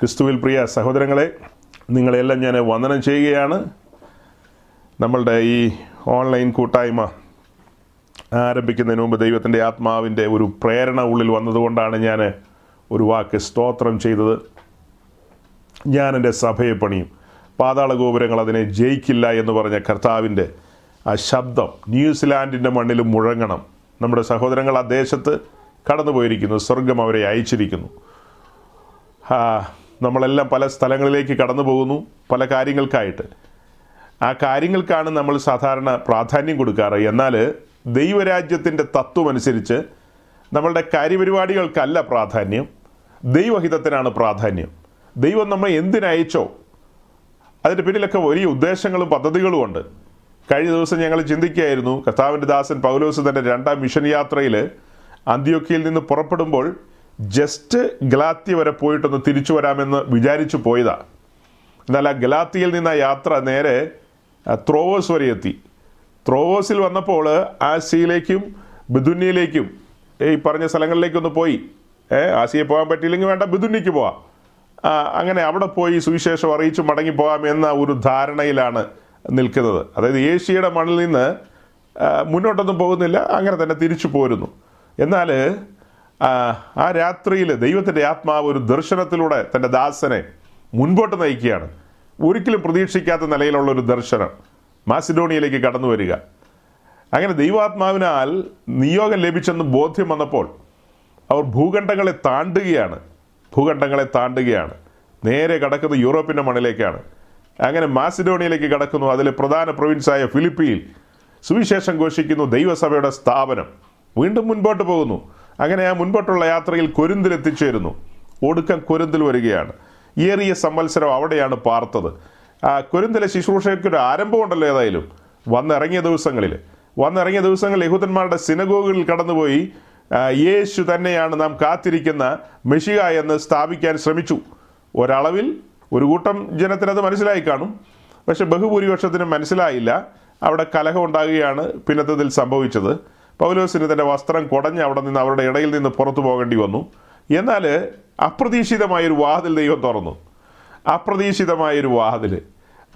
ക്രിസ്തുവിൽ പ്രിയ സഹോദരങ്ങളെ നിങ്ങളെല്ലാം ഞാൻ വന്ദനം ചെയ്യുകയാണ്. നമ്മളുടെ ഈ ഓൺലൈൻ കൂട്ടായ്മ ആരംഭിക്കുന്നതിന് മുമ്പ് ദൈവത്തിന്റെ ആത്മാവിന്റെ ഒരു പ്രേരണ ഉള്ളിൽ വന്നതുകൊണ്ടാണ് ഞാൻ ഒരു വാക്ക് സ്തോത്രം ചെയ്തത്. ഞാൻ എന്റെ സഭയെ പണിയും. പാതാള ഗോപുരങ്ങൾ അതിനെ ജയിക്കില്ല എന്ന് പറഞ്ഞ കർത്താവിന്റെ ആ ശബ്ദം ന്യൂസിലാൻഡിന്റെ മണ്ണിൽ മുഴങ്ങണം. നമ്മുടെ സഹോദരങ്ങൾ ആ ദേശത്ത് കടന്നു പോയിരിക്കുന്നു സ്വർഗം അവരെ അയച്ചിരിക്കുന്നു. നമ്മളെല്ലാം പല സ്ഥലങ്ങളിലേക്ക് കടന്നു പോകുന്നു പല കാര്യങ്ങൾക്കായിട്ട്. ആ കാര്യങ്ങൾക്കാണ് നമ്മൾ സാധാരണ പ്രാധാന്യം കൊടുക്കാറ്. എന്നാൽ ദൈവരാജ്യത്തിന്റെ തത്വം അനുസരിച്ച് നമ്മളുടെ കാര്യപരിപാടികൾക്കല്ല പ്രാധാന്യം ദൈവഹിതത്തിനാണ് പ്രാധാന്യം. ദൈവം നമ്മെ എന്തിനയച്ചോ അതിന്റെ പിന്നിലൊക്കെ വലിയ ഉദ്ദേശങ്ങളും പദ്ധതികളും ഉണ്ട്. കഴിഞ്ഞ ദിവസം ഞങ്ങൾ ചിന്തിക്കുകയായിരുന്നു കർത്താവിന്റെ ദാസൻ പൗലോസ് തന്റെ രണ്ടാം മിഷൻ യാത്രയിൽ അന്ത്യോക്കിയിൽ നിന്ന് പുറപ്പെടുമ്പോൾ ജസ്റ്റ് ഗലാത്തി വരെ പോയിട്ടൊന്ന് തിരിച്ചു വരാമെന്ന് വിചാരിച്ചു പോയതാ. എന്നാൽ ആ ഗലാത്തിയിൽ നിന്ന് ആ യാത്ര നേരെ ത്രോവോസ് വരെ എത്തി. ത്രോവോസിൽ വന്നപ്പോൾ ആസിയയിലേക്കും ബിദുന്യയിലേക്കും ഈ പറഞ്ഞ സ്ഥലങ്ങളിലേക്കൊന്ന് പോയി. ആസിയെ പോകാൻ പറ്റിയില്ലെങ്കിൽ വേണ്ട ബിദുന്യക്ക് പോവാം. അങ്ങനെ അവിടെ പോയി സുവിശേഷം അറിയിച്ചു മടങ്ങി പോകാം എന്ന ഒരു ധാരണയിലാണ് നിൽക്കുന്നത്. അതായത് ഏഷ്യയുടെ മണ്ണിൽ നിന്ന് മുന്നോട്ടൊന്നും പോകുന്നില്ല അങ്ങനെ തന്നെ തിരിച്ചു പോരുന്നു. എന്നാൽ ആ, രാത്രിയിൽ ദൈവത്തിന്റെ ആത്മാവ് ഒരു ദർശനത്തിലൂടെ തന്റെ ദാസനെ മുൻപോട്ട് നയിക്കുകയാണ്. ഒരിക്കലും പ്രതീക്ഷിക്കാത്ത നിലയിലുള്ള ഒരു ദർശനം മാസിഡോണിയയിലേക്ക് കടന്നു വരിക. അങ്ങനെ ദൈവാത്മാവിനാൽ നിയോഗം ലഭിച്ചെന്ന് ബോധ്യം വന്നപ്പോൾ അവർ ഭൂഖണ്ഡങ്ങളെ താണ്ടുകയാണ്. ഭൂഖണ്ഡങ്ങളെ താണ്ടുകയാണ്. നേരെ കടക്കുന്നത് യൂറോപ്പിന്റെ മണ്ണിലേക്കാണ്. അങ്ങനെ മാസിഡോണിയയിലേക്ക് കടക്കുന്നു. അതിലെ പ്രധാന പ്രൊവിൻസായ ഫിലിപ്പിയിൽ സുവിശേഷം ഘോഷിക്കുന്നു ദൈവസഭയുടെ സ്ഥാപനം. വീണ്ടും മുൻപോട്ട് പോകുന്നു. അങ്ങനെ ആ മുൻപോട്ടുള്ള യാത്രയിൽ കൊരുന്തിൽ എത്തിച്ചേരുന്നു. ഒടുക്കം കൊരുന്തിൽ വരികയാണ്. ഏറിയ സംവത്സരം അവിടെയാണ് പാർത്തത്. കൊരുന്തിലെ ശുശ്രൂഷയ്ക്ക് ഒരു ആരംഭമുണ്ടല്ലോ ഏതായാലും. വന്നിറങ്ങിയ ദിവസങ്ങളിൽ. വന്നിറങ്ങിയ ദിവസങ്ങളിൽ യഹൂദന്മാരുടെ സിനഗോഗുകളിൽ കടന്നുപോയി യേശു തന്നെയാണ് നാം കാത്തിരിക്കുന്ന മെഷിക എന്ന് സ്ഥാപിക്കാൻ ശ്രമിച്ചു. ഒരളവിൽ ഒരു കൂട്ടം ജനത്തിനത് മനസ്സിലായി കാണും. പക്ഷെ ബഹുഭൂരിപക്ഷത്തിനും മനസ്സിലായില്ല. അവിടെ കലഹം ഉണ്ടാകുകയാണ് പിന്നത്തതിൽ സംഭവിച്ചത്. പൗലോസിന് തന്റെ വസ്ത്രം കുടഞ്ഞ് അവിടെ നിന്ന് അവരുടെ ഇടയിൽ നിന്ന് പുറത്തു പോകേണ്ടി വന്നു. എന്നാൽ അപ്രതീക്ഷിതമായൊരു വാതിൽ ദൈവം തുറന്നു. അപ്രതീക്ഷിതമായൊരു വാതിൽ.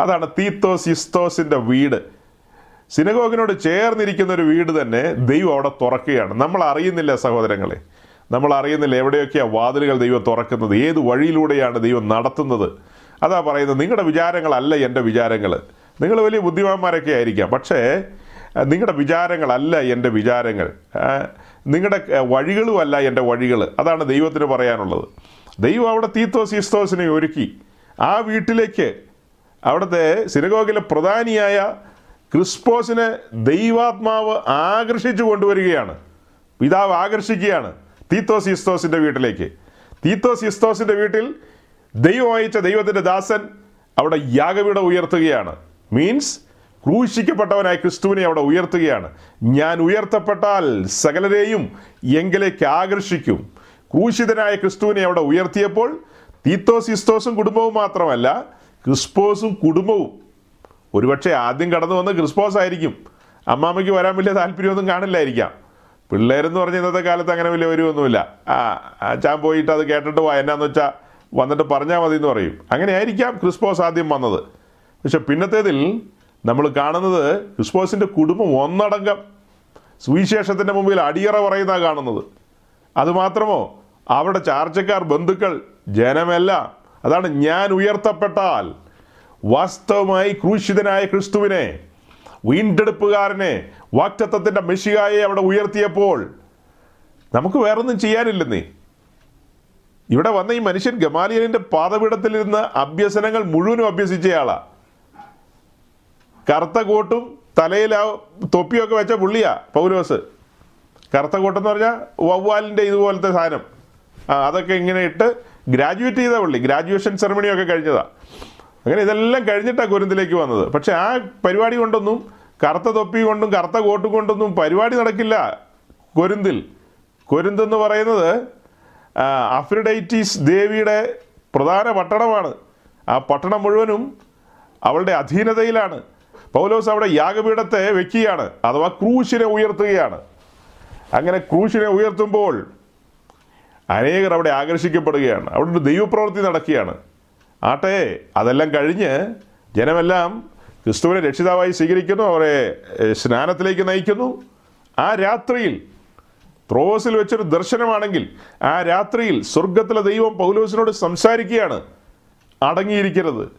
അതാണ് തീത്തോസ് ഇസ്തോസിന്റെ വീട്. സിനഗോഗിനോട് ചേർന്നിരിക്കുന്ന ഒരു വീട് തന്നെ ദൈവം അവിടെ തുറക്കുകയാണ്. നമ്മൾ അറിയുന്നില്ല സഹോദരങ്ങളെ. നമ്മൾ അറിയുന്നില്ല എവിടെയൊക്കെയാണ് വാതിലുകൾ ദൈവം തുറക്കുന്നത്. ഏത് വഴിയിലൂടെയാണ് ദൈവം നടത്തുന്നത്? അതാ പറയുന്നത് നിങ്ങളുടെ വിചാരങ്ങളല്ല എന്റെ വിചാരങ്ങൾ നിങ്ങൾ വലിയ ബുദ്ധിമാന്മാരൊക്കെ ആയിരിക്കാം. പക്ഷേ നിങ്ങളുടെ വിചാരങ്ങളല്ല എന്റെ വിചാരങ്ങൾ. നിങ്ങളുടെ വഴികളുമല്ല എന്റെ വഴികൾ അതാണ് ദൈവത്തിന് പറയാനുള്ളത്. ദൈവം അവിടെ തീത്തോസ് ഈസ്തോസിനെ ഒരുക്കി. ആ വീട്ടിലേക്ക് അവിടുത്തെ സിനഗോഗിലെ പ്രധാനിയായ ക്രിസ്പോസിനെ ദൈവാത്മാവ് ആകർഷിച്ചു കൊണ്ടുവരികയാണ്. പിതാവ് ആകർഷിക്കുകയാണ് തീത്തോസ് ഇസ്തോസിന്റെ വീട്ടിലേക്ക്. തീത്തോസ് ഇസ്തോസിന്റെ വീട്ടിൽ ദൈവം അയച്ച ദൈവത്തിന്റെ ദാസൻ അവിടെ യാഗപീഠം ഉയർത്തുകയാണ്. മീൻസ് ക്രൂശിക്കപ്പെട്ടവനായ ക്രിസ്തുവിനെ അവിടെ ഉയർത്തുകയാണ്. ഞാൻ ഉയർത്തപ്പെട്ടാൽ സകലരെയും എങ്കിലേക്ക് ആകർഷിക്കും. ക്രൂശിതനായ ക്രിസ്തുവിനെ അവിടെ ഉയർത്തിയപ്പോൾ തീത്തോസ് ഇസ്തോസും കുടുംബവും മാത്രമല്ല ക്രിസ്പോസും കുടുംബവും. ഒരുപക്ഷെ ആദ്യം കടന്നു വന്ന് ക്രിസ്പോസ് ആയിരിക്കും. അമ്മാമ്മയ്ക്ക് വരാൻ വലിയ താല്പര്യമൊന്നും കാണില്ലായിരിക്കാം. പിള്ളേരെന്ന് പറഞ്ഞ ഇന്നത്തെ കാലത്ത് അങ്ങനെ വലിയ വരുമൊന്നുമില്ല ആ ചാൻ പോയിട്ട് അത് കേട്ടിട്ട് പോയ എന്നാന്ന് വെച്ചാൽ വന്നിട്ട് പറഞ്ഞാൽ മതി എന്ന് പറയും. അങ്ങനെ ആയിരിക്കാം ക്രിസ്പോസ് ആദ്യം വന്നത്. പക്ഷെ പിന്നത്തേതിൽ നമ്മൾ കാണുന്നത് ക്രിസ്മോസിന്റെ കുടുംബം ഒന്നടങ്കം. സുവിശേഷത്തിന്റെ മുമ്പിൽ അടിയറ പറയുന്ന കാണുന്നത്. അതുമാത്രമോ അവരുടെ ചാർച്ചക്കാർ ബന്ധുക്കൾ ജനമെല്ലാം അതാണ് ഞാൻ ഉയർത്തപ്പെട്ടാൽ വാസ്തവമായി ക്രൂശിതനായ ക്രിസ്തുവിനെ വീണ്ടെടുപ്പുകാരനെ വാക്റ്റത്വത്തിന്റെ മെഷികായെ അവിടെ ഉയർത്തിയപ്പോൾ നമുക്ക് വേറൊന്നും ചെയ്യാനില്ലെന്നേ. ഇവിടെ വന്ന ഈ മനുഷ്യൻ ഗമാലിയലിന്റെ പാതപീഠത്തിലിരുന്ന് അഭ്യസനങ്ങൾ മുഴുവനും അഭ്യസിച്ചയാളാ. കറുത്ത കോട്ടും തലയിൽ ആ തൊപ്പിയൊക്കെ വെച്ച പുള്ളിയാ പൗലോസ്. കറുത്ത കോട്ടെന്ന് പറഞ്ഞാൽ വവ്വാലിന്റെ ഇതുപോലത്തെ സാധനം. അതൊക്കെ ഇങ്ങനെ ഇട്ട് ഗ്രാജുവേറ്റ് ചെയ്ത പുള്ളി. ഗ്രാജുവേഷൻ സെറമണിയൊക്കെ കഴിഞ്ഞതാ. അങ്ങനെ ഇതെല്ലാം കഴിഞ്ഞിട്ടാണ് കുരുന്തിലേക്ക് വന്നത്. പക്ഷെ ആ പരിപാടി കൊണ്ടൊന്നും കറുത്ത തൊപ്പി കൊണ്ടും കറുത്ത കോട്ടും കൊണ്ടൊന്നും പരിപാടി നടക്കില്ല കൊരിന്തിൽ കൊരിന്തെന്ന് പറയുന്നത് ആ, അഫ്രിഡൈറ്റീസ് ദേവിയുടെ പ്രധാന പട്ടണമാണ്. ആ പട്ടണം മുഴുവനും അവളുടെ അധീനതയിലാണ്. പൗലോസ് അവിടെ യാഗപീഠത്തെ വെക്കുകയാണ് അഥവാ ക്രൂശിനെ ഉയർത്തുകയാണ്. അങ്ങനെ ക്രൂശിനെ ഉയർത്തുമ്പോൾ അനേകർ അവിടെ ആകർഷിക്കപ്പെടുകയാണ്. അവിടെ ഒരു ദൈവപ്രവൃത്തി നടക്കുകയാണ്. ആട്ടെ അതെല്ലാം കഴിഞ്ഞ് ജനമെല്ലാം ക്രിസ്തുവിനെ രക്ഷിതാവായി സ്വീകരിക്കുന്നു അവരെ സ്നാനത്തിലേക്ക് നയിക്കുന്നു. ആ രാത്രിയിൽ ത്രോസിൽ വെച്ചൊരു ദർശനമാണെങ്കിൽ ആ രാത്രിയിൽ സ്വർഗത്തിലെ ദൈവം പൗലോസിനോട് സംസാരിക്കുകയാണ് അടങ്ങിയിരിക്കരുത്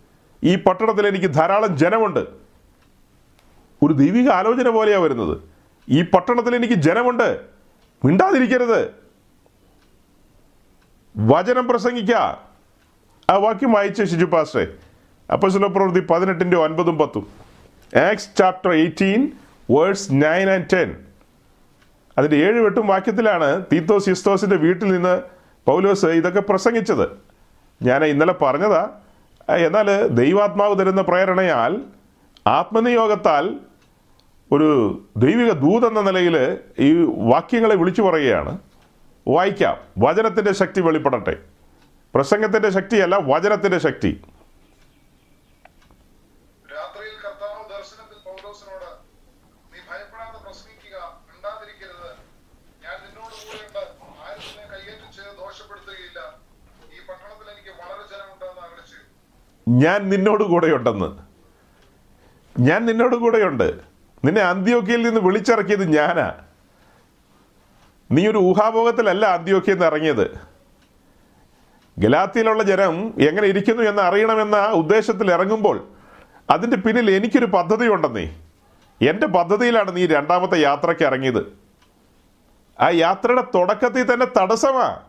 ഈ പട്ടണത്തിൽ എനിക്ക് ധാരാളം ജനമുണ്ട്. ഒരു ദൈവിക ആലോചന പോലെയാണ് വരുന്നത്. ഈ പട്ടണത്തിൽ എനിക്ക് ജനമുണ്ട്. മിണ്ടാതിരിക്കരുത്. വചനം പ്രസംഗിക്ക. ആ വാക്യം വായിച്ച ഷിജു പാസ്റ്റേ അപ്പസ്വല പ്രവൃത്തി പതിനെട്ടിന്റെ ഒൻപതും പത്തും. Acts chapter eighteen verse nine and ten അതിന്റെ ഏഴ് വെട്ടും വാക്യത്തിലാണ് തീത്തോസ് ഇസ്തോസിന്റെ വീട്ടിൽ നിന്ന് പൗലോസ് ഇതൊക്കെ പ്രസംഗിച്ചത്. ഞാൻ ഇന്നലെ പറഞ്ഞതാ. എന്നാൽ ദൈവാത്മാവ് തരുന്ന പ്രേരണയാൽ ആത്മനിയോഗത്താൽ ഒരു ദൈവിക ദൂത് എന്ന നിലയിൽ ഈ വാക്യങ്ങളെ വിളിച്ചു പറയുകയാണ്. വായിക്കാം. വചനത്തിന്റെ ശക്തി വെളിപ്പെടട്ടെ. പ്രസംഗത്തിന്റെ ശക്തിയല്ല വചനത്തിന്റെ ശക്തി. ഞാൻ നിന്നോട് കൂടെയുണ്ടെന്ന്. ഞാൻ നിന്നോട് കൂടെയുണ്ട്. നിന്നെ അന്ത്യോക്കിയിൽ നിന്ന് വിളിച്ചിറക്കിയത് ഞാനാ. നീ ഒരു ഊഹാഭോഗത്തിലല്ല അന്ത്യോക്കിയിൽ നിന്ന് ഇറങ്ങിയത്. ഗലാത്തിയിലുള്ള ജനം എങ്ങനെ ഇരിക്കുന്നു എന്ന് അറിയണമെന്ന ഉദ്ദേശത്തിൽ ഇറങ്ങുമ്പോൾ അതിന്റെ പിന്നിൽ എനിക്കൊരു പദ്ധതി ഉണ്ടെന്നേ എന്റെ പദ്ധതിയിലാണ് നീ രണ്ടാമത്തെ യാത്രയ്ക്ക് ഇറങ്ങിയത്. ആ യാത്രയുടെ തുടക്കത്തിൽ തന്നെ തടസ്സമാ.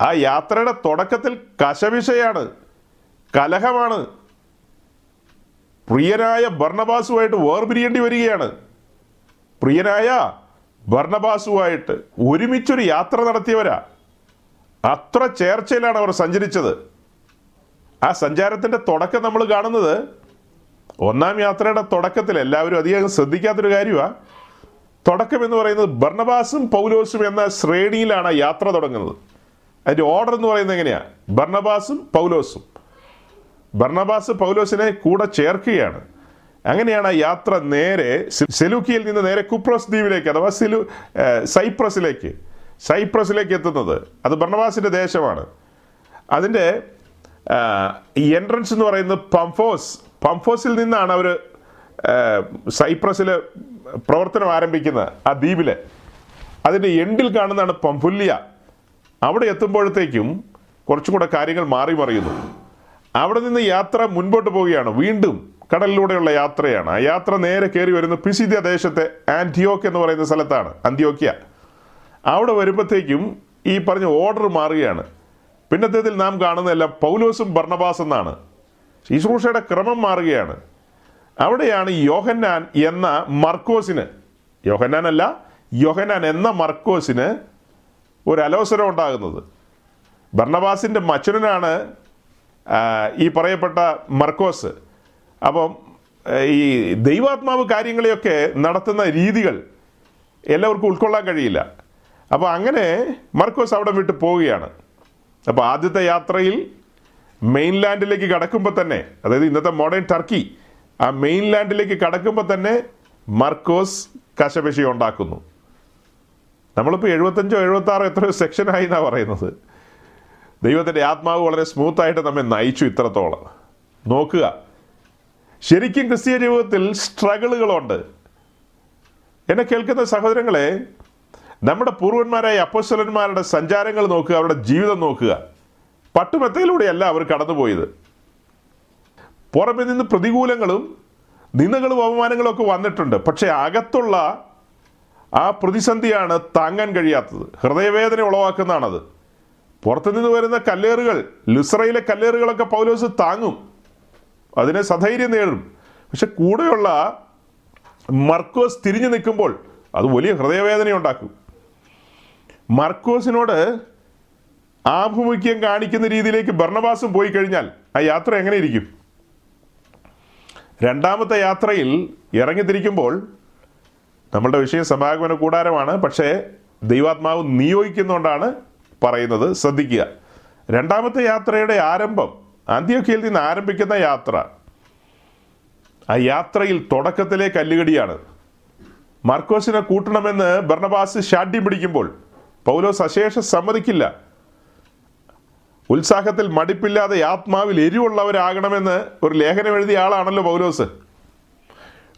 ആ യാത്രയുടെ തുടക്കത്തിൽ കശവിഷയാണ് കലഹമാണ് പ്രിയനായ ഭർണബാസുമായിട്ട് വേർപിരിയേണ്ടി വരികയാണ്. പ്രിയനായ ഭർണബാസുമായിട്ട് ഒരുമിച്ചൊരു യാത്ര നടത്തിയവരാ. അത്ര ചേർച്ചയിലാണ് അവർ സഞ്ചരിച്ചത്. ആ സഞ്ചാരത്തിന്റെ തുടക്കം നമ്മൾ കാണുന്നത് ഒന്നാം യാത്രയുടെ തുടക്കത്തിൽ എല്ലാവരും അധികം ശ്രദ്ധിക്കാത്തൊരു കാര്യമാണ് തുടക്കം എന്ന് പറയുന്നത് ഭർണബാസും പൗലോസും എന്ന ശ്രേണിയിലാണ് യാത്ര തുടങ്ങുന്നത്. അതിന്റെ ഓർഡർ എന്ന് പറയുന്നത് എങ്ങനെയാണ് ഭർണബാസും പൗലോസും. ബർണബാസ് പൗലോസിനെ കൂടെ ചേർക്കുകയാണ്. അങ്ങനെയാണ് ആ യാത്ര നേരെ സെലൂക്കിയിൽ നിന്ന് നേരെ കുപ്രസ് ദ്വീപിലേക്ക് അഥവാ സെലു സൈപ്രസിലേക്ക്. സൈപ്രസിലേക്ക് എത്തുന്നത്. അത് ബർണബാസിന്റെ ദേശമാണ്. അതിന്റെ എൻട്രൻസ് എന്ന് പറയുന്നത് പംഫോസ്. പംഫോസിൽ നിന്നാണ് അവർ സൈപ്രസിൽ പ്രവർത്തനം ആരംഭിക്കുന്നത് ആ ദ്വീപിലെ. അതിന്റെ എൻഡിൽ കാണുന്നതാണ് പംഫുല്യ അവിടെ എത്തുമ്പോഴത്തേക്കും കുറച്ചും കൂടെ കാര്യങ്ങൾ മാറി മറിയുന്നു. അവിടെ നിന്ന് യാത്ര മുൻപോട്ട് പോവുകയാണ്. വീണ്ടും കടലിലൂടെയുള്ള യാത്രയാണ്. ആ യാത്ര നേരെ കയറി വരുന്ന പിസിദ്യ ദേശത്തെ ആന്റിയോക്ക് എന്ന് പറയുന്ന സ്ഥലത്താണ് അന്ത്യോക്യ. അവിടെ വരുമ്പോഴത്തേക്കും ഈ പറഞ്ഞ ഓർഡർ മാറുകയാണ്. പിന്നത്തേതിൽ നാം കാണുന്നതെല്ലാം പൗലോസും ഭർണബാസ് എന്നാണ്. ശുശ്രൂഷയുടെ ക്രമം മാറുകയാണ്. അവിടെയാണ് യോഹന്നാൻ എന്ന മർക്കോസിന് യോഹന്നാൻ അല്ല യോഹന്നാൻ എന്ന മർക്കോസിന് ഒരു അലോസരം ഉണ്ടാകുന്നത്. ഭർണബാസിന്റെ മച്ചുരനാണ് ആ, ഈ പറയപ്പെട്ട മർക്കോസ്. അപ്പം ഈ ദൈവാത്മാവ് കാര്യങ്ങളെയൊക്കെ നടത്തുന്ന രീതികൾ എല്ലാവർക്കും ഉൾക്കൊള്ളാൻ കഴിയില്ല. അപ്പോൾ അങ്ങനെ മർക്കോസ് അവിടെ വിട്ട് പോവുകയാണ്. അപ്പോൾ ആദ്യത്തെ യാത്രയിൽ മെയിൻലാൻഡിലേക്ക് കടക്കുമ്പോൾ തന്നെ അതായത് ഇന്നത്തെ മോഡേൺ ടർക്കി ആ മെയിൻലാൻഡിലേക്ക് കടക്കുമ്പോൾ തന്നെ മർക്കോസ് കശപശി ഉണ്ടാക്കുന്നു. നമ്മളിപ്പോൾ എഴുപത്തഞ്ചോ എഴുപത്താറോ എത്രയോ സെക്ഷനായി എന്നാണ് പറയുന്നത്. ദൈവത്തിന്റെ ആത്മാവ് വളരെ സ്മൂത്തായിട്ട് നമ്മെ നയിച്ചു ഇത്രത്തോളം. നോക്കുക. ശരിക്കും ക്രിസ്തീയ ജീവിതത്തിൽ സ്ട്രഗിളുകളുണ്ട്. എന്നെ കേൾക്കുന്ന സഹോദരങ്ങളെ നമ്മുടെ പൂർവന്മാരായ അപ്പോസ്തലന്മാരുടെ സഞ്ചാരങ്ങൾ നോക്കുക അവരുടെ ജീവിതം നോക്കുക. പട്ടുമെത്തയിലൂടെയല്ല അവർ കടന്നുപോയത്. പുറമെ നിന്ന് പ്രതികൂലങ്ങളും നിന്ദകളും അപമാനങ്ങളും ഒക്കെ വന്നിട്ടുണ്ട്. പക്ഷേ അകത്തുള്ള ആ പ്രതിസന്ധിയാണ് താങ്ങാൻ കഴിയാത്തത്. ഹൃദയവേദന ഉളവാക്കുന്നതാണത്. പുറത്തുനിന്ന് വരുന്ന കല്ലേറുകൾ ലുസ്രയിലെ കല്ലേറുകളൊക്കെ പൗലോസ് താങ്ങും. അതിനെ സധൈര്യം നേടും. പക്ഷെ കൂടെയുള്ള മർക്കോസ് തിരിഞ്ഞു നിൽക്കുമ്പോൾ അത് വലിയ ഹൃദയവേദന ഉണ്ടാക്കും. മർക്കോസിനോട് ആഭിമുഖ്യം കാണിക്കുന്ന രീതിയിലേക്ക് ഭരണവാസം പോയി കഴിഞ്ഞാൽ ആ യാത്ര എങ്ങനെ ഇരിക്കും രണ്ടാമത്തെ യാത്രയിൽ ഇറങ്ങിത്തിരിക്കുമ്പോൾ നമ്മളുടെ വിഷയം സമാഗമന കൂടാരമാണ്. പക്ഷേ ദൈവാത്മാവ് നിയോഗിക്കുന്നുകൊണ്ടാണ് പറയുന്നത് ശ്രദ്ധിക്കുക. രണ്ടാമത്തെ യാത്രയുടെ ആരംഭം അന്ത്യോക്കയിൽ നിന്ന് ആരംഭിക്കുന്ന യാത്ര. ആ യാത്രയിൽ തുടക്കത്തിലെ കല്ലുകടിയാണ്. മാർക്കോസിനെ കൂട്ടണമെന്ന് ബർണബാസ് ഷാഡ്യം പിടിക്കുമ്പോൾ പൗലോസ് അശേഷം സമ്മതിക്കില്ല. ഉത്സാഹത്തിൽ മടിപ്പില്ലാതെ ആത്മാവിൽ എരിവുള്ളവരാകണമെന്ന് ഒരു ലേഖനം എഴുതിയ ആളാണല്ലോ പൗലോസ്.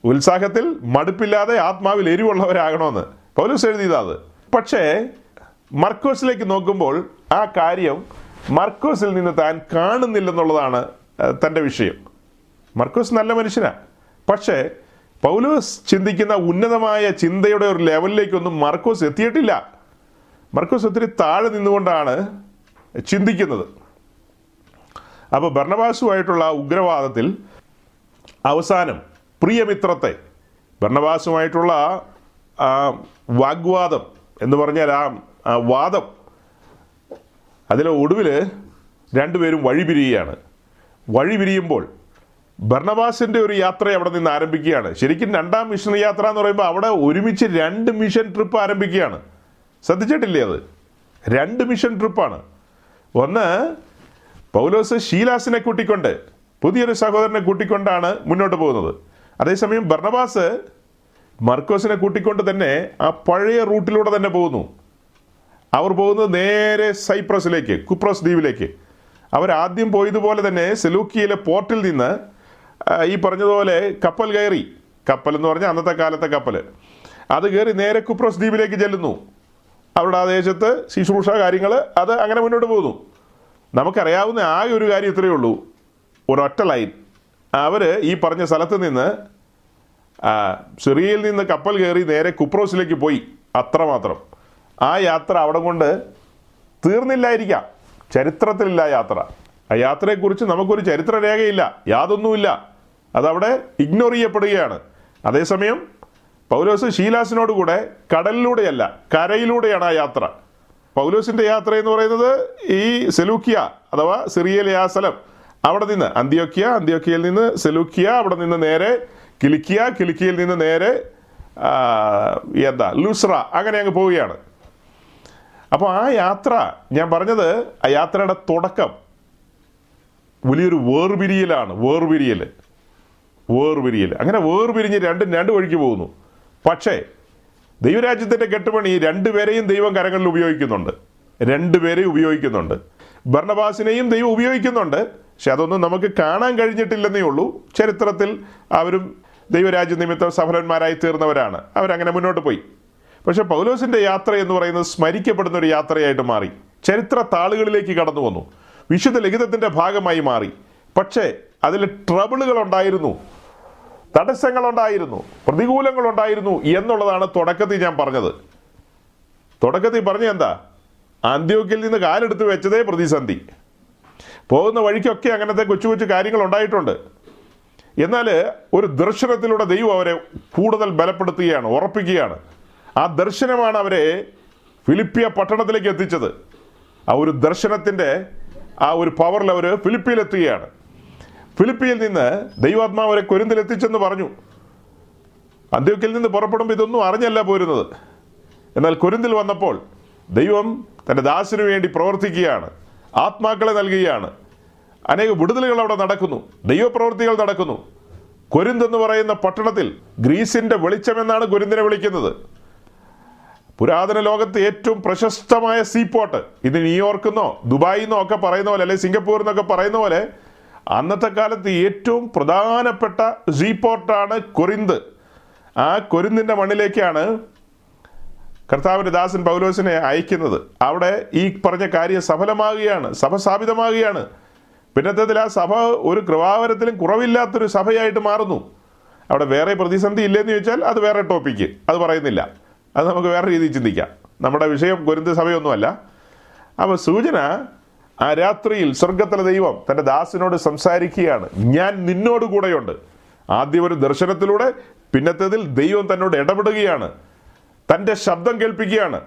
ഉത്സാഹത്തിൽ മടുപ്പില്ലാതെ ആത്മാവിൽ എരിവുള്ളവരാകണമെന്ന്. പൗലോസ് എഴുതിയതാ അത്. പക്ഷേ മർക്കോസിലേക്ക് നോക്കുമ്പോൾ ആ കാര്യം മർക്കോസിൽ നിന്ന് താൻ കാണുന്നില്ലെന്നുള്ളതാണ് തന്റെ വിഷയം. മർക്കോസ് നല്ല മനുഷ്യനാണ് പക്ഷേ പൗലോസ് ചിന്തിക്കുന്ന ഉന്നതമായ ചിന്തയുടെ ഒരു ലെവലിലേക്കൊന്നും മർക്കോസ് എത്തിയിട്ടില്ല. മർക്കോസ് ഒത്തിരി താഴെ നിന്നുകൊണ്ടാണ് ചിന്തിക്കുന്നത്. അപ്പോൾ ഭരണവാസുമായിട്ടുള്ള ഉഗ്രവാദത്തിൽ അവസാനം പ്രിയമിത്രത്തെ ഭരണവാസുമായിട്ടുള്ള വാഗ്വാദം എന്ന് പറഞ്ഞാൽ ആ വാദം. അതിലെ ഒടുവിൽ രണ്ടുപേരും വഴിപിരിയുകയാണ് വഴിപിരിയുമ്പോൾ ഭർണബാസിന്റെ ഒരു യാത്ര അവിടെ നിന്ന് ആരംഭിക്കുകയാണ്. ശരിക്കും രണ്ടാം മിഷൻ യാത്ര എന്ന് പറയുമ്പോൾ അവിടെ ഒരുമിച്ച് രണ്ട് മിഷൻ ട്രിപ്പ് ആരംഭിക്കുകയാണ്. ശ്രദ്ധിച്ചിട്ടില്ലേ അത്? രണ്ട് മിഷൻ ട്രിപ്പാണ്. ഒന്ന് പൗലോസ് ഷീലാസിനെ കൂട്ടിക്കൊണ്ട് പുതിയൊരു സഹോദരനെ കൂട്ടിക്കൊണ്ടാണ് മുന്നോട്ട് പോകുന്നത്. അതേസമയം ബർണബാസ് മർക്കോസിനെ കൂട്ടിക്കൊണ്ട് തന്നെ ആ പഴയ റൂട്ടിലൂടെ തന്നെ പോകുന്നു. അവർ പോകുന്നത് നേരെ സൈപ്രസിലേക്ക് കുപ്രസ് ദ്വീപിലേക്ക്. അവർ ആദ്യം പോയതുപോലെ തന്നെ സെലൂക്കിയിലെ പോർട്ടിൽ നിന്ന് ഈ പറഞ്ഞതുപോലെ കപ്പൽ കയറി. കപ്പൽ എന്ന് പറഞ്ഞാൽ അന്നത്തെ കാലത്തെ കപ്പൽ. അത് കയറി നേരെ കുപ്രസ് ദ്വീപിലേക്ക് ചെല്ലുന്നു. അവരുടെ ആ ദേശത്ത് ശുശ്രൂഷ കാര്യങ്ങൾ അത് അങ്ങനെ മുന്നോട്ട് പോകുന്നു. നമുക്കറിയാവുന്ന ആകെ ഒരു കാര്യം ഇത്രയേ ഉള്ളൂ. ഒരൊറ്റ ലൈൻ. അവർ ഈ പറഞ്ഞ സ്ഥലത്ത് നിന്ന് സിറിയയിൽ നിന്ന് കപ്പൽ കയറി നേരെ കുപ്രോസിലേക്ക് പോയി. അത്രമാത്രം. ആ യാത്ര അവിടെ കൊണ്ട് തീർന്നില്ലായിരിക്കാം. ചരിത്രത്തിലില്ല യാത്ര. ആ യാത്രയെക്കുറിച്ച് നമുക്കൊരു ചരിത്രരേഖയില്ല. യാതൊന്നുമില്ല. അതവിടെ ഇഗ്നോർ ചെയ്യപ്പെടുകയാണ്. അതേസമയം പൗലോസ് ഷീലാസിനോട് കൂടെ കടലിലൂടെയല്ല കരയിലൂടെയാണ് ആ യാത്ര. പൗലോസിന്റെ യാത്ര എന്ന് പറയുന്നത് ഈ സെലൂക്കിയ അഥവാ സിറിയയിലെ ആ സ്ഥലം അവിടെ നിന്ന് അന്ത്യോക്കിയ അന്ത്യോക്കിയയിൽ നിന്ന് സെലൂക്കിയ അവിടെ നിന്ന് നേരെ കിലിക്കിയ കിലിക്കിയയിൽ നിന്ന് നേരെ എന്താ ലുസ്ര അങ്ങനെ അങ്ങ് പോവുകയാണ്. അപ്പോൾ ആ യാത്ര ഞാൻ പറഞ്ഞത് ആ യാത്രയുടെ തുടക്കം വലിയൊരു വേർപിരിയലാണ് വേർപിരിയൽ വേർപിരിയൽ അങ്ങനെ വേർപിരിഞ്ഞ് രണ്ടും രണ്ട് വഴിക്ക് പോകുന്നു. പക്ഷേ ദൈവരാജ്യത്തിന്റെ കെട്ടുപണി രണ്ടുപേരെയും ദൈവം കരങ്ങളിൽ ഉപയോഗിക്കുന്നുണ്ട്. രണ്ടുപേരെയും ഉപയോഗിക്കുന്നുണ്ട്. ഭരണബാസിനെയും ദൈവം ഉപയോഗിക്കുന്നുണ്ട്. പക്ഷെ അതൊന്നും നമുക്ക് കാണാൻ കഴിഞ്ഞിട്ടില്ലെന്നേ ഉള്ളൂ. ചരിത്രത്തിൽ അവരും ദൈവരാജ്യ നിമിത്തം സഫലന്മാരായി തീർന്നവരാണ്. അവരങ്ങനെ മുന്നോട്ട് പോയി. പക്ഷെ പൗലോസിന്റെ യാത്ര എന്ന് പറയുന്നത് സ്മരിക്കപ്പെടുന്ന ഒരു യാത്രയായിട്ട് മാറി. ചരിത്ര താളുകളിലേക്ക് കടന്നു വന്നു. വിശുദ്ധ ലിഖിതത്തിന്റെ ഭാഗമായി മാറി. പക്ഷേ അതിൽ ട്രബിളുകൾ ഉണ്ടായിരുന്നു തടസ്സങ്ങളുണ്ടായിരുന്നു. പ്രതികൂലങ്ങളുണ്ടായിരുന്നു എന്നുള്ളതാണ് തുടക്കത്തിൽ ഞാൻ പറഞ്ഞത്. തുടക്കത്തിൽ പറഞ്ഞ എന്താ? അന്ത്യോക്കിൽ നിന്ന് കാലെടുത്ത് വെച്ചതേ പ്രതിസന്ധി. പോകുന്ന വഴിക്കൊക്കെ അങ്ങനത്തെ കൊച്ചു കൊച്ചു കാര്യങ്ങൾ ഉണ്ടായിട്ടുണ്ട്. എന്നാൽ ഒരു ദർശനത്തിലൂടെ ദൈവം അവരെ കൂടുതൽ ബലപ്പെടുത്തുകയാണ് ഉറപ്പിക്കുകയാണ്. ആ ദർശനമാണ് അവരെ ഫിലിപ്പിയ പട്ടണത്തിലേക്ക് എത്തിച്ചത്. ആ ഒരു ദർശനത്തിന്റെ ആ ഒരു പവറിൽ അവർ ഫിലിപ്പിയിലെത്തുകയാണ്. ഫിലിപ്പിയിൽ നിന്ന് ദൈവാത്മാവ് അവരെ കൊരിന്തിലെത്തിച്ചെന്ന് പറഞ്ഞു. അന്ത്യോക്കിൽ നിന്ന് പുറപ്പെടുമ്പോൾ ഇതൊന്നും അറിഞ്ഞല്ല പോരുന്നത്. എന്നാൽ കുരുന്തിൽ വന്നപ്പോൾ ദൈവം തന്റെ ദാസിനു വേണ്ടി പ്രവർത്തിക്കുകയാണ്. ആത്മാക്കളെ നൽകുകയാണ്. അനേക വിടുതലുകൾ അവിടെ നടക്കുന്നു. ദൈവപ്രവൃത്തികൾ നടക്കുന്നു. കൊരിന്ത് എന്ന് പറയുന്ന പട്ടണത്തിൽ ഗ്രീസിന്റെ വെളിച്ചമെന്നാണ് കൊരിന്തിനെ വിളിക്കുന്നത്. പുരാതന ലോകത്ത് ഏറ്റവും പ്രശസ്തമായ സീപോർട്ട് ഇത് ന്യൂയോർക്കെന്നോ ദുബായിൽ നിന്നോ ഒക്കെ പറയുന്ന പോലെ അല്ലെങ്കിൽ സിംഗപ്പൂർ എന്നൊക്കെ പറയുന്ന പോലെ അന്നത്തെ കാലത്ത് ഏറ്റവും പ്രധാനപ്പെട്ട സീപോർട്ടാണ് കൊരിന്ത് ആ കൊരിന്തിന്റെ മണ്ണിലേക്കാണ് കർത്താവിന്റെ ദാസൻ പൗലോസിനെ അയക്കുന്നത്. അവിടെ ഈ പറഞ്ഞ കാര്യം സഫലമാകുകയാണ് സഭ സ്ഥാപിതമാകുകയാണ്. പിന്നത്തതിൽ ആ സഭ ഒരു കൃപാവരത്തിലും കുറവില്ലാത്തൊരു സഭയായിട്ട് മാറുന്നു. അവിടെ വേറെ പ്രതിസന്ധി ഇല്ലെന്ന് ചോദിച്ചാൽ അത് വേറെ ടോപ്പിക്ക് അത് പറയുന്നില്ല. അത് നമുക്ക് വേറെ രീതിയിൽ ചിന്തിക്കാം. നമ്മുടെ വിഷയം ഗുരുന്ത സഭയൊന്നുമല്ല. അപ്പോൾ സൂചന ആ രാത്രിയിൽ സ്വർഗത്തിലെ ദൈവം തന്റെ ദാസിനോട് സംസാരിക്കുകയാണ്. ഞാൻ നിന്നോട് കൂടെയുണ്ട്. ആദ്യം ഒരു ദർശനത്തിലൂടെ പിന്നത്തേതിൽ ദൈവം തന്നോട് ഇടപെടുകയാണ്. തന്റെ ശബ്ദം കേൾപ്പിക്കുകയാണ്.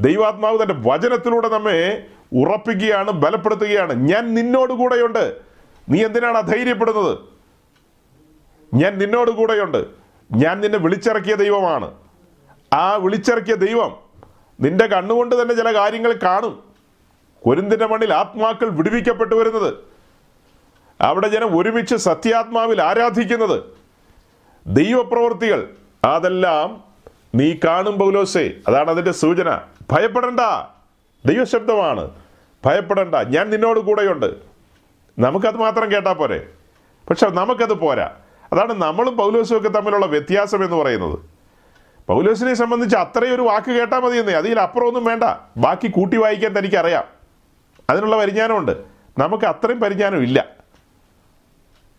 ദൈവാത്മാവ് തന്റെ വചനത്തിലൂടെ നമ്മെ ഉറപ്പിക്കുകയാണ് ബലപ്പെടുത്തുകയാണ്. ഞാൻ നിന്നോട് കൂടെയുണ്ട്. നീ എന്തിനാണ് അധൈര്യപ്പെടുന്നത്? ഞാൻ നിന്നോട് കൂടെയുണ്ട്. ഞാൻ നിന്നെ വിളിച്ചിറക്കിയ ദൈവമാണ്. ആ വിളിച്ചിറക്കിയ ദൈവം നിന്റെ കണ്ണുകൊണ്ട് തന്നെ ചില കാര്യങ്ങൾ കാണും. കൊരിന്തിന്റെ മണ്ണിൽ ആത്മാക്കൾ വിടുവിക്കപ്പെട്ടു വരുന്നത്. അവിടെ ജനം ഒരുമിച്ച് സത്യാത്മാവിൽ ആരാധിക്കുന്നത്. ദൈവപ്രവൃത്തികൾ അതെല്ലാം നീ കാണും പൗലോസേ. അതാണ് അതിന്റെ സൂചന. ഭയപ്പെടണ്ട. ദൈവശബ്ദമാണ്. ഭയപ്പെടണ്ട. ഞാൻ നിന്നോട് കൂടെയുണ്ട്. നമുക്കത് മാത്രം കേട്ടാൽ പോരെ. പക്ഷെ നമുക്കത് പോരാ. അതാണ് നമ്മളും പൗലോസും ഒക്കെ തമ്മിലുള്ള വ്യത്യാസം എന്ന് പറയുന്നത്. പൗലോസിനെ സംബന്ധിച്ച് അത്രയും ഒരു വാക്ക് കേട്ടാൽ മതിയെന്നേ. അതിൽ ഒന്നും വേണ്ട. ബാക്കി കൂട്ടി വായിക്കാൻ തനിക്കറിയാം. അതിനുള്ള പരിജ്ഞാനമുണ്ട്. നമുക്ക് അത്രയും പരിജ്ഞാനം ഇല്ല.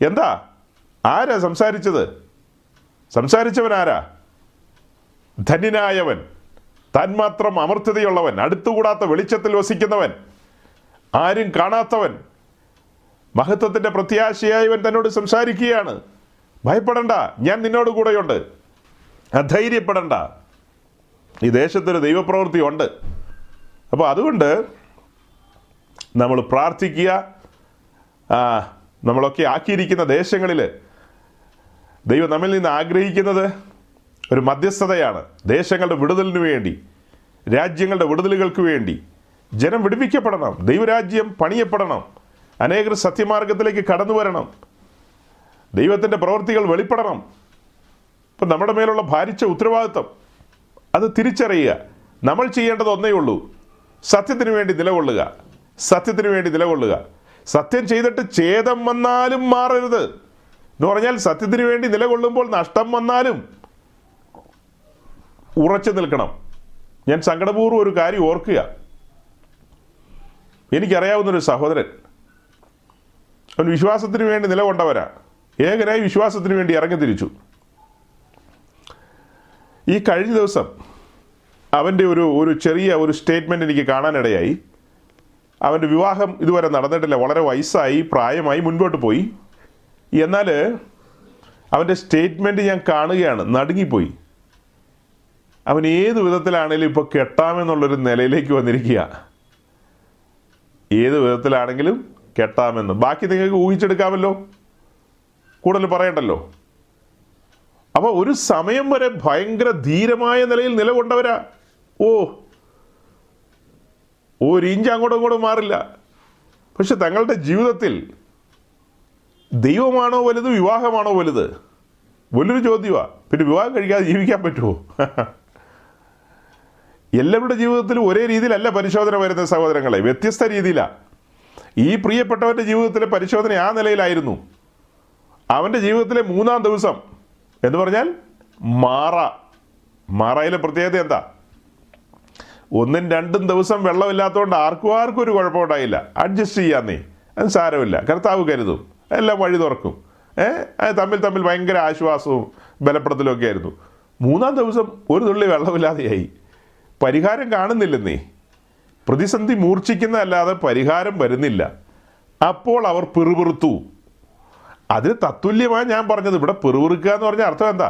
എന്താ? ആരാ സംസാരിച്ചത്? സംസാരിച്ചവൻ ആരാ? ധന്യനായവൻ. താൻ മാത്രം അടുത്തുകൂടാത്ത വെളിച്ചത്തിൽ വസിക്കുന്നവൻ. ആരും കാണാത്തവൻ. മഹത്വത്തിന്റെ പ്രത്യാശയായവൻ തന്നോട് സംസാരിക്കുകയാണ്. ഭയപ്പെടണ്ട. ഞാൻ നിന്നോട് കൂടെയുണ്ട് അധൈര്യപ്പെടണ്ട ഈ ദേശത്തൊരു ദൈവപ്രവൃത്തി ഉണ്ട് അപ്പോൾ അതുകൊണ്ട് നമ്മൾ പ്രാർത്ഥിക്കുക നമ്മളൊക്കെ ആക്കിയിരിക്കുന്ന ദേശങ്ങളിൽ ദൈവം നമ്മിൽ നിന്ന് ആഗ്രഹിക്കുന്നത് ഒരു മധ്യസ്ഥതയാണ്. ദേശങ്ങളുടെ വിടുതലിന് വേണ്ടി രാജ്യങ്ങളുടെ വിടുതലുകൾക്ക് വേണ്ടി ജനം വിടുവിക്കപ്പെടണം ദൈവരാജ്യം പണിയപ്പെടണം അനേകർ സത്യമാർഗത്തിലേക്ക് കടന്നു വരണം ദൈവത്തിന്റെ പ്രവൃത്തികൾ വെളിപ്പെടണം ഇപ്പം നമ്മുടെ മേലുള്ള ഭാരിച്ച ഉത്തരവാദിത്വം. അത് തിരിച്ചറിയുക. നമ്മൾ ചെയ്യേണ്ടത് ഒന്നേ ഉള്ളൂ. സത്യത്തിന് വേണ്ടി നിലകൊള്ളുക. സത്യത്തിന് വേണ്ടി നിലകൊള്ളുക. സത്യം ചെയ്തിട്ട് ഛേദം വന്നാലും മാറരുത്. എന്ന് പറഞ്ഞാൽ സത്യത്തിന് വേണ്ടി നിലകൊള്ളുമ്പോൾ നഷ്ടം വന്നാലും ഉറച്ചു നിൽക്കണം. ഞാൻ സങ്കടപൂർവം ഒരു കാര്യം ഓർക്കുക. എനിക്കറിയാവുന്നൊരു സഹോദരൻ. അവൻ വിശ്വാസത്തിന് വേണ്ടി നിലകൊണ്ടവരാ. ഏകനായി വിശ്വാസത്തിന് വേണ്ടി ഇറങ്ങി തിരിച്ചു. ഈ കഴിഞ്ഞ ദിവസം അവന്റെ ഒരു ഒരു ചെറിയ ഒരു സ്റ്റേറ്റ്മെന്റ് എനിക്ക് കാണാനിടയായി. അവന്റെ വിവാഹം ഇതുവരെ നടന്നിട്ടില്ല. വളരെ വയസ്സായി പ്രായമായി മുൻപോട്ട് പോയി. എന്നാൽ അവന്റെ സ്റ്റേറ്റ്മെന്റ് ഞാൻ കാണുകയാണ്. നടുങ്ങിപ്പോയി. അവൻ ഏത് വിധത്തിലാണെങ്കിലും ഇപ്പോൾ കെട്ടാമെന്നുള്ളൊരു നിലയിലേക്ക് വന്നിരിക്കുക. ഏത് വിധത്തിലാണെങ്കിലും കെട്ടാമെന്ന്. ബാക്കി നിങ്ങൾക്ക് ഊഹിച്ചെടുക്കാമല്ലോ. കൂടുതൽ പറയണ്ടല്ലോ. അപ്പോൾ ഒരു സമയം വരെ ഭയങ്കര ധീരമായ നിലയിൽ നിലകൊണ്ടവരാ. ഓ ഒരു ഇഞ്ച് അങ്ങോട്ടും ഇങ്ങോട്ടും മാറില്ല. പക്ഷെ തങ്ങളുടെ ജീവിതത്തിൽ ദൈവമാണോ വലുത് വിവാഹമാണോ വലുത്? വലിയൊരു ചോദ്യമാ. പിന്നെ വിവാഹം കഴിക്കാതെ ജീവിക്കാൻ പറ്റുമോ? എല്ലാവരുടെ ജീവിതത്തിൽ ഒരേ രീതിയിലല്ല പരിശോധന വരുന്ന സഹോദരങ്ങളെ. വ്യത്യസ്ത രീതിയിലാണ് ഈ പ്രിയപ്പെട്ടവന്റെ ജീവിതത്തിലെ പരിശോധന ആ നിലയിലായിരുന്നു. അവന്റെ ജീവിതത്തിലെ മൂന്നാം ദിവസം എന്ന് പറഞ്ഞാൽ മാറ. മാറയിലെ പ്രത്യേകത എന്താ? ഒന്നും രണ്ടും ദിവസം വെള്ളമില്ലാത്തതുകൊണ്ട് ആർക്കും ആർക്കും ഒരു കുഴപ്പമുണ്ടായില്ല. അഡ്ജസ്റ്റ് ചെയ്യാന്നേ അത് സാരമില്ല. കർത്താവ് കരുതും. എല്ലാം വഴി തുറക്കും. ഏഹ് തമ്മിൽ തമ്മിൽ ഭയങ്കര ആശ്വാസവും ബലപ്പെടുത്തലും ഒക്കെ ആയിരുന്നു. മൂന്നാം ദിവസം ഒരു തുള്ളി വെള്ളമില്ലാതെയായി. പരിഹാരം കാണുന്നില്ലെന്നേ പ്രതിസന്ധി മൂർച്ഛിക്കുന്നതല്ലാതെ പരിഹാരം വരുന്നില്ല. അപ്പോൾ അവർ പിറുപിറുത്തു. അതിന് തത്തുല്യമായി ഞാൻ പറഞ്ഞത് ഇവിടെ പെറുവിറുക്കുക എന്ന് പറഞ്ഞ അർത്ഥം എന്താ?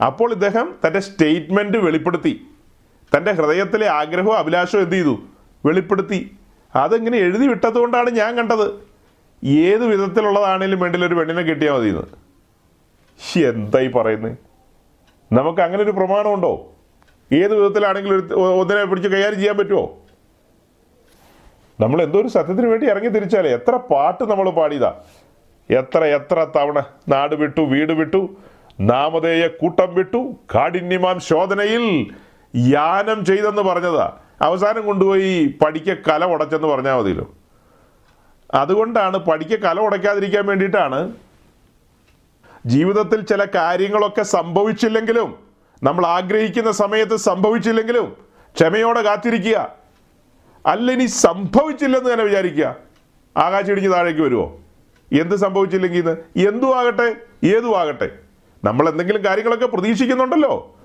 അപ്പോൾ ഇദ്ദേഹം തന്റെ സ്റ്റേറ്റ്മെന്റ് വെളിപ്പെടുത്തി. തന്റെ ഹൃദയത്തിലെ ആഗ്രഹവും അഭിലാഷവും എന്ത് ചെയ്തു? വെളിപ്പെടുത്തി. അതിങ്ങനെ എഴുതി വിട്ടതുകൊണ്ടാണ് ഞാൻ കണ്ടത്? ഏത് വിധത്തിലുള്ളതാണേലും വേണ്ടിൽ ഒരു പെണ്ണിനെ കിട്ടിയാൽ മതി എന്തായി പറയുന്നത് നമുക്ക് അങ്ങനെ ഒരു പ്രമാണമുണ്ടോ ഏത് വിധത്തിലാണെങ്കിലും ഒന്നിനെ പിടിച്ച് കൈകാര്യം ചെയ്യാൻ പറ്റുമോ നമ്മൾ എന്തോ ഒരു സത്യത്തിന് വേണ്ടി ഇറങ്ങി തിരിച്ചാലേ? എത്ര പാട്ട് നമ്മൾ പാടിയതാ? എത്ര എത്ര തവണ നാട് വിട്ടു വീട് വിട്ടു നാമധേയ കൂട്ടം വിട്ടു കാഠിന്യമാം ശോധനയിൽ യാനം ചെയ്തെന്ന് പറഞ്ഞതാ. അവസാനം കൊണ്ടുപോയി പഠിക്ക കല ഉടച്ചെന്ന് പറഞ്ഞാൽ മതിയല്ലോ. അതുകൊണ്ടാണ് പഠിക്ക കല ഉടയ്ക്കാതിരിക്കാൻ വേണ്ടിയിട്ടാണ് ജീവിതത്തിൽ ചില കാര്യങ്ങളൊക്കെ സംഭവിച്ചില്ലെങ്കിലും നമ്മൾ ആഗ്രഹിക്കുന്ന സമയത്ത് സംഭവിച്ചില്ലെങ്കിലും ക്ഷമയോടെ കാത്തിരിക്കുക. അല്ല ഇനി സംഭവിച്ചില്ലെന്ന് തന്നെ വിചാരിക്കുക. ആകാശം ഇടിഞ്ഞ് താഴേക്ക് വരുമോ എന്ത് സംഭവിച്ചില്ലെങ്കിൽ ഇത്? എന്തു ആകട്ടെ ഏതു ആകട്ടെ. നമ്മൾ എന്തെങ്കിലും കാര്യങ്ങളൊക്കെ പ്രതീക്ഷിക്കുന്നുണ്ടല്ലോ.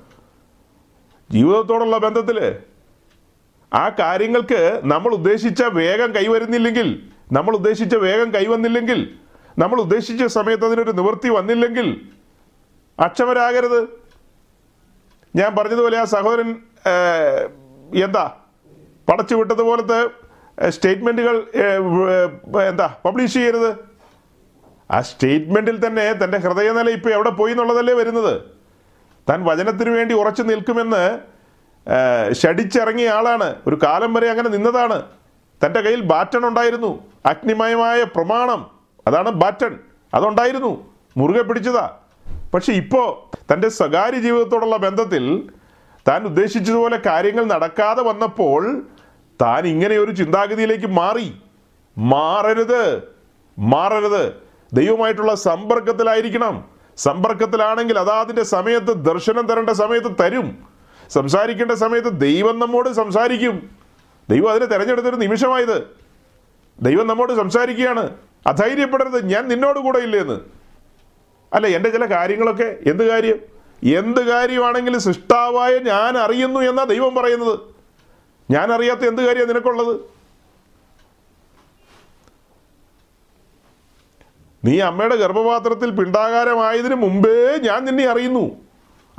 ജീവിതത്തോടുള്ള ബന്ധത്തിൽ ആ കാര്യങ്ങൾക്ക് നമ്മൾ ഉദ്ദേശിച്ച വേഗം കൈവരുന്നില്ലെങ്കിൽ നമ്മൾ ഉദ്ദേശിച്ച വേഗം കൈവന്നില്ലെങ്കിൽ നമ്മൾ ഉദ്ദേശിച്ച സമയത്ത് അതിനൊരു നിവൃത്തി വന്നില്ലെങ്കിൽ അക്ഷമരാകരുത്. ഞാൻ പറഞ്ഞതുപോലെ ആ സഹോദരൻ എന്താ പടച്ചു വിട്ടതുപോലത്തെ സ്റ്റേറ്റ്മെന്റുകൾ എന്താ പബ്ലിഷ് ചെയ്യരുത്. ആ സ്റ്റേറ്റ്മെന്റിൽ തന്നെ തന്റെ ഹൃദയനില ഇപ്പോൾ എവിടെ പോയി എന്നുള്ളതല്ലേ വരുന്നത്? താൻ വചനത്തിന് വേണ്ടി ഉറച്ചു നിൽക്കുമെന്ന് ഷടിച്ചിറങ്ങിയ ആളാണ്. ഒരു കാലം വരെ അങ്ങനെ നിന്നതാണ്. തന്റെ കയ്യിൽ ബാറ്റൺ ഉണ്ടായിരുന്നു. അഗ്നിമയമായ പ്രമാണം. അതാണ് ബാറ്റൺ. അതുണ്ടായിരുന്നു. മുറുകെ പിടിച്ചതാ. പക്ഷെ ഇപ്പോൾ തന്റെ സ്വകാര്യ ജീവിതത്തോടുള്ള ബന്ധത്തിൽ താൻ ഉദ്ദേശിച്ചതുപോലെ കാര്യങ്ങൾ നടക്കാതെ വന്നപ്പോൾ താൻ ഇങ്ങനെ ഒരു ചിന്താഗതിയിലേക്ക് മാറി. മാറരുത്. മാറരുത്. ദൈവമായിട്ടുള്ള സമ്പർക്കത്തിലായിരിക്കണം. സമ്പർക്കത്തിലാണെങ്കിൽ അതാതിന്റെ സമയത്ത് ദർശനം തരേണ്ട സമയത്ത് തരും. സംസാരിക്കേണ്ട സമയത്ത് ദൈവം നമ്മോട് സംസാരിക്കും. ദൈവം അതിനെ തിരഞ്ഞെടുത്തൊരു നിമിഷമായത്. ദൈവം നമ്മോട് സംസാരിക്കുകയാണ്. അധൈര്യപ്പെടരുത് ഞാൻ നിന്നോട് കൂടെ ഇല്ലേന്ന്. അല്ല എന്റെ ചില കാര്യങ്ങളൊക്കെ എന്ത് കാര്യം? എന്ത് കാര്യമാണെങ്കിലും സൃഷ്ടാവായ ഞാൻ അറിയുന്നു എന്നാ ദൈവം പറയുന്നത്. ഞാൻ അറിയാത്ത എന്ത് കാര്യമാണ് നിനക്കുള്ളത്? നീ അമ്മയുടെ ഗർഭപാത്രത്തിൽ പിണ്ടാകാരമായതിനു മുമ്പേ ഞാൻ നിന്നെ അറിയുന്നു.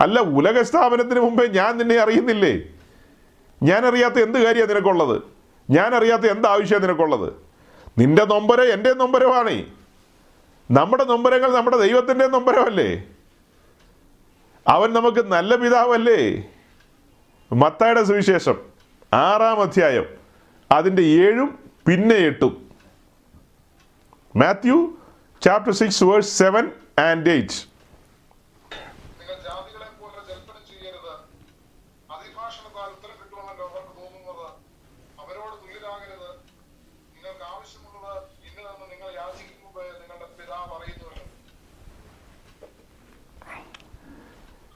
അല്ല ഉലക സ്ഥാപനത്തിന് മുമ്പേ ഞാൻ നിന്നെ അറിയുന്നില്ലേ? ഞാൻ അറിയാത്ത എന്ത് കാര്യമാണ് നിനക്കുള്ളത്? ഞാൻ അറിയാത്ത എന്ത് ആവശ്യമാണ് നിനക്കുള്ളത്? നിന്റെ നൊമ്പര എന്റെ നൊമ്പരമാണേ. നമ്മുടെ നൊമ്പരങ്ങൾ നമ്മുടെ ദൈവത്തിന്റെ നൊമ്പരമല്ലേ? അവൻ നമുക്ക് നല്ല പിതാവല്ലേ? മത്തായുടെ സുവിശേഷം ആറാം അധ്യായം അതിന്റെ ഏഴും പിന്നെ എട്ടും. Matthew chapter six verse seven and eight ശിജുപാസ് ഏഴാം പോലെ ഒന്ന് ചെയ്യരുത് അതിഭാഷണത്താൽ ഉത്തരം കിട്ടുമെന്നല്ലോ അവർക്ക് തോന്നുന്നത് അവരോട് തുല്യരാകരുത് നിങ്ങൾക്ക് ആവശ്യമുള്ളത് ഇന്നതെന്ന് നിങ്ങൾ യാചിക്കും മുമ്പേ നിങ്ങളുടെ പിതാവ് അറിയുന്നുവല്ലോ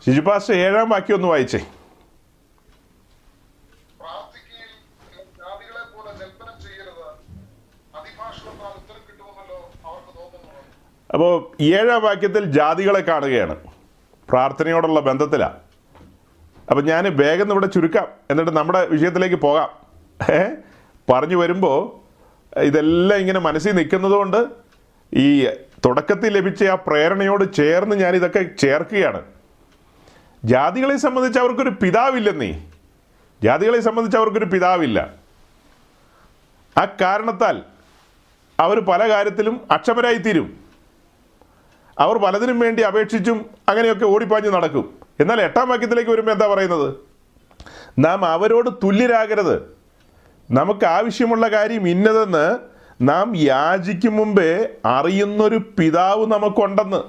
ശിശുപാസ്റ്റർ ഏഴാം വാക്യം ഒന്ന് വായിച്ചേ പ്രാർത്ഥിക്കുകയിൽ നിങ്ങൾ ജാതികളെ പോലെ ജൽപ്പനം ചെയ്യരുത് അതിഭാഷണത്താൽ ഉത്തരം കിട്ടുമെന്നല്ലോ അവർക്ക് തോന്നുന്നത് അപ്പോൾ ഏഴാം വാക്യത്തിൽ ജാതികളെ കാണുകയാണ്. പ്രാർത്ഥനയോടുള്ള ബന്ധത്തിലാണ് അപ്പം ഞാൻ വേഗം ഇവിടെ ചുരുക്കാം. എന്നിട്ട് നമ്മുടെ വിഷയത്തിലേക്ക് പോകാം. പറഞ്ഞു വരുമ്പോൾ ഇതെല്ലാം ഇങ്ങനെ മനസ്സിൽ നിൽക്കുന്നതുകൊണ്ട് ഈ തുടക്കത്തിൽ ലഭിച്ച ആ പ്രേരണയോട് ചേർന്ന് ഞാൻ ഇതൊക്കെ ചേർക്കുകയാണ്. ജാതികളെ സംബന്ധിച്ച് അവർക്കൊരു പിതാവില്ലെന്നേ. ജാതികളെ സംബന്ധിച്ച് അവർക്കൊരു പിതാവില്ല. ആ കാരണത്താൽ അവർ പല കാര്യത്തിലും അക്ഷമരായിത്തീരും. അവർ പലതിനും വേണ്ടി അപേക്ഷിച്ചും അങ്ങനെയൊക്കെ ഓടിപ്പാഞ്ഞ് നടക്കും. എന്നാൽ എട്ടാം വാക്യത്തിലേക്ക് വരുമ്പോൾ എന്താ പറയുന്നത്? നാം അവരോട് തുല്യരാകരുത്. നമുക്ക് ആവശ്യമുള്ള കാര്യം ഇന്നതെന്ന് നാം യാചിക്കും മുമ്പേ അറിയുന്നൊരു പിതാവ് നമുക്കുണ്ടെന്ന്.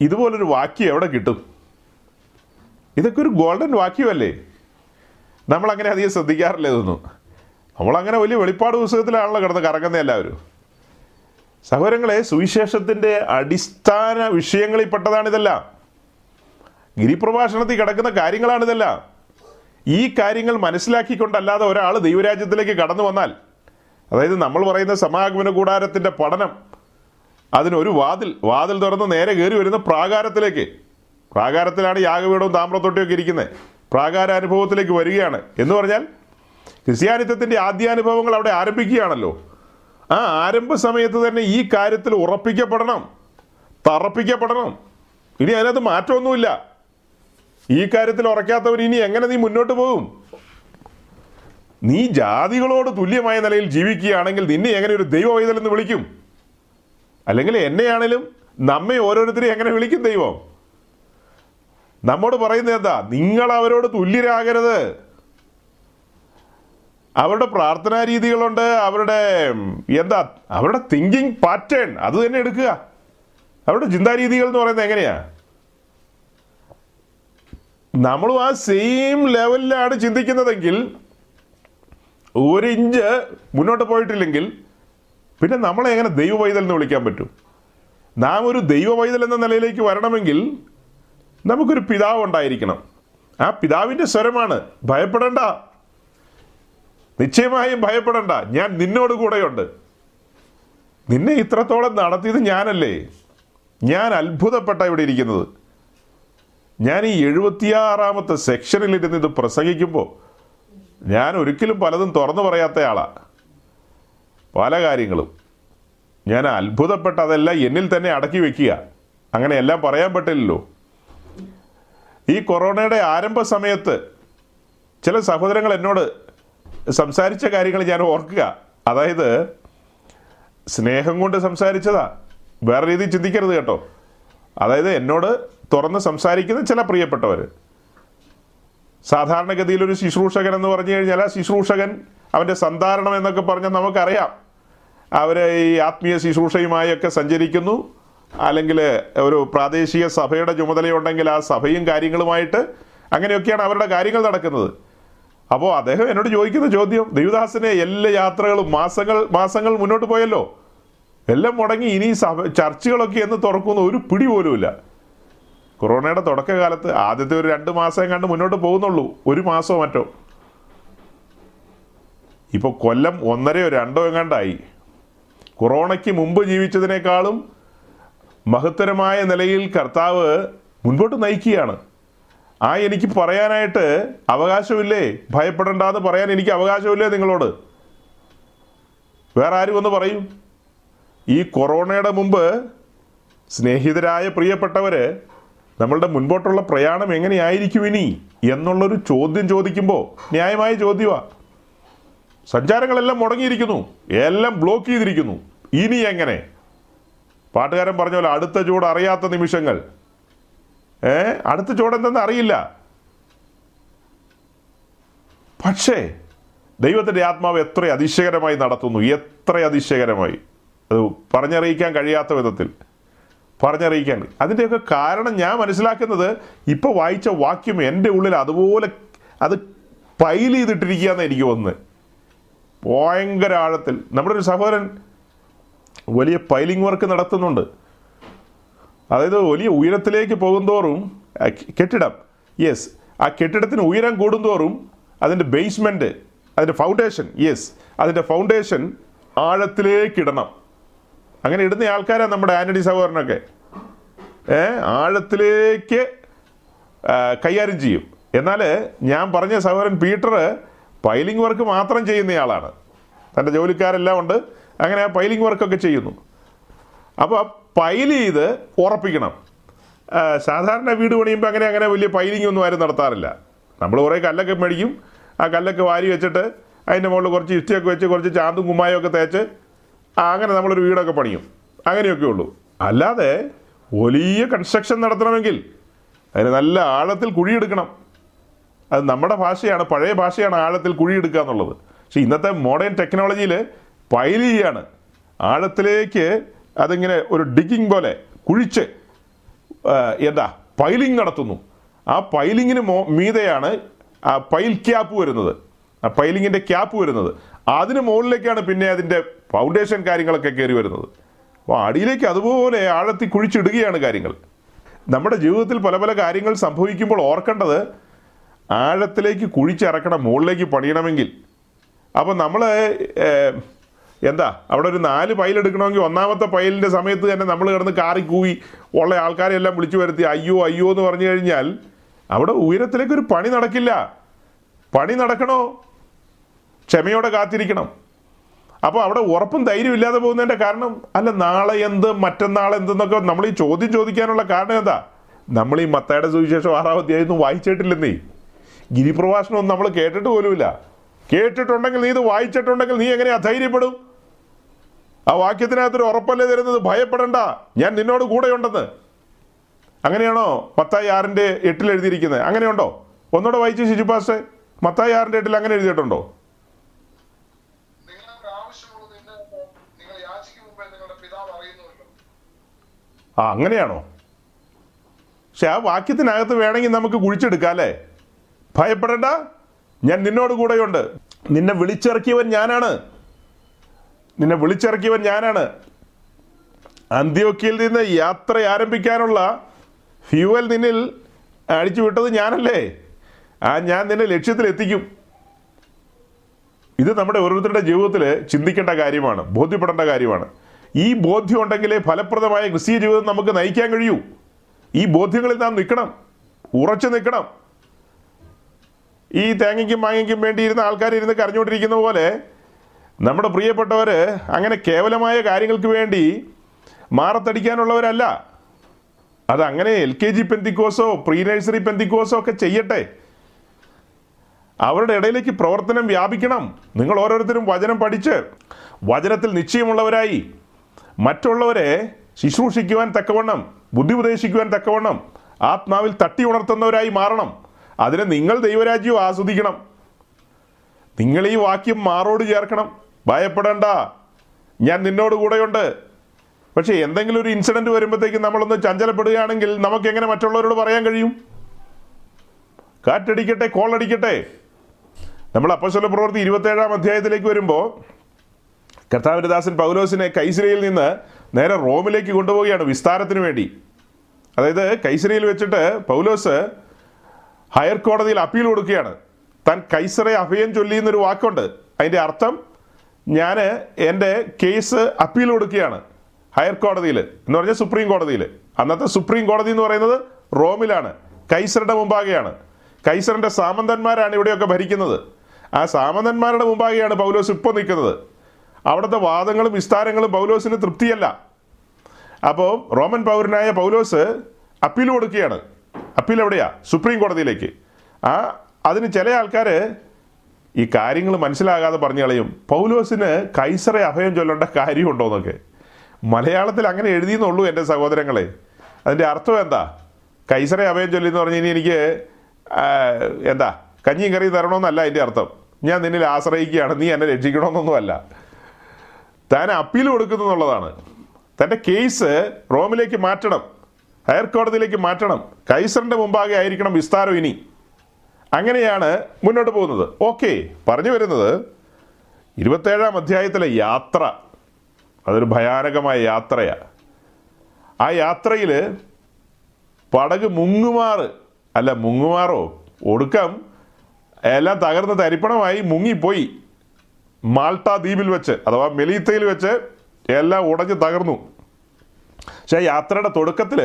ഇതുപോലൊരു വാക്യം എവിടെ കിട്ടും? ഇതൊക്കെ ഒരു ഗോൾഡൻ വാക്യമല്ലേ? നമ്മളങ്ങനെ അധികം ശ്രദ്ധിക്കാറില്ല ഇതൊന്നും. നമ്മളങ്ങനെ വലിയ വെളിപ്പാട് പുസ്തകത്തിലാണല്ലോ കിടന്ന് കറങ്ങുന്ന എല്ലാവരും. സഹോദരങ്ങളെ സുവിശേഷത്തിന്റെ അടിസ്ഥാന വിഷയങ്ങളിൽ പെട്ടതാണിതല്ല ഗിരിപ്രഭാഷണത്തിൽ കിടക്കുന്ന കാര്യങ്ങളാണിതെല്ലാം. ഈ കാര്യങ്ങൾ മനസ്സിലാക്കിക്കൊണ്ടല്ലാതെ ഒരാൾ ദൈവരാജ്യത്തിലേക്ക് കടന്നു വന്നാൽ അതായത് നമ്മൾ പറയുന്ന സമാഗമന കൂടാരത്തിന്റെ പഠനം അതിനൊരു വാതിൽ വാതിൽ തുറന്ന് നേരെ കയറി വരുന്ന പ്രാകാരത്തിലേക്ക് പ്രാകാരത്തിലാണ് യാഗവീടവും താമ്രത്തൊട്ടിയൊക്കെ ഇരിക്കുന്നത് പ്രാകാര അനുഭവത്തിലേക്ക് വരികയാണ്. എന്ന് പറഞ്ഞാൽ ക്രിസ്ത്യാനിത്വത്തിന്റെ ആദ്യാനുഭവങ്ങൾ അവിടെ ആരംഭിക്കുകയാണല്ലോ. ആ ആരംഭ സമയത്ത് തന്നെ ഈ കാര്യത്തിൽ ഉറപ്പിക്കപ്പെടണം. തറപ്പിക്കപ്പെടണം. ഇനി അതിനകത്ത് മാറ്റമൊന്നുമില്ല. ഈ കാര്യത്തിൽ ഉറക്കാത്തവർ ഇനി എങ്ങനെ നീ മുന്നോട്ട് പോകും? നീ ജാതികളോട് തുല്യമായ നിലയിൽ ജീവിക്കുകയാണെങ്കിൽ നിന്നെ എങ്ങനെ ഒരു ദൈവ വൈതൽ എന്ന് വിളിക്കും? അല്ലെങ്കിൽ എന്നെയാണേലും നമ്മെ ഓരോരുത്തരെയും എങ്ങനെ വിളിക്കും ദൈവം? നമ്മോട് പറയുന്നത് എന്താ? നിങ്ങൾ അവരോട് തുല്യരാകരുത്. അവരുടെ പ്രാർത്ഥനാ രീതികളുണ്ട് അവരുടെ എന്താ അവരുടെ തിങ്കിങ് പാറ്റേൺ അത് തന്നെ എടുക്കുക. അവരുടെ ചിന്താരീതികൾ എന്ന് പറയുന്നത് എങ്ങനെയാ? നമ്മളും ആ സെയിം ലെവലിലാണ് ചിന്തിക്കുന്നതെങ്കിൽ ഒരു ഇഞ്ച് മുന്നോട്ട് പോയിട്ടില്ലെങ്കിൽ പിന്നെ നമ്മളെ എങ്ങനെ ദൈവ പൈതൽ എന്ന് വിളിക്കാൻ പറ്റും? നാം ഒരു ദൈവ പൈതൽ എന്ന നിലയിലേക്ക് വരണമെങ്കിൽ നമുക്കൊരു പിതാവ് ഉണ്ടായിരിക്കണം. ആ പിതാവിന്റെ സ്വരമാണ് ഭയപ്പെടേണ്ട. നിശ്ചയമായും ഭയപ്പെടണ്ട. ഞാൻ നിന്നോട് കൂടെയുണ്ട്. നിന്നെ ഇത്രത്തോളം നടത്തിയത് ഞാനല്ലേ? ഞാൻ അത്ഭുതപ്പെട്ട ഇവിടെ ഇരിക്കുന്നത്. ഞാൻ ഈ എഴുപത്തിയാറാമത്തെ സെക്ഷനിൽ ഇരുന്ന് ഇത് പ്രസംഗിക്കുമ്പോൾ ഞാൻ ഒരിക്കലും പലതും തുറന്നു പറയാത്ത ആളാ. പല കാര്യങ്ങളും. ഞാൻ അത്ഭുതപ്പെട്ട അതെല്ലാം എന്നിൽ തന്നെ അടക്കി വെക്കുക. അങ്ങനെ എല്ലാം പറയാൻ പറ്റില്ലല്ലോ. ഈ കൊറോണയുടെ ആരംഭ സമയത്ത് ചില സഹോദരങ്ങൾ എന്നോട് സംസാരിച്ച കാര്യങ്ങൾ ഞാൻ ഓർക്കുക. അതായത് സ്നേഹം കൊണ്ട് സംസാരിച്ചതാ. വേറെ രീതിയിൽ ചിന്തിക്കരുത് കേട്ടോ. അതായത് എന്നോട് തുറന്ന് സംസാരിക്കുന്ന ചില പ്രിയപ്പെട്ടവർ സാധാരണഗതിയിൽ ഒരു ശുശ്രൂഷകൻ എന്ന് പറഞ്ഞു കഴിഞ്ഞാൽ ആ ശുശ്രൂഷകൻ അവന്റെ സന്താരണം എന്നൊക്കെ പറഞ്ഞാൽ നമുക്കറിയാം. അവർ ഈ ആത്മീയ ശുശ്രൂഷയുമായൊക്കെ സഞ്ചരിക്കുന്നു. അല്ലെങ്കിൽ ഒരു പ്രാദേശിക സഭയുടെ ചുമതലയുണ്ടെങ്കിൽ ആ സഭയും കാര്യങ്ങളുമായിട്ട് അങ്ങനെയൊക്കെയാണ് അവരുടെ കാര്യങ്ങൾ നടക്കുന്നത്. അപ്പോൾ അദ്ദേഹം എന്നോട് ചോദിക്കുന്ന ചോദ്യം ദേവദാസിനെ എല്ലാ യാത്രകളും മാസങ്ങൾ മാസങ്ങൾ മുന്നോട്ട് പോയല്ലോ. എല്ലാം മുടങ്ങി ഇനി സഭ ചർച്ചുകളൊക്കെ എന്ന് തുറക്കുന്ന ഒരു പിടി പോലുമില്ല. കൊറോണയുടെ തുടക്കകാലത്ത് ആദ്യത്തെ ഒരു രണ്ട് മാസം കണ്ട് മുന്നോട്ട് പോകുന്നുള്ളൂ ഒരു മാസമോ മറ്റോ. ഇപ്പോൾ കൊല്ലം ഒന്നരയോ രണ്ടോ എങ്ങാണ്ടായി. കൊറോണയ്ക്ക് മുമ്പ് ജീവിച്ചതിനേക്കാളും മഹത്തരമായ നിലയിൽ കർത്താവ് മുൻപോട്ട് നയിക്കുകയാണ്. ആ എനിക്ക് പറയാനായിട്ട് അവകാശമില്ലേ? ഭയപ്പെടണ്ടെന്ന് പറയാൻ എനിക്ക് അവകാശമില്ലേ നിങ്ങളോട്? വേറെ ആരും ഒന്ന് പറയും? ഈ കൊറോണയുടെ മുമ്പ് സ്നേഹിതരായ പ്രിയപ്പെട്ടവർ നമ്മളുടെ മുൻപോട്ടുള്ള പ്രയാണം എങ്ങനെയായിരിക്കും ഇനി എന്നുള്ളൊരു ചോദ്യം ചോദിക്കുമ്പോൾ ന്യായമായ ചോദ്യമാ സഞ്ചാരങ്ങളെല്ലാം മുടങ്ങിയിരിക്കുന്നു. എല്ലാം ബ്ലോക്ക് ചെയ്തിരിക്കുന്നു. ഇനി എങ്ങനെ? പാട്ടുകാരൻ പറഞ്ഞ പോലെ അടുത്ത ചൂട് അറിയാത്ത നിമിഷങ്ങൾ. അടുത്ത ചുവടെന്തെന്ന് അറിയില്ല. പക്ഷേ ദൈവത്തിന്റെ ആത്മാവ് എത്ര അതിശയകരമായി നടത്തുന്നു. എത്ര അതിശയകരമായി. അത് പറഞ്ഞറിയിക്കാൻ കഴിയാത്ത വിധത്തിൽ. പറഞ്ഞറിയിക്കാൻ. അതിന്റെയൊക്കെ കാരണം ഞാൻ മനസ്സിലാക്കുന്നത് ഇപ്പോൾ വായിച്ച വാക്യം എന്റെ ഉള്ളിൽ അതുപോലെ അത് പൈൽ ചെയ്തിട്ടിരിക്കുകയെന്ന് എനിക്ക് വന്ന് ഭയങ്കര ആഴത്തിൽ. നമ്മുടെ ഒരു സഹോദരൻ വലിയ പൈലിംഗ് വർക്ക് നടത്തുന്നുണ്ട്. അതായത് വലിയ ഉയരത്തിലേക്ക് പോകുന്തോറും കെട്ടിടം. യെസ് ആ കെട്ടിടത്തിന് ഉയരം കൂടുന്തോറും അതിന്റെ ബേസ്മെന്റ് അതിന്റെ ഫൗണ്ടേഷൻ യെസ് അതിന്റെ ഫൗണ്ടേഷൻ ആഴത്തിലേക്ക് ഇടണം അങ്ങനെ ഇടുന്ന ആൾക്കാരാണ് നമ്മുടെ ആന്റണി സഹോദരനൊക്കെ. ഏ? ആഴത്തിലേക്ക് കൈകാര്യം ചെയ്യും. എന്നാൽ ഞാൻ പറഞ്ഞ സഹോദരൻ പീറ്റർ പൈലിംഗ് വർക്ക് മാത്രം ചെയ്യുന്നയാളാണ്. തന്റെ ജോലിക്കാരെല്ലാം ഉണ്ട്. അങ്ങനെ ആ പൈലിംഗ് വർക്കൊക്കെ ചെയ്യുന്നു. അപ്പോൾ പൈൽ ചെയ്ത് ഉറപ്പിക്കണം. സാധാരണ വീട് പണിയുമ്പോൾ അങ്ങനെ അങ്ങനെ വലിയ പൈലിംഗ് ഒന്നും ആരും നടത്താറില്ല. നമ്മൾ കുറേ കല്ലൊക്കെ മേടിക്കും. ആ കല്ലൊക്കെ വാരി വെച്ചിട്ട് അതിന്റെ മുകളിൽ കുറച്ച് ഇഷ്ടിയൊക്കെ വെച്ച് കുറച്ച് ചാന്തും കുമ്മായും ഒക്കെ തേച്ച് അങ്ങനെ നമ്മളൊരു വീടൊക്കെ പണിയും. അങ്ങനെയൊക്കെ ഉള്ളൂ. അല്ലാതെ വലിയ കൺസ്ട്രക്ഷൻ നടത്തണമെങ്കിൽ അതിന് നല്ല ആഴത്തിൽ കുഴിയെടുക്കണം. അത് നമ്മുടെ ഭാഷയാണ് പഴയ ഭാഷയാണ് ആഴത്തിൽ കുഴിയെടുക്കുക എന്നുള്ളത്. പക്ഷേ ഇന്നത്തെ മോഡേൺ ടെക്നോളജിയിൽ പൈൽ ചെയ്യാണ്. ആഴത്തിലേക്ക് അതിങ്ങനെ ഒരു ഡിഗിങ് പോലെ കുഴിച്ച് എന്താ പൈലിംഗ് നടത്തുന്നു. ആ പൈലിങ്ങിന് മോ മീതെയാണ് ആ പൈൽ ക്യാപ്പ് വരുന്നത്. ആ പൈലിങ്ങിന്റെ ക്യാപ്പ് വരുന്നത്. അതിന് മുകളിലേക്കാണ് പിന്നെ അതിന്റെ ഫൗണ്ടേഷൻ കാര്യങ്ങളൊക്കെ കയറി വരുന്നത്. അപ്പോൾ അടിയിലേക്ക് അതുപോലെ ആഴത്തിൽ കുഴിച്ചിടുകയാണ് കാര്യങ്ങൾ. നമ്മുടെ ജീവിതത്തിൽ പല പല കാര്യങ്ങൾ സംഭവിക്കുമ്പോൾ ഓർക്കേണ്ടത് ആഴത്തിലേക്ക് കുഴിച്ചിറക്കണം മുകളിലേക്ക് പണിയണമെങ്കിൽ. അപ്പോൾ നമ്മൾ എന്താ? അവിടെ ഒരു നാല് പൈൽ എടുക്കണമെങ്കിൽ ഒന്നാമത്തെ പൈലിന്റെ സമയത്ത് തന്നെ നമ്മൾ കിടന്ന് കാറി കൂവി. ഉള്ള ആൾക്കാരെ എല്ലാം വിളിച്ചു വരുത്തി അയ്യോ അയ്യോ എന്ന് പറഞ്ഞു കഴിഞ്ഞാൽ അവിടെ ഉയരത്തിലേക്ക് ഒരു പണി നടക്കില്ല. പണി നടക്കണോ? ക്ഷമയോടെ കാത്തിരിക്കണം. അപ്പോൾ അവിടെ ഉറപ്പും ധൈര്യം ഇല്ലാതെ പോകുന്നതിന്റെ കാരണം അല്ല നാളെ എന്ത്? മറ്റന്നാൾ എന്തെന്നൊക്കെ നമ്മൾ ഈ ചോദ്യം ചോദിക്കാനുള്ള കാരണം എന്താ? നമ്മൾ ഈ മത്തയുടെ സുവിശേഷം ആറാം അധ്യായം വായിച്ചിട്ടില്ലെന്നേ. ഗിരിപ്രഭാഷണമൊന്നും നമ്മൾ കേട്ടിട്ട് പോലുമില്ല. കേട്ടിട്ടുണ്ടെങ്കിൽ നീ ഇത് വായിച്ചിട്ടുണ്ടെങ്കിൽ നീ എങ്ങനെ അധൈര്യപ്പെടും? ആ വാക്യത്തിനകത്തൊരു ഉറപ്പല്ലേ തരുന്നത്? ഭയപ്പെടണ്ട. ഞാൻ നിന്നോട് കൂടെയുണ്ടെന്ന്. അങ്ങനെയാണോ മത്തായി ആറിന്റെ എട്ടിൽ എഴുതിയിരിക്കുന്നത്? അങ്ങനെയുണ്ടോ? ഒന്നുകൂടെ വായിച്ച് പാസ് മത്തായി ആറിന്റെ എട്ടിൽ അങ്ങനെ എഴുതിയിട്ടുണ്ടോ? ആ അങ്ങനെയാണോ? പക്ഷെ ആ വാക്യത്തിനകത്ത് വേണമെങ്കിൽ നമുക്ക് കുഴിച്ചെടുക്കാം അല്ലേ? ഭയപ്പെടണ്ട. ഞാൻ നിന്നോട് കൂടെയുണ്ട്. നിന്നെ വിളിച്ചിറക്കിയവൻ ഞാനാണ്. നിന്നെ വിളിച്ചിറക്കിയവൻ ഞാനാണ്. അന്ത്യോക്കിയിൽ നിന്ന് യാത്ര ആരംഭിക്കാനുള്ള ഫ്യൂവൽ നിന്നിൽ അടിച്ചു വിട്ടത് ഞാനല്ലേ? ആ ഞാൻ നിന്നെ ലക്ഷ്യത്തിൽ എത്തിക്കും. ഇത് നമ്മുടെ ഓരോരുത്തരുടെ ജീവിതത്തിൽ ചിന്തിക്കേണ്ട കാര്യമാണ് ബോധ്യപ്പെടേണ്ട കാര്യമാണ്. ഈ ബോധ്യം ഉണ്ടെങ്കിലേ ഫലപ്രദമായ ക്രിസ്തീയ ജീവിതം നമുക്ക് നയിക്കാൻ കഴിയൂ. ഈ ബോധ്യങ്ങളിൽ നാം നിൽക്കണം ഉറച്ചു നിൽക്കണം. ഈ തേങ്ങയ്ക്കും മാങ്ങയ്ക്കും വേണ്ടി ഇരുന്ന ആൾക്കാർ ഇരുന്ന് കരഞ്ഞുകൊണ്ടിരിക്കുന്ന പോലെ നമ്മുടെ പ്രിയപ്പെട്ടവർ അങ്ങനെ കേവലമായ കാര്യങ്ങൾക്ക് വേണ്ടി മാറത്തടിക്കാനുള്ളവരല്ല. അതങ്ങനെ എൽ കെ ജി പെന്തിക്കോസോ പ്രീ നഴ്സറി പെന്തിക്കോസോ ഒക്കെ ചെയ്യട്ടെ. അവരുടെ ഇടയിലേക്ക് പ്രവർത്തനം വ്യാപിക്കണം. നിങ്ങൾ ഓരോരുത്തരും വചനം പഠിച്ച് വചനത്തിൽ നിശ്ചയമുള്ളവരായി. മറ്റുള്ളവരെ ശുശ്രൂഷിക്കുവാൻ തക്കവണ്ണം ബുദ്ധി ഉപദേശിക്കുവാൻ തക്കവണ്ണം ആത്മാവിൽ തട്ടി ഉണർത്തുന്നവരായി മാറണം. അതിനെ നിങ്ങൾ ദൈവരാജ്യവും ആസ്വദിക്കണം. നിങ്ങൾ ഈ വാക്യം മാറോട് ചേർക്കണം. ഭയപ്പെടേണ്ട. ഞാൻ നിന്നോട് കൂടെയുണ്ട്. പക്ഷേ എന്തെങ്കിലും ഒരു ഇൻസിഡന്റ് വരുമ്പോഴത്തേക്ക് നമ്മളൊന്ന് ചഞ്ചലപ്പെടുകയാണെങ്കിൽ നമുക്ക് എങ്ങനെ മറ്റുള്ളവരോട് പറയാൻ കഴിയും? കാറ്റടിക്കട്ടെ കോളടിക്കട്ടെ. നമ്മൾ അപ്പസ്വല പ്രവൃത്തി ഇരുപത്തേഴാം അധ്യായത്തിലേക്ക് വരുമ്പോൾ കർത്താവിന്റെ ദാസൻ പൗലോസിനെ കൈസരയിൽ നിന്ന് നേരെ റോമിലേക്ക് കൊണ്ടുപോവുകയാണ് വിസ്താരത്തിന് വേണ്ടി. അതായത് കൈസരയിൽ വെച്ചിട്ട് പൗലോസ് ഹയർ കോടതിയിൽ അപ്പീൽ കൊടുക്കുകയാണ്. താൻ കൈസറെ അഭയം ചൊല്ലി എന്നൊരു വാക്കുണ്ട്. അതിന്റെ അർത്ഥം ഞാൻ എന്റെ കേസ് അപ്പീൽ കൊടുക്കുകയാണ് ഹയർ കോടതിയിൽ എന്ന് പറഞ്ഞാൽ സുപ്രീം കോടതിയിൽ അന്നത്തെ സുപ്രീം കോടതി എന്ന് പറയുന്നത് റോമിലാണ്. കൈസറുടെ മുമ്പാകെയാണ്. കൈസറിന്റെ സാമന്തന്മാരാണ് ഇവിടെയൊക്കെ ഭരിക്കുന്നത്. ആ സാമന്തന്മാരുടെ മുമ്പാകെയാണ് പൗലോസ് ഇപ്പോൾ നിൽക്കുന്നത്. അവിടുത്തെ വാദങ്ങളും വിസ്താരങ്ങളും പൗലോസിന് തൃപ്തിയല്ല. അപ്പോൾ റോമൻ പൗരനായ പൗലോസ് അപ്പീൽ കൊടുക്കുകയാണ്. അപ്പീൽ എവിടെയാ? സുപ്രീം കോടതിയിലേക്ക്. ആ അതിന് ചില ആൾക്കാർ ഈ കാര്യങ്ങൾ മനസ്സിലാകാതെ പറഞ്ഞു കളയും. പൗലോസിന് കൈസറെ അഭയം ചൊല്ലേണ്ട കാര്യമുണ്ടോ എന്നൊക്കെ. മലയാളത്തിൽ അങ്ങനെ എഴുതിയെന്നുള്ളൂ എന്റെ സഹോദരങ്ങളെ. അതിന്റെ അർത്ഥം എന്താ? കൈസറെ അഭയം ചൊല്ലി എന്ന് പറഞ്ഞു കഴിഞ്ഞാൽ എനിക്ക് എന്താ? കഞ്ഞിയും കറി തരണമെന്നല്ല അതിന്റെ അർത്ഥം. ഞാൻ നിന്നിൽ ആശ്രയിക്കുകയാണ്. നീ എന്നെ രക്ഷിക്കണമെന്നൊന്നുമല്ല. താൻ അപ്പീൽ കൊടുക്കുന്നു എന്നുള്ളതാണ്. തന്റെ കേസ് റോമിലേക്ക് മാറ്റണം. ഹയർ കോടതിയിലേക്ക് മാറ്റണം. കൈസറിന്റെ മുമ്പാകെ ആയിരിക്കണം വിസ്താരം ഇനി. അങ്ങനെയാണ് മുന്നോട്ട് പോകുന്നത്. ഓക്കെ പറഞ്ഞു വരുന്നത് ഇരുപത്തേഴാം അധ്യായത്തിലെ യാത്ര. അതൊരു ഭയാനകമായ യാത്രയാണ് ആ യാത്രയിൽ പടക് മുങ്ങുമാറ് അല്ല മുങ്ങുമാറോ ഒടുക്കം എല്ലാം തകർന്ന് തരിപ്പണമായി മുങ്ങിപ്പോയി. മാൾട്ട ദ്വീപിൽ വെച്ച് അഥവാ മെലീത്തയിൽ വെച്ച് എല്ലാം ഉടഞ്ഞ് തകർന്നു. പക്ഷേ യാത്രയുടെ തുടക്കത്തിൽ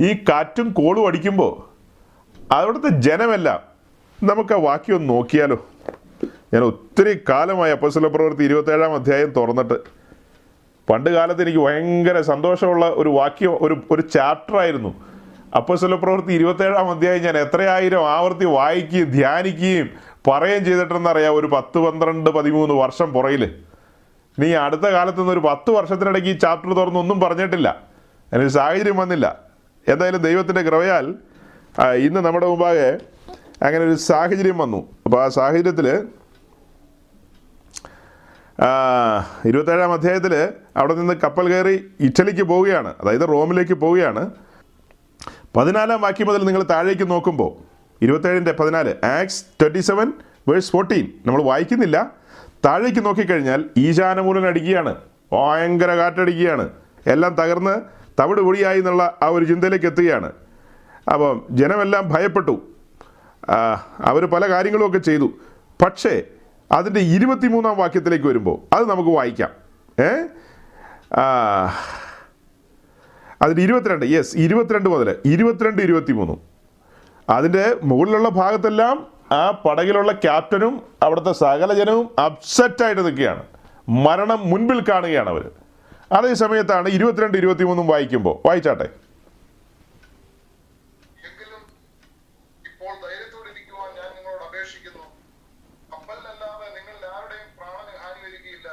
ഈ കാറ്റും കോളും അടിക്കുമ്പോൾ അവിടുത്തെ ജനമെല്ലാം നമുക്ക് ആ വാക്യം ഒന്ന് നോക്കിയാലോ? ഞാൻ ഒത്തിരി കാലമായി അപ്പസ്വല പ്രവൃത്തി ഇരുപത്തേഴാം അധ്യായം തുറന്നിട്ട് പണ്ട് കാലത്ത് എനിക്ക് ഭയങ്കര സന്തോഷമുള്ള ഒരു വാക്യം ഒരു ഒരു ചാപ്റ്റർ ആയിരുന്നു. അപ്പസ്വല പ്രവൃത്തി ഇരുപത്തേഴാം അധ്യായം ഞാൻ എത്രയായിരം ആവർത്തി വായിക്കുകയും ധ്യാനിക്കുകയും പറയുകയും ചെയ്തിട്ടെന്നറിയാം ഒരു പത്ത് പന്ത്രണ്ട് പതിമൂന്ന് വർഷം പുറയിൽ നീ അടുത്ത കാലത്ത് നിന്ന് ഒരു പത്ത് വർഷത്തിനിടയ്ക്ക് ഈ ചാപ്റ്റർ തുറന്നൊന്നും പറഞ്ഞിട്ടില്ല. അതിനൊരു സാഹചര്യം വന്നില്ല. എന്തായാലും ദൈവത്തിന്റെ കൃപയാൽ ഇന്ന് നമ്മുടെ മുമ്പാകെ അങ്ങനെ ഒരു സാഹചര്യം വന്നു. അപ്പോൾ ആ സാഹചര്യത്തിൽ ഇരുപത്തേഴാം അധ്യായത്തിൽ അവിടെ നിന്ന് കപ്പൽ കയറി ഇറ്റലിക്ക് പോവുകയാണ്. അതായത് റോമിലേക്ക് പോവുകയാണ്. പതിനാലാം വാക്യം മുതൽ നിങ്ങൾ താഴേക്ക് നോക്കുമ്പോൾ ഇരുപത്തേഴിന്റെ പതിനാല് Acts twenty seven verse fourteen. നമ്മൾ വായിക്കുന്നില്ല. താഴേക്ക് നോക്കിക്കഴിഞ്ഞാൽ ഈശാനമൂലൻ അടിക്കുകയാണ്. ഭയങ്കര കാറ്റടിക്കുകയാണ്. എല്ലാം തകർന്ന് തവിട് പൊടിയായി എന്നുള്ള ആ ഒരു ചിന്തയിലേക്ക് എത്തുകയാണ്. അപ്പം ജനമെല്ലാം ഭയപ്പെട്ടു. അവർ പല കാര്യങ്ങളുമൊക്കെ ചെയ്തു. പക്ഷേ അതിന്റെ ഇരുപത്തിമൂന്നാം വാക്യത്തിലേക്ക് വരുമ്പോൾ അത് നമുക്ക് വായിക്കാം. ഏ? അതിന്റെ ഇരുപത്തിരണ്ട് യെസ് ഇരുപത്തിരണ്ട് മുതൽ ഇരുപത്തിരണ്ട് ഇരുപത്തി മൂന്നും അതിന്റെ മുകളിലുള്ള ഭാഗത്തെല്ലാം ആ പടകിലുള്ള ക്യാപ്റ്റനും അവിടുത്തെ സകല ജനവും അപ്സെറ്റായിട്ട് നിൽക്കുകയാണ്. മരണം മുൻപിൽ കാണുകയാണ് അവർ അതേ സമയത്താണ് ഇരുപത്തിരണ്ട് ഇരുപത്തി മൂന്നും വായിക്കുമ്പോൾ വായിച്ചാട്ടെ എങ്കിലും ഇപ്പോൾ ധൈര്യത്തോടിരിക്കുവാൻ ഞാൻ നിങ്ങളോട് അപേക്ഷിക്കുന്നു കപ്പലിലല്ലാതെ നിങ്ങളിൽ ആരുടെയും പ്രാണന് ഹാനി വരികയില്ല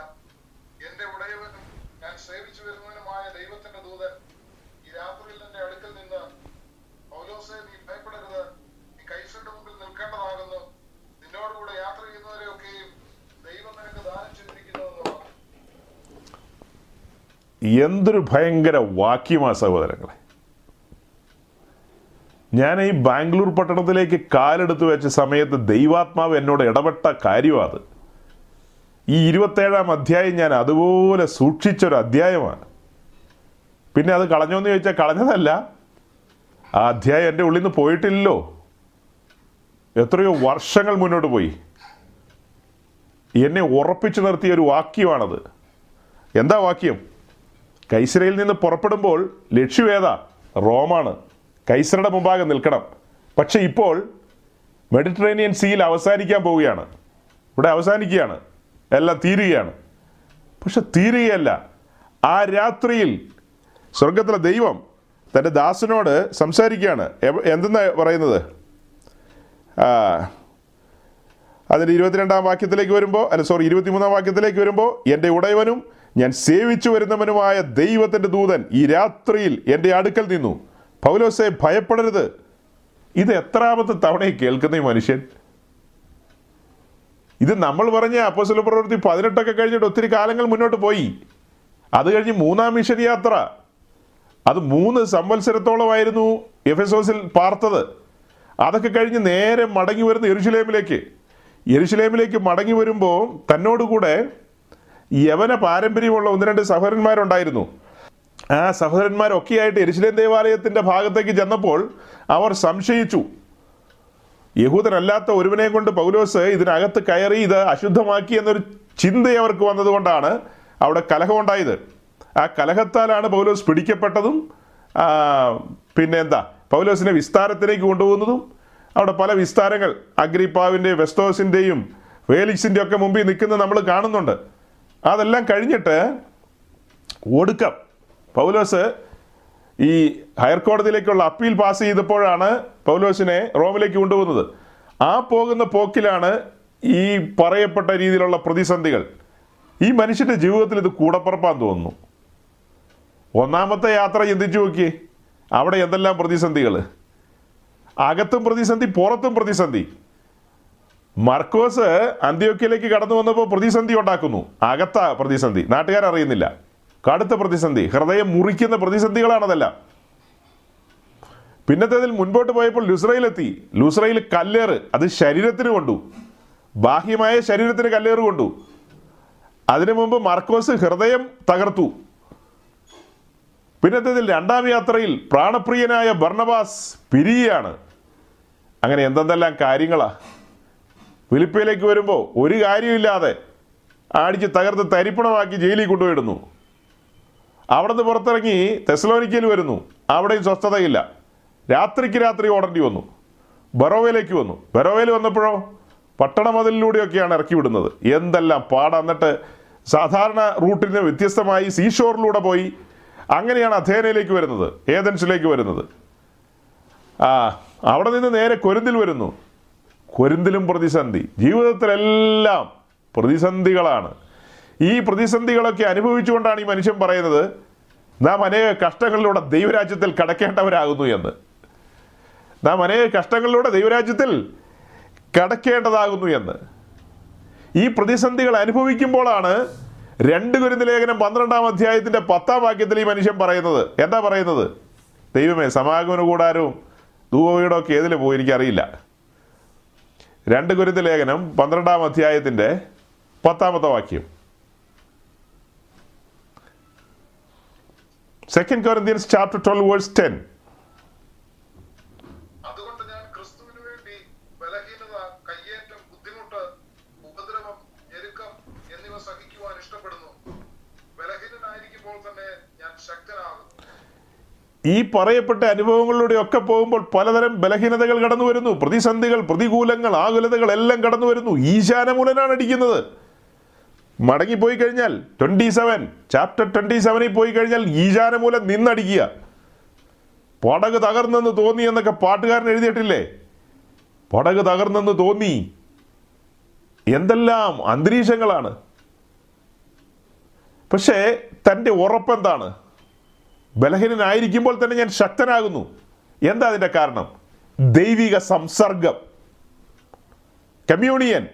എന്റെ ഉടയവനും ഞാൻ സേവിച്ചു വരുന്നവനുമായ ദൈവത്തിന്റെ ദൂതൻ ഈ രാത്രിയിൽ എന്റെ അടുക്കൽ നിന്ന് പൗലോസെ നീ ഭയപ്പെടരുത് നീ കൈസന്റെ മുമ്പിൽ നിൽക്കേണ്ടതാകുന്നു നിന്നോടുകൂടെ യാത്ര ചെയ്യുന്നവരെയൊക്കെയും ദൈവം നിനക്ക് ദാനം ചെയ്തിരിക്കുന്നു എന്ന് പറഞ്ഞു എന്തൊരു ഭയങ്കര വാക്യമാ സഹോദരങ്ങളെ. ഞാൻ ഈ ബാംഗ്ലൂർ പട്ടണത്തിലേക്ക് കാലെടുത്ത് വെച്ച സമയത്ത് ദൈവാത്മാവ് എന്നോട് ഇടപെട്ട കാര്യമാണ് ഈ ഇരുപത്തേഴാം അധ്യായം ഞാൻ അതുപോലെ സൂക്ഷിച്ചൊരു അധ്യായമാണ്. പിന്നെ അത് കളഞ്ഞോന്ന് ചോദിച്ചാൽ കളഞ്ഞതല്ല. ആ അധ്യായം എന്റെ ഉള്ളിൽ നിന്ന് പോയിട്ടില്ലല്ലോ. എത്രയോ വർഷങ്ങൾ മുന്നോട്ട് പോയി. എന്നെ ഉറപ്പിച്ചു നിർത്തിയ ഒരു വാക്യമാണത്. എന്താ വാക്യം? കൈസരയിൽ നിന്ന് പുറപ്പെടുമ്പോൾ ലക്ഷ്യമേതാ റോമാണ്. കൈസറുടെ മുമ്പാകെ നിൽക്കണം. പക്ഷെ ഇപ്പോൾ മെഡിറ്ററേനിയൻ സീയിൽ അവസാനിക്കാൻ പോവുകയാണ്. ഇവിടെ അവസാനിക്കുകയാണ്. എല്ലാം തീരുകയാണ്. പക്ഷെ തീരുകയല്ല. ആ രാത്രിയിൽ സ്വർഗത്തിലെ ദൈവം തന്റെ ദാസനോട് സംസാരിക്കുകയാണ്. എന്തെന്ന് പറയുന്നത്? അതിന്റെ ഇരുപത്തിരണ്ടാം വാക്യത്തിലേക്ക് വരുമ്പോൾ അല്ല സോറി ഇരുപത്തിമൂന്നാം വാക്യത്തിലേക്ക് വരുമ്പോൾ എന്റെ ഉടയവനും ഞാൻ സേവിച്ചു വരുന്നവനുമായ ദൈവത്തിന്റെ ദൂതൻ ഈ രാത്രിയിൽ എന്റെ അടുക്കൽ നിന്നു. പൗലോസെ ഭയപ്പെടരുത്. ഇത് എത്രാമത്തെ തവണയും കേൾക്കുന്ന ഈ മനുഷ്യൻ? ഇത് നമ്മൾ പറഞ്ഞ അപ്പോസല പ്രവൃത്തി പതിനെട്ടൊക്കെ കഴിഞ്ഞിട്ട് ഒത്തിരി കാലങ്ങൾ മുന്നോട്ട് പോയി. അത് കഴിഞ്ഞ് മൂന്നാം മിഷൻ യാത്ര. അത് മൂന്ന് സംവത്സരത്തോളമായിരുന്നു എഫ് എസ് ഓസിൽ പാർത്തത്. അതൊക്കെ കഴിഞ്ഞ് നേരെ മടങ്ങി വരുന്ന എരുഷലേമിലേക്ക് എരുഷലേമിലേക്ക് മടങ്ങി വരുമ്പോൾ തന്നോടുകൂടെ യവന പാരമ്പര്യമുള്ള ഒന്ന് രണ്ട് സഹോദരന്മാരുണ്ടായിരുന്നു. ആ സഹോദരന്മാരൊക്കെയായിട്ട് എരിശിലേൻ ദേവാലയത്തിന്റെ ഭാഗത്തേക്ക് ചെന്നപ്പോൾ അവർ സംശയിച്ചു. യഹൂദനല്ലാത്ത ഒരുവനെ കൊണ്ട് പൗലോസ് ഇതിനകത്ത് കയറി ഇത് അശുദ്ധമാക്കി എന്നൊരു ചിന്ത അവർക്ക് വന്നതുകൊണ്ടാണ് അവിടെ കലഹമുണ്ടായത് ആ കലഹത്താലാണ് പൗലോസ് പിടിക്കപ്പെട്ടതും പിന്നെ എന്താ പൗലോസിനെ വിസ്താരത്തിലേക്ക് കൊണ്ടുപോകുന്നതും അവിടെ പല വിസ്താരങ്ങൾ അഗ്രിപ്പാവിന്റെ വെസ്റ്റോസിന്റെയും വേലിക്സിന്റെ ഒക്കെ മുമ്പിൽ നിൽക്കുന്നത് നമ്മൾ കാണുന്നുണ്ട്. അതെല്ലാം കഴിഞ്ഞിട്ട് ഒടുക്കം പൗലോസ് ഈ ഹയർ കോടതിയിലേക്കുള്ള അപ്പീൽ പാസ് ചെയ്തപ്പോഴാണ് പൗലോസിനെ റോമിലേക്ക് കൊണ്ടുപോകുന്നത്. ആ പോകുന്ന പോക്കിലാണ് ഈ പറയപ്പെട്ട രീതിയിലുള്ള പ്രതിസന്ധികൾ. ഈ മനുഷ്യന്റെ ജീവിതത്തിൽ ഇത് കൂടപ്പുറപ്പാന്ന് തോന്നുന്നു. ഒന്നാമത്തെ യാത്ര ചിന്തിച്ചു നോക്കിയേ. അവിടെ എന്തെല്ലാം പ്രതിസന്ധികൾ അകത്തും പ്രതിസന്ധി പുറത്തും പ്രതിസന്ധി. മർക്കോസ് അന്ത്യോക്കിയയിലേക്ക് കടന്നു വന്നപ്പോൾ പ്രതിസന്ധി ഉണ്ടാക്കുന്നു. അകത്ത പ്രതിസന്ധി. നാട്ടുകാരറിയുന്നില്ല. കടുത്ത പ്രതിസന്ധി. ഹൃദയം മുറിക്കുന്ന പ്രതിസന്ധികളാണതെല്ലാം. പിന്നത്തേതിൽ മുൻപോട്ട് പോയപ്പോൾ ലുസ്രയിലെത്തി. ലുസ്രയിൽ കല്ലേറ്. അത് ശരീരത്തിന് കൊണ്ടു. ബാഹ്യമായ ശരീരത്തിന് കല്ലേറ് കൊണ്ടു. അതിനു മുമ്പ് മർക്കോസ് ഹൃദയം തകർത്തു. പിന്നത്തേതിൽ രണ്ടാം യാത്രയിൽ പ്രാണപ്രിയനായ ബർണബാസ് പിരിയാണ് അങ്ങനെ എന്തെന്തെല്ലാം കാര്യങ്ങളാ? ഫിലിപ്പയിലേക്ക് വരുമ്പോൾ ഒരു കാര്യമില്ലാതെ അടിച്ച് തകർത്ത് തരിപ്പണമാക്കി ജയിലിൽ കൊണ്ടുപോയിടുന്നു. അവിടുന്ന് പുറത്തിറങ്ങി തെസലോനിക്കയിൽ വരുന്നു. അവിടെയും സ്വസ്ഥതയില്ല. രാത്രിക്ക് രാത്രി ഓടേണ്ടി വന്നു. ബറോവയിലേക്ക് വന്നു. ബറോവയിൽ വന്നപ്പോഴോ പട്ടണമതിലൂടെയൊക്കെയാണ് ഇറക്കി വിടുന്നത്. എന്തെല്ലാം പാടാ. എന്നിട്ട് സാധാരണ റൂട്ടിന് വ്യത്യസ്തമായി സീഷോറിലൂടെ പോയി അങ്ങനെയാണ് അഥേനയിലേക്ക് വരുന്നത് ഏതൻസിലേക്ക് വരുന്നത്. ആ അവിടെ നിന്ന് നേരെ കൊരുന്തിൽ വരുന്നു. കൊരിന്തിലും പ്രതിസന്ധി. ജീവിതത്തിലെല്ലാം പ്രതിസന്ധികളാണ്. ഈ പ്രതിസന്ധികളൊക്കെ അനുഭവിച്ചുകൊണ്ടാണ് ഈ മനുഷ്യൻ പറയുന്നത് നാം അനേക കഷ്ടങ്ങളിലൂടെ ദൈവരാജ്യത്തിൽ കടക്കേണ്ടവരാകുന്നു എന്ന്. നാം അനേക കഷ്ടങ്ങളിലൂടെ ദൈവരാജ്യത്തിൽ കടക്കേണ്ടതാകുന്നു എന്ന്. ഈ പ്രതിസന്ധികൾ അനുഭവിക്കുമ്പോഴാണ് രണ്ട് കുരുന്ന് ലേഖനം പന്ത്രണ്ടാം അധ്യായത്തിന്റെ പത്താം വാക്യത്തിൽ ഈ മനുഷ്യൻ പറയുന്നത്. എന്താ പറയുന്നത്? ദൈവമേ സമാഗമന കൂടാരവും ധൂവീടോ ഒക്കെ ഏതിൽ പോയി? എനിക്കറിയില്ല. രണ്ട് കുരുന്ന് ലേഖനം പന്ത്രണ്ടാം അധ്യായത്തിന്റെ പത്താമത്തെ വാക്യം. Second Corinthians chapter twelve verse ten ഈ പറയപ്പെട്ട അനുഭവങ്ങളിലൂടെ ഒക്കെ പോകുമ്പോൾ പലതരം ബലഹീനതകൾ കടന്നു വരുന്നു. പ്രതിസന്ധികൾ പ്രതികൂലങ്ങൾ ആകുലതകൾ എല്ലാം കടന്നു വരുന്നു. ഈശാനമൂലനാണ് അടിക്കുന്നത്. മടങ്ങിപ്പോയി കഴിഞ്ഞാൽ ട്വന്റി സെവൻ ചാപ്റ്റർ ട്വന്റി സെവനിൽ പോയി കഴിഞ്ഞാൽ ഈശാനമൂലം നിന്നടിക്കുക. പടക് തകർന്നെന്ന് തോന്നി എന്നൊക്കെ പാട്ടുകാരൻ എഴുതിയിട്ടില്ലേ? പടക് തകർന്നെന്ന് തോന്നി. എന്തെല്ലാം അന്തരീക്ഷങ്ങളാണ്. പക്ഷേ തന്റെ ഉറപ്പെന്താണ്? ബലഹീനനായിരിക്കുമ്പോൾ തന്നെ ഞാൻ ശക്തനാകുന്നു. എന്താ അതിന്റെ കാരണം? ദൈവിക സംസർഗം. കമ്മ്യൂണിയൻ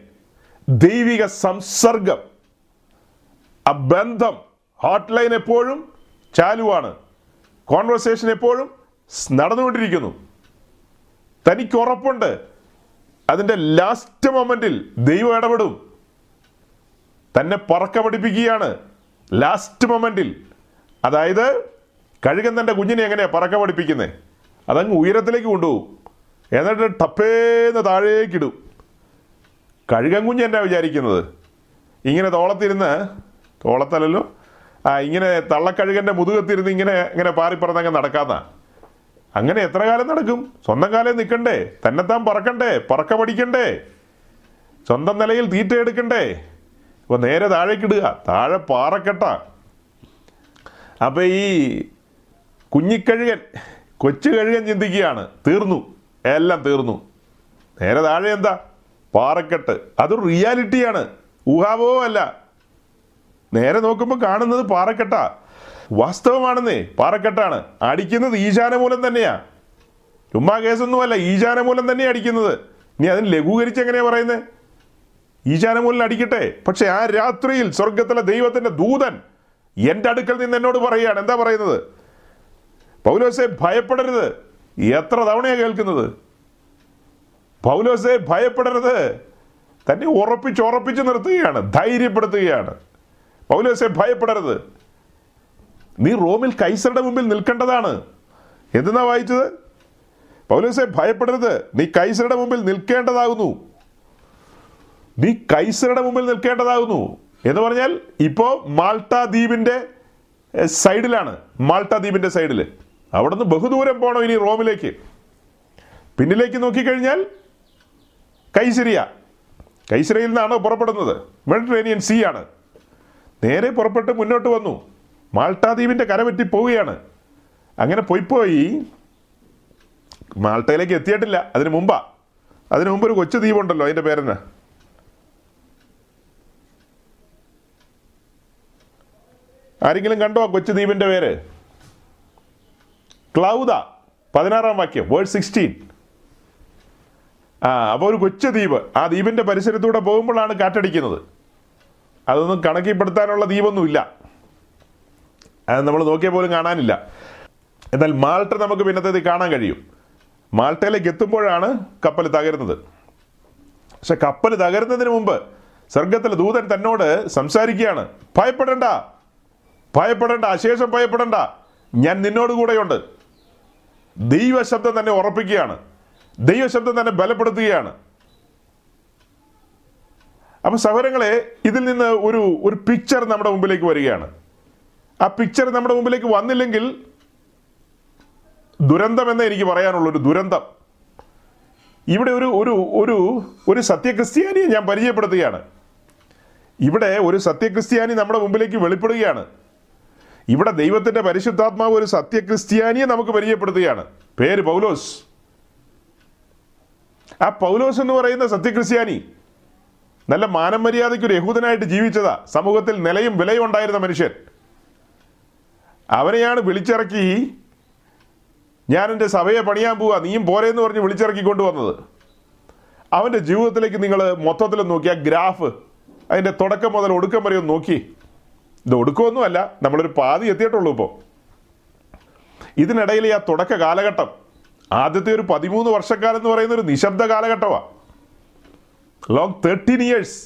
ദൈവിക സംസർഗം. ആ ബന്ധം ഹോട്ട് ലൈൻ എപ്പോഴും ചാലുവാണ്. കോൺവെർസേഷൻ എപ്പോഴും നടന്നുകൊണ്ടിരിക്കുന്നു. തനിക്ക് ഉറപ്പുണ്ട്. അതിന്റെ ലാസ്റ്റ് മൊമെന്റിൽ ദൈവം ഇടപെടും. തന്നെ പറക്ക പഠിപ്പിക്കുകയാണ് ലാസ്റ്റ് മൊമെന്റിൽ അതായത് കഴുകൻ തന്റെ കുഞ്ഞിനെ എങ്ങനെയാണ് പറക്ക പഠിപ്പിക്കുന്നത് അതങ്ങ് ഉയരത്തിലേക്ക് കൊണ്ടുപോകും. എന്നിട്ട് ടപ്പേന്ന് താഴേക്കിടും കഴുകൻ കുഞ്ഞ് എന്നാ വിചാരിക്കുന്നത്? ഇങ്ങനെ തോളത്തിരുന്ന് തോളത്തല്ലല്ലോ? ആ ഇങ്ങനെ തള്ളക്കഴുകന്റെ മുതുകത്തിരുന്ന് ഇങ്ങനെ ഇങ്ങനെ പാറിപ്പറന്നങ്ങ് നടക്കാന്ന. അങ്ങനെ എത്ര കാലം നടക്കും? സ്വന്തം കാലം നിൽക്കണ്ടേ? തന്നെത്താൻ പറക്കണ്ടേ? പറക്ക പഠിക്കണ്ടേ? സ്വന്തം നിലയിൽ തീറ്റ എടുക്കണ്ടേ? അപ്പോൾ നേരെ താഴേക്കിടുക താഴെ പാറക്കെട്ട. അപ്പോൾ ഈ കുഞ്ഞിക്കഴുകൻ കൊച്ചു കഴുകൻ ചിന്തിക്കുകയാണ്. തീർന്നു. എല്ലാം തീർന്നു. നേരെ താഴെ എന്താ? പാറക്കെട്ട്. അതൊരു റിയാലിറ്റിയാണ്. ഊഹാവോ അല്ല നേരെ നോക്കുമ്പോൾ കാണുന്നത് പാറക്കെട്ടാ. വാസ്തവമാണെന്നേ പാറക്കെട്ടാണ്. അടിക്കുന്നത് ഈശാനമൂലം തന്നെയാ. ചുമ്മാ കേസൊന്നുമല്ല ഈശാനമൂലം തന്നെയാ അടിക്കുന്നത്. ഇനി അതിന് ലഘൂകരിച്ച് എങ്ങനെയാ പറയുന്നത് ഈശാനമൂലം അടിക്കട്ടെ. പക്ഷെ ആ രാത്രിയിൽ സ്വർഗത്തിലെ ദൈവത്തിന്റെ ദൂതൻ എന്റെ അടുക്കൽ നിന്ന് എന്നോട് പറയുകയാണ്. എന്താ പറയുന്നത്? പൗലോസെ ഭയപ്പെടരുത്. എത്ര തവണയാണ് കേൾക്കുന്നത്? പൗലോസെ ഭയപ്പെടരുത്. തന്നെ ഉറപ്പിച്ച് ഉറപ്പിച്ച് നിർത്തുകയാണ് ധൈര്യപ്പെടുത്തുകയാണ്. പൗലോസെ ഭയപ്പെടരുത്. നീ റോമിൽ കൈസറുടെ മുമ്പിൽ നിൽക്കേണ്ടതാണ്. എന്തെന്നാ വായിച്ചത്? പൗലോസെ ഭയപ്പെടരുത്. നീ കൈസറുടെ മുമ്പിൽ നിൽക്കേണ്ടതാകുന്നു. നീ കൈസറുടെ മുമ്പിൽ നിൽക്കേണ്ടതാകുന്നു. എന്ന് പറഞ്ഞാൽ ഇപ്പോൾ മാൾട്ട ദ്വീപിന്റെ സൈഡിലാണ്. മാൾട്ട ദ്വീപിന്റെ സൈഡിൽ അവിടുന്ന് ബഹുദൂരം പോകണം ഇനി റോമിലേക്ക്? പിന്നിലേക്ക് നോക്കിക്കഴിഞ്ഞാൽ കൈസരിയ. കൈസരയിൽ നിന്നാണ് പുറപ്പെടുന്നത്? മെഡിറ്ററേനിയൻ സീ ആണ്. നേരെ പുറപ്പെട്ട് മുന്നോട്ട് വന്നു. മാൾട്ടാദ്വീപിന്റെ കരപറ്റി പോവുകയാണ്. അങ്ങനെ പോയി പോയി മാൾട്ടയിലേക്ക് എത്തിയിട്ടില്ല. അതിനു മുമ്പാ. അതിനു മുമ്പ് ഒരു കൊച്ചു ദ്വീപുണ്ടല്ലോ അതിന്റെ പേരെന്നാ ആരെങ്കിലും കണ്ടോ കൊച്ചു ദ്വീപിന്റെ പേര്? ക്ലൗദ പതിനാറാം വാക്യം വേർഡ് സിക്സ്റ്റീൻ ആ അപ്പോൾ ഒരു കൊച്ചു ദ്വീപ് ആ ദ്വീപിന്റെ പരിസരത്തൂടെ പോകുമ്പോഴാണ് കാറ്റടിക്കുന്നത്. അതൊന്നും കണക്കിപ്പെടുത്താനുള്ള ദ്വീപൊന്നുമില്ല. അത് നമ്മൾ നോക്കിയ പോലും കാണാനില്ല. എന്നാൽ മാൾട്ട നമുക്ക് പിന്നത്തേത് കാണാൻ കഴിയും. മാൾട്ടയിലേക്ക് എത്തുമ്പോഴാണ് കപ്പൽ തകരുന്നത്. പക്ഷെ കപ്പൽ തകരുന്നതിന് മുമ്പ് സ്വർഗത്തിലെ ദൂതൻ തന്നോട് സംസാരിക്കുകയാണ്. ഭയപ്പെടണ്ട ഭയപ്പെടണ്ട അശേഷം ഭയപ്പെടണ്ട. ഞാൻ നിന്നോട് കൂടെയുണ്ട് ദൈവശബ്ദം തന്നെ ഉറപ്പിക്കുകയാണ്. ദൈവശബ്ദം തന്നെ ബലപ്പെടുത്തുകയാണ്. അപ്പം സഹോദരങ്ങളെ ഇതിൽ നിന്ന് ഒരു ഒരു പിക്ചർ നമ്മുടെ മുമ്പിലേക്ക് വരികയാണ്. ആ പിക്ചർ നമ്മുടെ മുമ്പിലേക്ക് വന്നില്ലെങ്കിൽ ദുരന്തം എന്നേ എനിക്ക് പറയാനുള്ളൂ ഒരു ദുരന്തം. ഇവിടെ ഒരു ഒരു ഒരു ഒരു സത്യക്രിസ്ത്യാനിയെ ഞാൻ പരിചയപ്പെടുത്തുകയാണ്. ഇവിടെ ഒരു സത്യക്രിസ്ത്യാനി നമ്മുടെ മുമ്പിലേക്ക് വെളിപ്പെടുകയാണ്. ഇവിടെ ദൈവത്തിന്റെ പരിശുദ്ധാത്മാവ് ഒരു സത്യക്രിസ്ത്യാനിയെ നമുക്ക് പരിചയപ്പെടുത്തുകയാണ്. പേര് പൗലോസ്. ആ പൗലോസ് എന്ന് പറയുന്ന സത്യക്രിസ്ത്യാനി നല്ല മാനം മര്യാദയ്ക്ക് ഒരു യഹൂദനായിട്ട് ജീവിച്ചതാ. സമൂഹത്തിൽ നിലയും വിലയും ഉണ്ടായിരുന്ന മനുഷ്യൻ. അവനെയാണ് വിളിച്ചിറക്കി ഞാൻ എന്റെ സഭയെ പണിയാൻ പോവുക നീയും പോരെ എന്ന് പറഞ്ഞ് വിളിച്ചിറക്കി കൊണ്ടുവന്നത്. അവന്റെ ജീവിതത്തിലേക്ക് നിങ്ങൾ മൊത്തത്തിൽ നോക്കി ആ ഗ്രാഫ് അതിന്റെ തുടക്കം മുതൽ ഒടുക്കം വരെ ഒന്ന് നോക്കി. ഇത് ഒടുക്കമൊന്നുമല്ല നമ്മളൊരു പാതി എത്തിയിട്ടുള്ളൂ ഇപ്പോൾ ഇതിനിടയിൽ ആ തുടക്ക കാലഘട്ടം ആദ്യത്തെ ഒരു പതിമൂന്ന് വർഷക്കാലം എന്ന് പറയുന്ന ഒരു നിശബ്ദ കാലഘട്ടമാണ് long thirteen years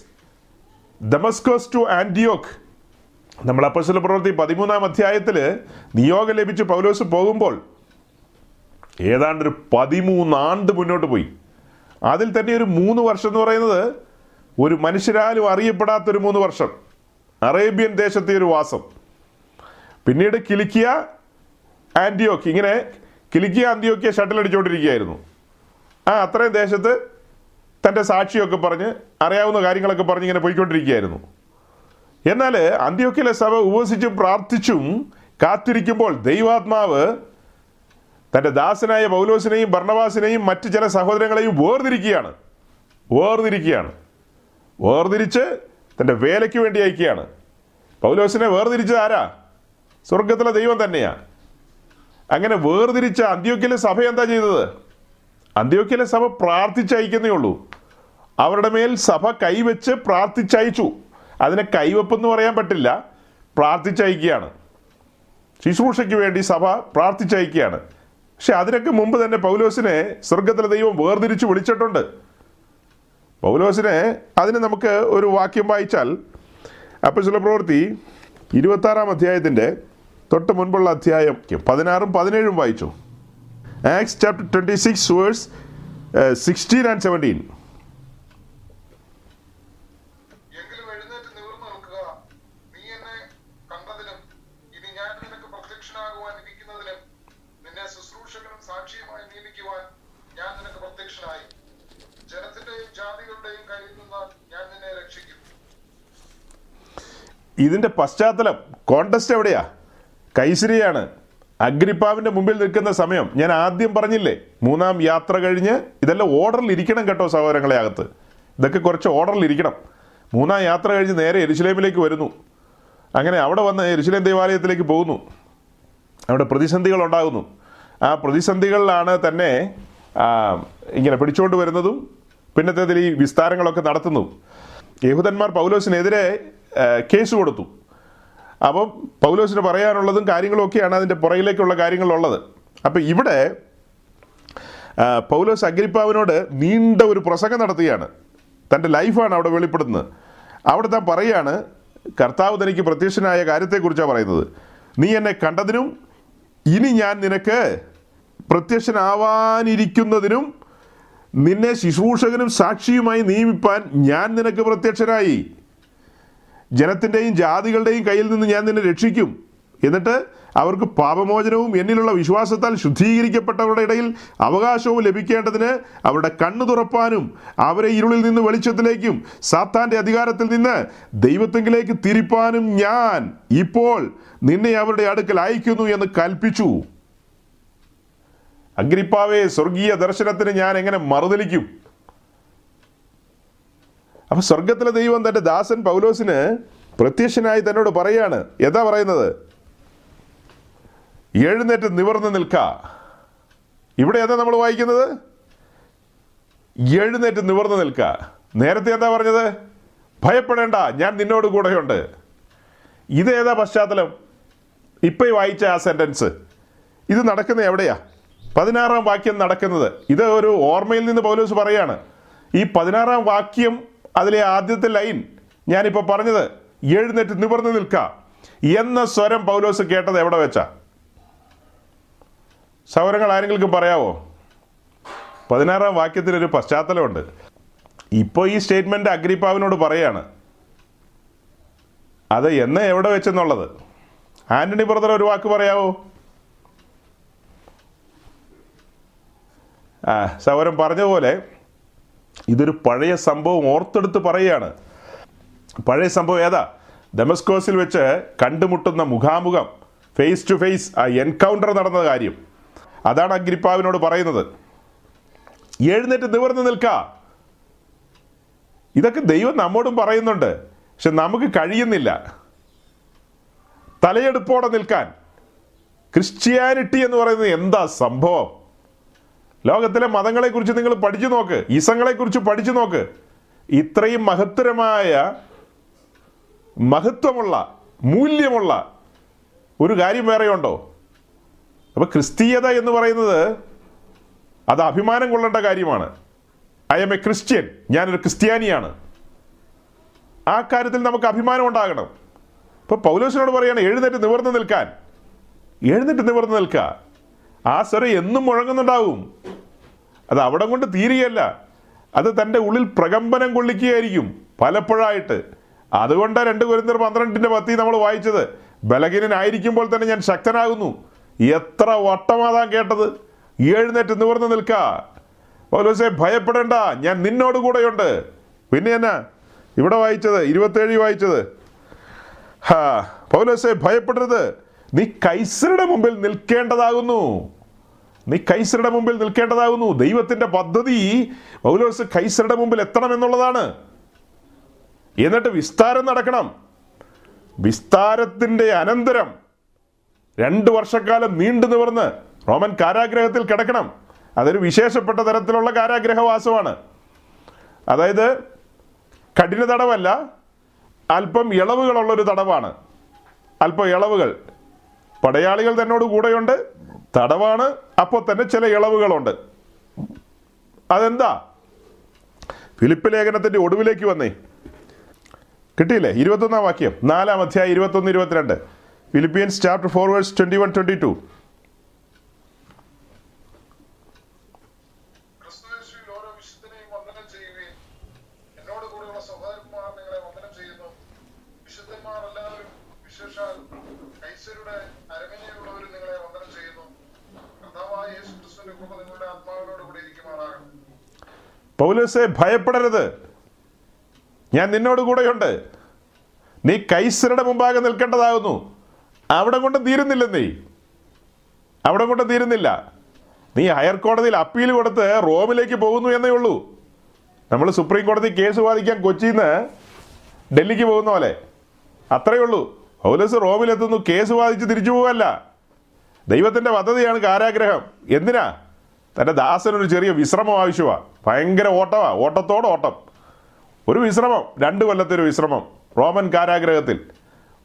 Damascus to ആന്റിയോക്ക് നമ്മൾ അപ്പസ്വല പ്രവൃത്തി പതിമൂന്നാം അധ്യായത്തിൽ നിയോഗം ലഭിച്ച് പൗലോസ് പോകുമ്പോൾ ഏതാണ്ട് ഒരു പതിമൂന്നാണ്ട് മുന്നോട്ട് പോയി. അതിൽ തന്നെ ഒരു മൂന്ന് വർഷം എന്ന് പറയുന്നത് ഒരു മനുഷ്യരാലും അറിയപ്പെടാത്തൊരു മൂന്ന് വർഷം. അറേബ്യൻ ദേശത്തെ ഒരു വാസം. പിന്നീട് കിലിക്കിയ ആന്റിയോക്ക് ഇങ്ങനെ കിലിക്കിയ ആന്റിയോക്കിയ ഷട്ടിൽ അടിച്ചുകൊണ്ടിരിക്കുകയായിരുന്നു ആ അത്രയും ദേശത്ത് തന്റെ സാക്ഷിയൊക്കെ പറഞ്ഞ് അറിയാവുന്ന കാര്യങ്ങളൊക്കെ പറഞ്ഞ് ഇങ്ങനെ പോയിക്കൊണ്ടിരിക്കുകയായിരുന്നു. എന്നാൽ അന്ത്യോക്കിലെ സഭ ഉപസിച്ചും പ്രാർത്ഥിച്ചും കാത്തിരിക്കുമ്പോൾ ദൈവാത്മാവ് തന്റെ ദാസനായ പൗലോസിനെയും ഭർണവാസിനെയും മറ്റ് ചില സഹോദരങ്ങളെയും വേർതിരിക്കുകയാണ്. വേർതിരിക്കുകയാണ്. വേർതിരിച്ച് തന്റെ വേലയ്ക്ക് വേണ്ടി അയക്കുകയാണ്. പൗലോസിനെ വേർതിരിച്ചത് ആരാ? സ്വർഗത്തിലെ ദൈവം തന്നെയാ. അങ്ങനെ വേർതിരിച്ച അന്ത്യോക്കിലെ സഭ എന്താ ചെയ്തത്? അന്ത്യോക്കിലെ സഭ പ്രാർത്ഥിച്ചയക്കുന്നേ ഉള്ളൂ. അവരുടെ മേൽ സഭ കൈവച്ച് പ്രാർത്ഥിച്ചയച്ചു അതിനെ കൈവപ്പെന്ന് പറയാൻ പറ്റില്ല. പ്രാർത്ഥിച്ചയക്കുകയാണ് ശുശ്രൂഷയ്ക്ക് വേണ്ടി സഭ പ്രാർത്ഥിച്ചയക്കുകയാണ് പക്ഷെ അതിനൊക്കെ മുമ്പ് തന്നെ പൗലോസിനെ സ്വർഗത്തിലെ ദൈവം വേർതിരിച്ച് വിളിച്ചിട്ടുണ്ട്. പൗലോസിനെ അതിന് നമുക്ക് ഒരു വാക്യം വായിച്ചാൽ അപ്പസ്വല പ്രവൃത്തി ഇരുപത്താറാം അധ്യായത്തിന്റെ തൊട്ട് മുൻപുള്ള അധ്യായം പതിനാറും പതിനേഴും വായിച്ചു. Acts chapter twenty six verse sixteen and seventeen എങ്കിലും എഴുന്നേറ്റ് നിവർന്നു നിൽക്കുക നീ എന്നെ കണ്ടതിലും ഇനി ഞാൻ നിനക്ക് പ്രത്യക്ഷനാകുവാൻ ഇരിക്കുന്നതിലും നിന്നെ ശുശ്രൂഷകനും സാക്ഷിയുമായി നിയമിക്കുവാൻ ഞാൻ നിനക്ക് പ്രത്യക്ഷനായി ജനത്തിന്റെയും ജാതികളുടെയും കയ്യിൽ നിന്ന് ഞാൻ നിന്നെ രക്ഷിക്കും ഇതിന്റെ പശ്ചാത്തലം കോണ്ടസ്റ്റ് എവിടെയാ? കൈശ്രീയാണ് അഗ്രിപ്പാവിന്റെ മുമ്പിൽ നിൽക്കുന്ന സമയം. ഞാൻ ആദ്യം പറഞ്ഞില്ലേ മൂന്നാം യാത്ര കഴിഞ്ഞ് ഇതെല്ലാം ഓർഡറിൽ ഇരിക്കണം കേട്ടോ സഹോദരങ്ങളെ അകത്ത്. ഇതൊക്കെ കുറച്ച് ഓർഡറിൽ ഇരിക്കണം. മൂന്നാം യാത്ര കഴിഞ്ഞ് നേരെ എരുശലേമിലേക്ക് വരുന്നു. അങ്ങനെ അവിടെ വന്ന് എരുശലേം ദേവാലയത്തിലേക്ക് പോകുന്നു. അവിടെ പ്രതിസന്ധികൾ ഉണ്ടാകുന്നു. ആ പ്രതിസന്ധികളിലാണ് തന്നെ ഇങ്ങനെ പിടിച്ചുകൊണ്ട് വരുന്നതും പിന്നത്തേതിൽ ഈ വിസ്താരങ്ങളൊക്കെ നടത്തുന്നു. യഹൂദന്മാർ പൗലോസിനെതിരെ കേസ് കൊടുത്തു. അപ്പം പൗലോസിന് പറയാനുള്ളതും കാര്യങ്ങളൊക്കെയാണ് അതിന്റെ പുറകിലേക്കുള്ള കാര്യങ്ങളുള്ളത്. അപ്പം ഇവിടെ പൗലോസ് അഗ്രിപ്പാവിനോട് നീണ്ട ഒരു പ്രസംഗം നടത്തുകയാണ്. തന്റെ ലൈഫാണ് അവിടെ വെളിപ്പെടുത്തുന്നത്. അവിടെ താൻ പറയാണ് കർത്താവ് തനിക്ക് പ്രത്യക്ഷനായ കാര്യത്തെക്കുറിച്ചാണ് പറയുന്നത്. നീ എന്നെ കണ്ടതിനും ഇനി ഞാൻ നിനക്ക് പ്രത്യക്ഷനാവാനിരിക്കുന്നതിനും നിന്നെ ശുശ്രൂഷകനും സാക്ഷിയുമായി നിയമിപ്പാൻ ഞാൻ നിനക്ക് പ്രത്യക്ഷനായി. ജനത്തിന്റെയും ജാതികളുടെയും കയ്യിൽ നിന്ന് ഞാൻ നിന്നെ രക്ഷിക്കും. എന്നിട്ട് അവർക്ക് പാപമോചനവും എന്നിലുള്ള വിശ്വാസത്താൽ ശുദ്ധീകരിക്കപ്പെട്ടവരുടെ ഇടയിൽ അവകാശവും ലഭിക്കേണ്ടതിന് അവരുടെ കണ്ണു തുറപ്പാനും അവരെ ഇരുളിൽ നിന്ന് വെളിച്ചത്തിലേക്കും സാത്താന്റെ അധികാരത്തിൽ നിന്ന് ദൈവത്തെങ്കിലേക്ക് തിരിപ്പാനും ഞാൻ ഇപ്പോൾ നിന്നെ അവരുടെ അടുക്കൽ അയക്കുന്നു എന്ന് കൽപ്പിച്ചു. അഗ്രിപ്പാവേ സ്വർഗീയ ദർശനത്തിന് ഞാൻ എങ്ങനെ മറുതലിക്കും അപ്പൊ സ്വർഗത്തിലെ ദൈവം തന്റെ ദാസൻ പൗലോസിന് പ്രത്യക്ഷനായി തന്നോട് പറയാണ്. എന്താ പറയുന്നത്? എഴുന്നേറ്റ് നിവർന്ന് നിൽക്ക. ഇവിടെ എന്താ നമ്മൾ വായിക്കുന്നത്? എഴുന്നേറ്റ് നിവർന്ന് നിൽക്ക. നേരത്തെ എന്താ പറഞ്ഞത്? ഭയപ്പെടേണ്ട ഞാൻ നിന്നോട് കൂടെയുണ്ട്. ഇത് ഏതാ പശ്ചാത്തലം? ഇപ്പൊ വായിച്ച ആ സെന്റൻസ് ഇത് നടക്കുന്നത് എവിടെയാ? പതിനാറാം വാക്യം നടക്കുന്നത്. ഇത് ഒരു ഓർമ്മയിൽ നിന്ന് പൗലോസ് പറയാണ്. ഈ പതിനാറാം വാക്യം അതിലെ ആദ്യത്തെ ലൈൻ ഞാനിപ്പോൾ പറഞ്ഞത് എഴുന്നേറ്റ് നിവർന്നു നിൽക്ക. എന്ന സ്വരം പൗലോസ് കേട്ടത് എവിടെ വെച്ചാ? സൗരങ്ങൾ ആരെങ്കിലും പറയാവോ? പതിനാറാം വാക്യത്തിനൊരു പശ്ചാത്തലമുണ്ട്. ഇപ്പോൾ ഈ സ്റ്റേറ്റ്മെന്റ് അഗ്രിപ്പാവിനോട് പറയാണ്. അത് എന്ന് എവിടെ വെച്ചെന്നുള്ളത്? ആന്റണി ബ്രദർ ഒരു വാക്ക് പറയാവോ? ആ സൗരം പറഞ്ഞ പോലെ ഇതൊരു പഴയ സംഭവം ഓർത്തെടുത്ത് പറയുകയാണ്. പഴയ സംഭവം ഏതാ? ഡെമസ്കോസിൽ വെച്ച് കണ്ടുമുട്ടുന്ന മുഖാമുഖം ഫേസ് ടു ഫേസ് ആ എൻകൗണ്ടർ നടന്ന കാര്യം. അതാണ് അഗ്രിപ്പാവിനോട് പറയുന്നത്. എഴുന്നേറ്റ് നിവർന്ന് നിൽക്ക. ഇതൊക്കെ ദൈവം നമ്മോടും പറയുന്നുണ്ട് പക്ഷെ നമുക്ക് കഴിയുന്നില്ല. തലയെടുപ്പോടെ നിൽക്കാൻ. ക്രിസ്ത്യാനിറ്റി എന്ന് പറയുന്നത് എന്താ സംഭവം? ലോകത്തിലെ മതങ്ങളെക്കുറിച്ച് നിങ്ങൾ പഠിച്ചു നോക്ക് ഇസങ്ങളെക്കുറിച്ച് പഠിച്ചു നോക്ക്. ഇത്രയും മഹത്തരമായ മഹത്വമുള്ള മൂല്യമുള്ള ഒരു കാര്യം വേറെയുണ്ടോ? അപ്പൊ ക്രിസ്തീയത എന്ന് പറയുന്നത് അത് അഭിമാനം കൊള്ളേണ്ട കാര്യമാണ്. ഐ എം എ ക്രിസ്ത്യൻ ഞാനൊരു ക്രിസ്ത്യാനിയാണ്. ആ കാര്യത്തിൽ നമുക്ക് അഭിമാനം ഉണ്ടാകണം. ഇപ്പൊ പൗലോസിനോട് പറയാണ് എഴുന്നേറ്റ് നിവർന്ന് നിൽക്കാൻ. എഴുന്നേറ്റ് നിവർന്ന് നിൽക്കുക. ആ സെറ എന്നും മുഴങ്ങുന്നുണ്ടാവും. അത് അവിടെ കൊണ്ട് തീരുകയല്ല. അത് തന്റെ ഉള്ളിൽ പ്രകമ്പനം കൊള്ളിക്കുകയായിരിക്കും പലപ്പോഴായിട്ട്. അതുകൊണ്ട് രണ്ട് കുരുന്നർ പന്ത്രണ്ടിന്റെ പത്തി നമ്മൾ വായിച്ചത്. ബലഹീനനായിരിക്കുമ്പോൾ തന്നെ ഞാൻ ശക്തനാകുന്നു. എത്ര വട്ടമാതാൻ കേട്ടത്. എഴുന്നേറ്റ് നിവർന്ന് നിൽക്ക. പൗലോസെ ഭയപ്പെടേണ്ട. ഞാൻ നിന്നോട് കൂടെയുണ്ട്. പിന്നെ എന്നാ? ഇവിടെ വായിച്ചത് ഇരുപത്തേഴ് വായിച്ചത്. ഹാ പൗലോസെ ഭയപ്പെടരുത്. നീ കൈസരുടെ മുമ്പിൽ നിൽക്കേണ്ടതാകുന്നു. നീ കൈസരുടെ മുമ്പിൽ നിൽക്കേണ്ടതാകുന്നു. ദൈവത്തിന്റെ പദ്ധതി പൗലോസ് കൈസരുടെ മുമ്പിൽ എത്തണം എന്നുള്ളതാണ്. എന്നിട്ട് വിസ്താരം നടക്കണം. വിസ്താരത്തിന്റെ അനന്തരം രണ്ട് വർഷക്കാലം നീണ്ടു നിവർന്ന് റോമൻ കാരാഗ്രഹത്തിൽ കിടക്കണം. അതൊരു വിശേഷപ്പെട്ട തരത്തിലുള്ള കാരാഗ്രഹവാസമാണ്. അതായത് കഠിന തടവല്ല അല്പം ഇളവുകളുള്ളൊരു തടവാണ്. അല്പം ഇളവുകൾ. പടയാളികൾ തന്നോട് കൂടെയുണ്ട്. തടവാണ്. അപ്പോൾ തന്നെ ചില ഇളവുകളുണ്ട്. അതെന്താ? ഫിലിപ്പ് ലേഖനത്തിന്റെ ഒടുവിലേക്ക് വന്നേ. കിട്ടിയില്ലേ? ഇരുപത്തൊന്നാം വാക്യം. നാലാം അധ്യായം ഇരുപത്തൊന്ന് ഇരുപത്തിരണ്ട്. Philippians chapter four twenty one twenty two ക്രിസ്തുയേശുവിൽ ഓരോ വിശുദ്ധനെയും വന്ദനം ചെയ്യുകയും എന്നോട് കൂടെയുള്ള സഹോദരന്മാർ നിങ്ങളെ വന്ദനം ചെയ്യുന്നു വിശുദ്ധന്മാർ എല്ലാവരും വിശേഷാൽ കൈസരുടെ അരമനയിലുള്ളവരും നിങ്ങളെ വന്ദനം ചെയ്യുന്നു കർത്താവായ യേശു ക്രിസ്തുവിന്റെ കൃപ നിങ്ങളുടെ ആത്മാവിനോട് കൂടെ ഇരിക്കുമാറാകണം പൗലോസെ ഭയപ്പെടരുത്. ഞാൻ നിന്നോട് കൂടെയുണ്ട്. നീ കൈസരുടെ മുമ്പാകെ നിൽക്കേണ്ടതാകുന്നു. അവിടെ കൊണ്ട് തീരുന്നില്ല നീ. അവിടെ കൊണ്ട് തീരുന്നില്ല. നീ ഹയർ കോടതിയിൽ അപ്പീൽ കൊടുത്ത് റോമിലേക്ക് പോകുന്നു എന്നേ ഉള്ളൂ. നമ്മൾ സുപ്രീം കോടതി കേസ് വാദിക്കാൻ കൊച്ചിയിൽ നിന്ന് ഡൽഹിക്ക് പോകുന്ന പോലെ. അത്രയേ ഉള്ളൂ. പൗലസ് റോമിലെത്തുന്നു കേസ് വാദിച്ച് തിരിച്ചു പോവല്ല. ദൈവത്തിന്റെ പദ്ധതിയാണ് കാരാഗ്രഹം. എന്തിനാ? തന്റെ ദാസനൊരു ചെറിയ വിശ്രമം ആവശ്യമാണ് ഭയങ്കര ഓട്ടമാ ഓട്ടത്തോട് ഓട്ടം. ഒരു വിശ്രമം. രണ്ട് കൊല്ലത്തെ ഒരു വിശ്രമം. റോമൻ കാരാഗ്രഹത്തിൽ.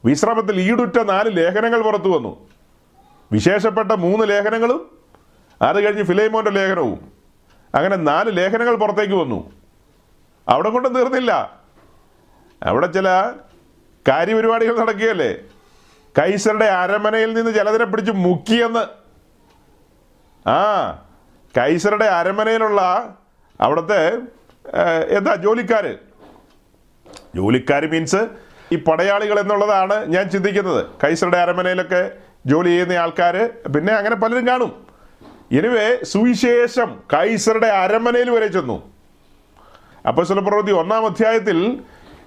വിശ്രമത്തിൽ ഈടുറ്റ നാല് ലേഖനങ്ങൾ പുറത്തു വന്നു. വിശേഷപ്പെട്ട മൂന്ന് ലേഖനങ്ങളും അത് കഴിഞ്ഞ് ഫിലൈമോന്റെ ലേഖനവും. അങ്ങനെ നാല് ലേഖനങ്ങൾ പുറത്തേക്ക് വന്നു. അവിടെ കൊണ്ട് തീർന്നില്ല. അവിടെ ചില കാര്യപരിപാടികൾ നടക്കുകയല്ലേ? കൈസറുടെ അരമനയിൽ നിന്ന് ചിലതിനെ പിടിച്ച് മുക്കിയെന്ന്. ആ കൈസറുടെ അരമനയിലുള്ള അവിടുത്തെ എന്താ ജോലിക്കാര്. ജോലിക്കാർ മീൻസ് ഈ പടയാളികൾ എന്നുള്ളതാണ് ഞാൻ ചിന്തിക്കുന്നത്. കൈസറുടെ അരമനയിലൊക്കെ ജോലി ചെയ്യുന്ന ആൾക്കാർ പിന്നെ അങ്ങനെ പലരും കാണും. എനിവേ സുവിശേഷം കൈസറുടെ അരമനയിൽ വരെ ചെന്നു. അപ്പസ്വല പ്രവൃത്തി ഒന്നാം അധ്യായത്തിൽ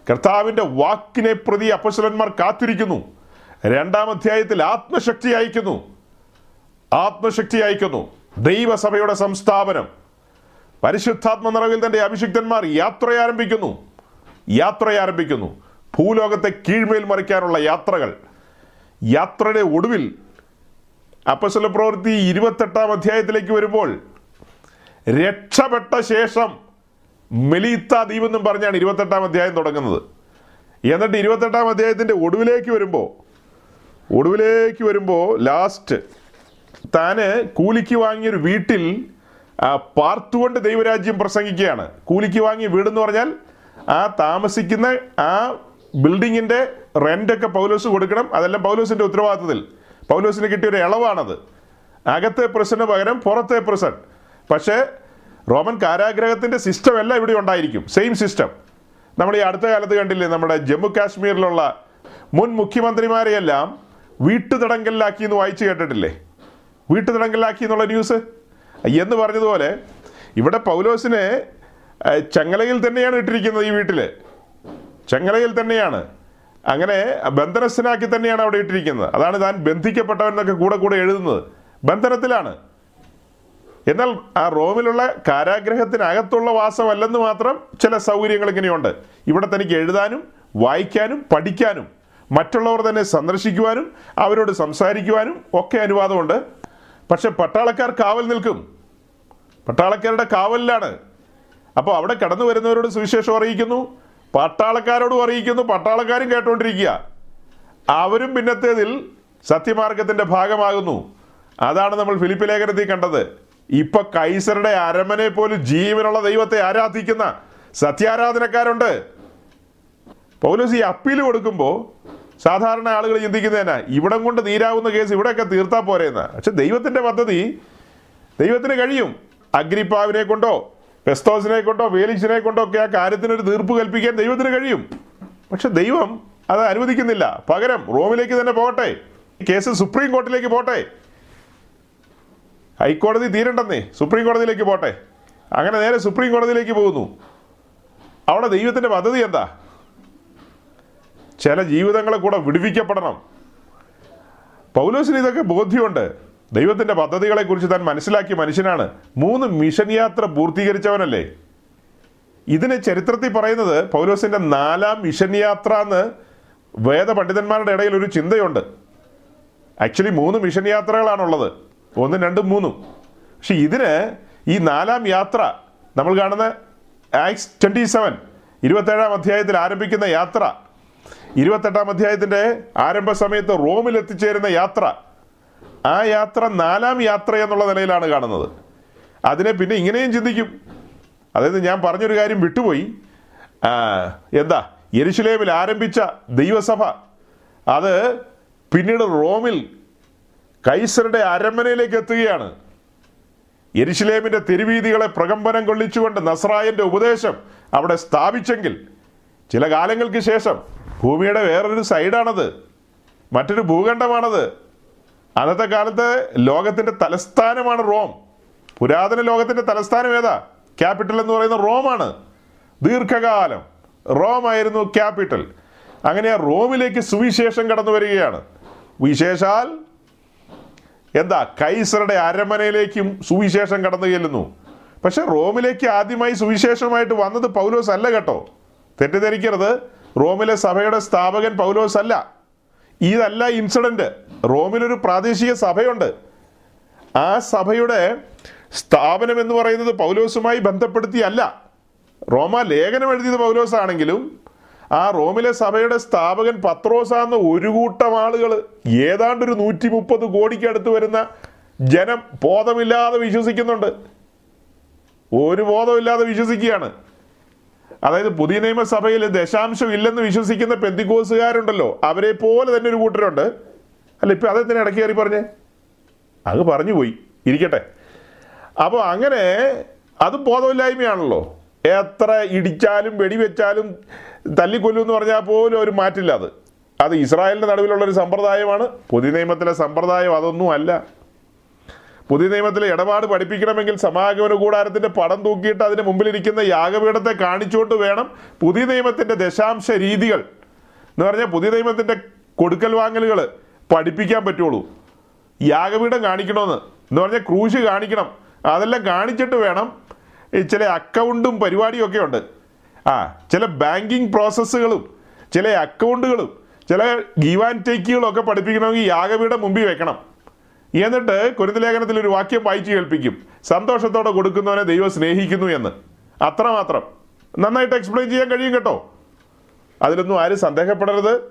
കർത്താവിന്റെ വാക്കിനെ പ്രതി അപ്പസ്വലന്മാർ കാത്തിരിക്കുന്നു. രണ്ടാം അധ്യായത്തിൽ ആത്മശക്തി അയക്കുന്നു. ആത്മശക്തി അയക്കുന്നു. ദൈവസഭയുടെ സംസ്ഥാപനം. പരിശുദ്ധാത്മ നിറവിൽ തന്റെ അഭിഷിക്തന്മാർ യാത്ര ആരംഭിക്കുന്നു. യാത്ര ആരംഭിക്കുന്നു. ഭൂലോകത്തെ കീഴ്മേൽ മറിക്കാനുള്ള യാത്രകൾ. യാത്രയുടെ ഒടുവിൽ അപ്പസ്വല പ്രവൃത്തി ഇരുപത്തെട്ടാം അധ്യായത്തിലേക്ക് വരുമ്പോൾ രക്ഷപ്പെട്ട ശേഷം മെലീത്ത ദ്വീപ് എന്നും പറഞ്ഞാണ് ഇരുപത്തെട്ടാം അധ്യായം തുടങ്ങുന്നത്. എന്നിട്ട് ഇരുപത്തെട്ടാം അധ്യായത്തിന്റെ ഒടുവിലേക്ക് വരുമ്പോൾ ഒടുവിലേക്ക് വരുമ്പോൾ ലാസ്റ്റ് താന് കൂലിക്ക് വാങ്ങിയൊരു വീട്ടിൽ പാർത്തുകൊണ്ട് ദൈവരാജ്യം പ്രസംഗിക്കുകയാണ്. കൂലിക്ക് വാങ്ങിയ വീടെന്ന് പറഞ്ഞാൽ ആ താമസിക്കുന്ന ആ ബിൽഡിങ്ങിന്റെ റെന്റൊക്കെ പൗലോസ് കൊടുക്കണം. അതെല്ലാം പൗലോസിന്റെ ഉത്തരവാദിത്തത്തിൽ പൗലോസിന് കിട്ടിയ ഒരു ഇളവാണത്. അകത്തെ പ്രസന് പകരം പുറത്തെ പ്രസൻ പക്ഷേ റോമൻ കാരാഗ്രഹത്തിന്റെ സിസ്റ്റം എല്ലാം ഇവിടെ ഉണ്ടായിരിക്കും. സെയിം സിസ്റ്റം നമ്മൾ ഈ അടുത്ത കാലത്ത് കണ്ടില്ലേ നമ്മുടെ ജമ്മു കാശ്മീരിലുള്ള മുൻ മുഖ്യമന്ത്രിമാരെയെല്ലാം വീട്ടുതടങ്കലിലാക്കി എന്ന് വായിച്ചു കേട്ടിട്ടില്ലേ? വീട്ടുതടങ്കലിലാക്കി എന്നുള്ള ന്യൂസ് എന്ന് പറഞ്ഞതുപോലെ ഇവിടെ പൗലോസിനെ ചങ്ങലയിൽ തന്നെയാണ് ഇട്ടിരിക്കുന്നത് ഈ വീട്ടിൽ ചങ്ങലയിൽ തന്നെയാണ്. അങ്ങനെ ബന്ധനസ്ഥനാക്കി തന്നെയാണ് അവിടെ ഇട്ടിരിക്കുന്നത്. അതാണ് താൻ ബന്ധിക്കപ്പെട്ടവൻ എന്നൊക്കെ കൂടെ കൂടെ എഴുതുന്നത്. ബന്ധനത്തിലാണ്. എന്നാൽ ആ റോമിലുള്ള കാരാഗ്രഹത്തിനകത്തുള്ള വാസമല്ലെന്ന് മാത്രം ചില സൗകര്യങ്ങൾ ഇങ്ങനെയുണ്ട്. ഇവിടെ തനിക്ക് എഴുതാനും വായിക്കാനും പഠിക്കാനും മറ്റുള്ളവർ തന്നെ സന്ദർശിക്കുവാനും അവരോട് സംസാരിക്കുവാനും ഒക്കെ അനുവാദമുണ്ട്. പക്ഷെ പട്ടാളക്കാർ കാവൽ നിൽക്കും. പട്ടാളക്കാരുടെ കാവലിലാണ്. അപ്പോൾ അവിടെ കടന്നു വരുന്നവരോട് സുവിശേഷം അറിയിക്കുന്നു പട്ടാളക്കാരോടും അറിയിക്കുന്നു പട്ടാളക്കാരും കേട്ടുകൊണ്ടിരിക്കുക അവരും പിന്നത്തേതിൽ സത്യമാർഗത്തിന്റെ ഭാഗമാകുന്നു. അതാണ് നമ്മൾ ഫിലിപ്പ് ലേഖനത്തിൽ കണ്ടത്. ഇപ്പൊ കൈസറുടെ അരമനെ പോലും ജീവനുള്ള ദൈവത്തെ ആരാധിക്കുന്ന സത്യാരാധനക്കാരുണ്ട്. പൗലോസ് ഈ അപ്പീൽ കൊടുക്കുമ്പോൾ സാധാരണ ആളുകൾ ചിന്തിക്കുന്നതന്നെ ഇവിടം കൊണ്ട് തീരാവുന്ന കേസ് ഇവിടെയൊക്കെ തീർത്താൽ പോരെയെന്ന് പക്ഷെ ദൈവത്തിന്റെ പദ്ധതി ദൈവത്തിന് കഴിയും. അഗ്രിപ്പാവിനെ കൊണ്ടോ പെസ്തോസിനെ കൊണ്ടോ വേലിക്സിനെ കൊണ്ടോ ഒക്കെ ആ കാര്യത്തിനൊരു തീർപ്പ് കൽപ്പിക്കാൻ ദൈവത്തിന് കഴിയും. പക്ഷെ ദൈവം അത് അനുവദിക്കുന്നില്ല. പകരം റോമിലേക്ക് തന്നെ പോകട്ടെ. കേസ് സുപ്രീം കോർട്ടിലേക്ക് പോട്ടെ ഹൈക്കോടതി തീരണ്ടെന്നേ സുപ്രീം കോടതിയിലേക്ക് പോട്ടെ അങ്ങനെ നേരെ സുപ്രീം കോടതിയിലേക്ക് പോകുന്നു. അവിടെ ദൈവത്തിന്റെ പദ്ധതി എന്താ? ചില ജീവിതങ്ങളെ കൂടെ വിടുവിക്കപ്പെടണം. പൗലോസിന് ഇതൊക്കെ ബോധ്യമുണ്ട്. ദൈവത്തിന്റെ പദ്ധതികളെ കുറിച്ച് താൻ മനസ്സിലാക്കിയ മനുഷ്യനാണ്. മൂന്ന് മിഷൻ യാത്ര പൂർത്തീകരിച്ചവനല്ലേ? ഇതിനെ ചരിത്രത്തിൽ പറയുന്നത് പൗലോസിന്റെ നാലാം മിഷൻ യാത്ര എന്ന് വേദപണ്ഡിതന്മാരുടെ ഇടയിൽ ഒരു ചിന്തയുണ്ട്. ആക്ച്വലി മൂന്ന് മിഷൻ യാത്രകളാണുള്ളത്. ഒന്നും രണ്ടും മൂന്നും. പക്ഷെ ഇതിന് ഈ നാലാം യാത്ര നമ്മൾ കാണുന്ന ആക്സ് ട്വന്റി സെവൻ ഇരുപത്തേഴാം അധ്യായത്തിൽ ആരംഭിക്കുന്ന യാത്ര ഇരുപത്തെട്ടാം അധ്യായത്തിന്റെ ആരംഭ സമയത്ത് റോമിൽ എത്തിച്ചേരുന്ന യാത്ര. ആ യാത്ര നാലാം യാത്ര എന്നുള്ള നിലയിലാണ് കാണുന്നത്. അതിനെ പിന്നെ ഇങ്ങനെയും ചിന്തിക്കും. അതായത് ഞാൻ പറഞ്ഞൊരു കാര്യം വിട്ടുപോയി. എന്താ? യരിശിലേമിൽ ആരംഭിച്ച ദൈവസഭ. അത് പിന്നീട് റോമിൽ കൈസറുടെ അരമനയിലേക്ക് എത്തുകയാണ്. യെരുശലേമിന്റെ തെരുവീതികളെ പ്രകമ്പനം കൊള്ളിച്ചുകൊണ്ട് നസ്രായന്റെ ഉപദേശം അവിടെ സ്ഥാപിച്ചെങ്കിൽ ചില കാലങ്ങൾക്ക് ശേഷം ഭൂമിയുടെ വേറൊരു സൈഡാണത്. മറ്റൊരു ഭൂഖണ്ഡമാണത്. അന്നത്തെ കാലത്ത് ലോകത്തിന്റെ തലസ്ഥാനമാണ് റോം. പുരാതന ലോകത്തിന്റെ തലസ്ഥാനം ഏതാ? ക്യാപിറ്റൽ എന്ന് പറയുന്ന റോമാണ്. ദീർഘകാലം റോമായിരുന്നു ക്യാപിറ്റൽ. അങ്ങനെ ആ റോമിലേക്ക് സുവിശേഷം കടന്നു വരികയാണ്. വിശേഷാൽ എന്താ? കൈസറുടെ അരമനയിലേക്കും സുവിശേഷം കടന്നു ചെല്ലുന്നു. പക്ഷെ റോമിലേക്ക് ആദ്യമായി സുവിശേഷമായിട്ട് വന്നത് പൗലോസ് അല്ല കേട്ടോ. തെറ്റിദ്ധരിക്കരുത്. റോമിലെ സഭയുടെ സ്ഥാപകൻ പൗലോസ് അല്ല. ഇതല്ല ഇൻസിഡന്റ് റോമിലൊരു പ്രാദേശിക സഭയുണ്ട്. ആ സഭയുടെ സ്ഥാപനം എന്ന് പറയുന്നത് പൗലോസുമായി ബന്ധപ്പെടുത്തിയല്ല. റോമ ലേഖനം എഴുതിയത് പൗലോസ് ആണെങ്കിലും ആ റോമിലെ സഭയുടെ സ്ഥാപകൻ പത്രോസാന്ന് ഒരു കൂട്ടം ആളുകൾ ഏതാണ്ട് ഒരു നൂറ്റി മുപ്പത് കോടിക്കടുത്ത് വരുന്ന ജനം ബോധമില്ലാതെ വിശ്വസിക്കുന്നുണ്ട്. ഒരു ബോധമില്ലാതെ വിശ്വസിക്കുകയാണ്. അതായത് പുതിയ നിയമസഭയിൽ ദശാംശം ഇല്ലെന്ന് വിശ്വസിക്കുന്ന പെന്തിക്കോസുകാരുണ്ടല്ലോ അവരെ പോലെ തന്നെ ഒരു കൂട്ടരുണ്ട്. അല്ല ഇപ്പൊ തന്നെ ഇടയ്ക്ക് കയറി പറഞ്ഞേ? അത് പറഞ്ഞു പോയി. ഇരിക്കട്ടെ. അപ്പോൾ അങ്ങനെ അതും ബോധമില്ലായ്മയാണല്ലോ. എത്ര ഇടിച്ചാലും വെടിവെച്ചാലും തല്ലിക്കൊല്ലും എന്ന് പറഞ്ഞാൽ പോലും ഒരു മാറ്റില്ല അത്. അത് ഇസ്രായേലിന്റെ നടുവിലുള്ള ഒരു സമ്പ്രദായമാണ്. പുതിയ നിയമത്തിലെ സമ്പ്രദായം അതൊന്നും അല്ല. പുതിയ നിയമത്തിലെ ഇടപാട് പഠിപ്പിക്കണമെങ്കിൽ സമാഗമന കൂടാരത്തിന്റെ പടം തൂക്കിയിട്ട് അതിന് മുമ്പിലിരിക്കുന്ന യാഗപീഠത്തെ കാണിച്ചുകൊണ്ട് വേണം പുതിയ നിയമത്തിന്റെ ദശാംശ രീതികൾ. എന്ന് പറഞ്ഞാൽ പുതിയ നിയമത്തിന്റെ കൊടുക്കൽ വാങ്ങലുകൾ പഠിപ്പിക്കാൻ പറ്റുള്ളൂ. യാഗപീഠം കാണിക്കണമെന്ന്. എന്ന് പറഞ്ഞാൽ ക്രൂശ് കാണിക്കണം. അതെല്ലാം കാണിച്ചിട്ട് വേണം ചില അക്കൗണ്ടും പരിപാടിയും ഒക്കെ ഉണ്ട്. ആ ചില ബാങ്കിങ് പ്രോസസ്സുകളും ചില അക്കൗണ്ടുകളും ചില ഗീവ് ആൻഡ് ടേക്കുകളും ഒക്കെ പഠിപ്പിക്കണമെങ്കിൽ യാഗപീഠം മുമ്പിൽ വെക്കണം. എന്നിട്ട് കുരുന്തലേഖനത്തിൽ ഒരു വാക്യം വായിച്ചു കേൾപ്പിക്കും. സന്തോഷത്തോടെ കൊടുക്കുന്നവനെ ദൈവം സ്നേഹിക്കുന്നു എന്ന്. അത്രമാത്രം. നന്നായിട്ട് എക്സ്പ്ലെയിൻ ചെയ്യാൻ കഴിയും കേട്ടോ. അതിലൊന്നും ആരും സന്ദേഹപ്പെടരുത്.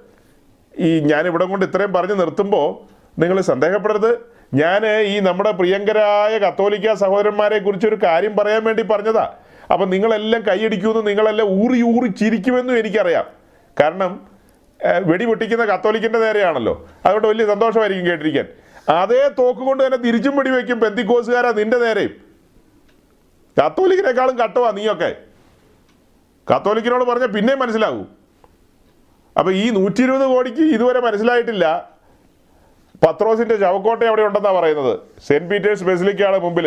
ഈ ഞാൻ ഇവിടെ കൊണ്ട് ഇത്രയും പറഞ്ഞ് നിർത്തുമ്പോൾ നിങ്ങൾ സന്ദേഹപ്പെടരുത്. ഞാൻ ഈ നമ്മുടെ പ്രിയങ്കരായ കത്തോലിക്ക സഹോദരന്മാരെ കുറിച്ച് ഒരു കാര്യം പറയാൻ വേണ്ടി പറഞ്ഞതാ. അപ്പം നിങ്ങളെല്ലാം കൈയടിക്കുമെന്നും നിങ്ങളെല്ലാം ഊറി ഊറി ചിരിക്കുമെന്നും എനിക്കറിയാം. കാരണം വെടി പൊട്ടിക്കുന്ന കത്തോലിക്കിന്റെ നേരെയാണല്ലോ. അതുകൊണ്ട് വലിയ സന്തോഷമായിരിക്കും കേട്ടിരിക്കാൻ. അതേ തോക്ക് കൊണ്ട് തന്നെ തിരിച്ചും പിടി വെക്കും പെന്തിക്കോസുകാരാ നിന്റെ നേരെയും കത്തോലിക്കിനേക്കാളും കട്ടുവാ നീയൊക്കെ. കത്തോലിക്കിനോട് പറഞ്ഞ പിന്നെ മനസ്സിലാകൂ അപ്പൊ ഈ നൂറ്റി ഇരുപത് കോടിക്ക് ഇതുവരെ മനസ്സിലായിട്ടില്ല. പത്രോസിന്റെ ചവക്കോട്ട അവിടെ ഉണ്ടെന്നാ പറയുന്നത്. സെന്റ് പീറ്റേഴ്സ് ബെസിലിക്കാണ് മുമ്പിൽ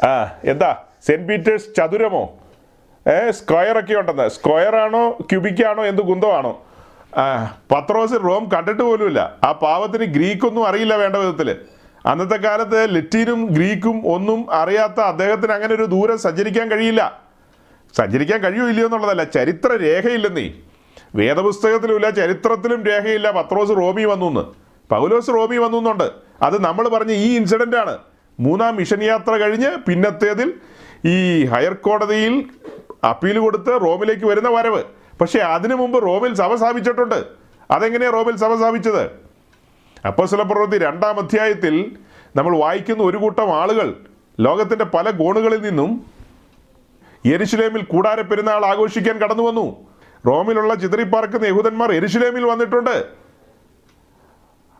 ആ എന്താ? സെന്റ് പീറ്റേഴ്സ് ചതുരമോ? ഏ സ്ക്വയർ ഒക്കെ ഉണ്ടെന്ന്. സ്ക്വയർ ആണോ ക്യൂബിക്കാണോ എന്ത് കുന്തമാണോ പത്രോസ് റോം കണ്ടിട്ട് പോലുമില്ല. ആ പാവത്തിന് ഗ്രീക്കൊന്നും അറിയില്ല വേണ്ട വിധത്തിൽ അന്നത്തെ കാലത്ത് ലറ്റീനും ഗ്രീക്കും ഒന്നും അറിയാത്ത അദ്ദേഹത്തിന് അങ്ങനെ ഒരു ദൂരം സഞ്ചരിക്കാൻ കഴിയില്ല. സഞ്ചരിക്കാൻ കഴിയോ ഇല്ലയോ എന്നുള്ളതല്ല ചരിത്ര രേഖയില്ലെന്നേ. വേദപുസ്തകത്തിലുമില്ല ചരിത്രത്തിലും രേഖയില്ല പത്രോസ് റോമി വന്നു എന്ന് പൗലോസ് റോമി വന്നു എന്നുണ്ട് അത് നമ്മൾ പറഞ്ഞ ഈ ഇൻസിഡന്റ് ആണ്. മൂന്നാം മിഷൻ യാത്ര കഴിഞ്ഞ് പിന്നത്തേതിൽ ഈ ഹയർ കോടതിയിൽ അപ്പീൽ കൊടുത്ത് റോമിലേക്ക് വരുന്ന വരവ്. പക്ഷെ അതിനു മുമ്പ് റോമിൽ സഭ സ്ഥാപിച്ചിട്ടുണ്ട്. അതെങ്ങനെയാണ് റോമിൽ സഭ സ്ഥാപിച്ചത്? അപ്പോസ്തല പ്രവൃത്തി രണ്ടാം അധ്യായത്തിൽ നമ്മൾ വായിക്കുന്ന ഒരു കൂട്ടം ആളുകൾ ലോകത്തിന്റെ പല കോണുകളിൽ നിന്നും യെരുശലേമിൽ കൂടാര പെരുന്നാൾ ആഘോഷിക്കാൻ കടന്നു വന്നു. റോമിലുള്ള ചിതറിപ്പാർക്കുന്ന യഹൂദന്മാർ എരിശിലേമിൽ വന്നിട്ടുണ്ട്.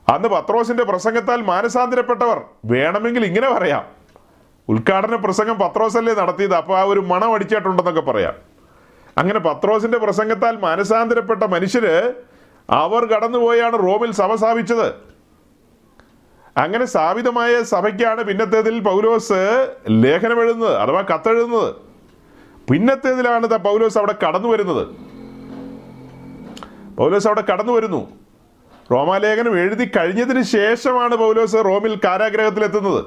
അന്ന് പത്രോസിന്റെ പ്രസംഗത്താൽ മാനസാന്തരപ്പെട്ടവർ വേണമെങ്കിൽ ഇങ്ങനെ പറയാം ഉദ്ഘാടന പ്രസംഗം പത്രോസല്ലേ നടത്തിയത്? അപ്പോൾ ആ ഒരു മണം അടിച്ചിട്ടുണ്ടെന്നൊക്കെ പറയാം. അങ്ങനെ പത്രോസിന്റെ പ്രസംഗത്താൽ മാനസാന്തരപ്പെട്ട മനുഷ്യര് അവർ കടന്നുപോയാണ് റോമിൽ സഭ സ്ഥാപിച്ചത്. അങ്ങനെ സ്ഥാപിതമായ സഭയ്ക്കാണ് പിന്നത്തേതിൽ പൗലോസ് ലേഖനം എഴുതുന്നത് അഥവാ കത്തെഴുതുന്നത്. പിന്നത്തേതിലാണ് പൗലോസ് അവിടെ കടന്നു വരുന്നത് പൗലോസ് അവിടെ കടന്നു വരുന്നു റോമാലേഖനം എഴുതി കഴിഞ്ഞതിന് ശേഷമാണ് പൗലോസ് റോമിൽ കാരാഗ്രഹത്തിലെത്തുന്നത്.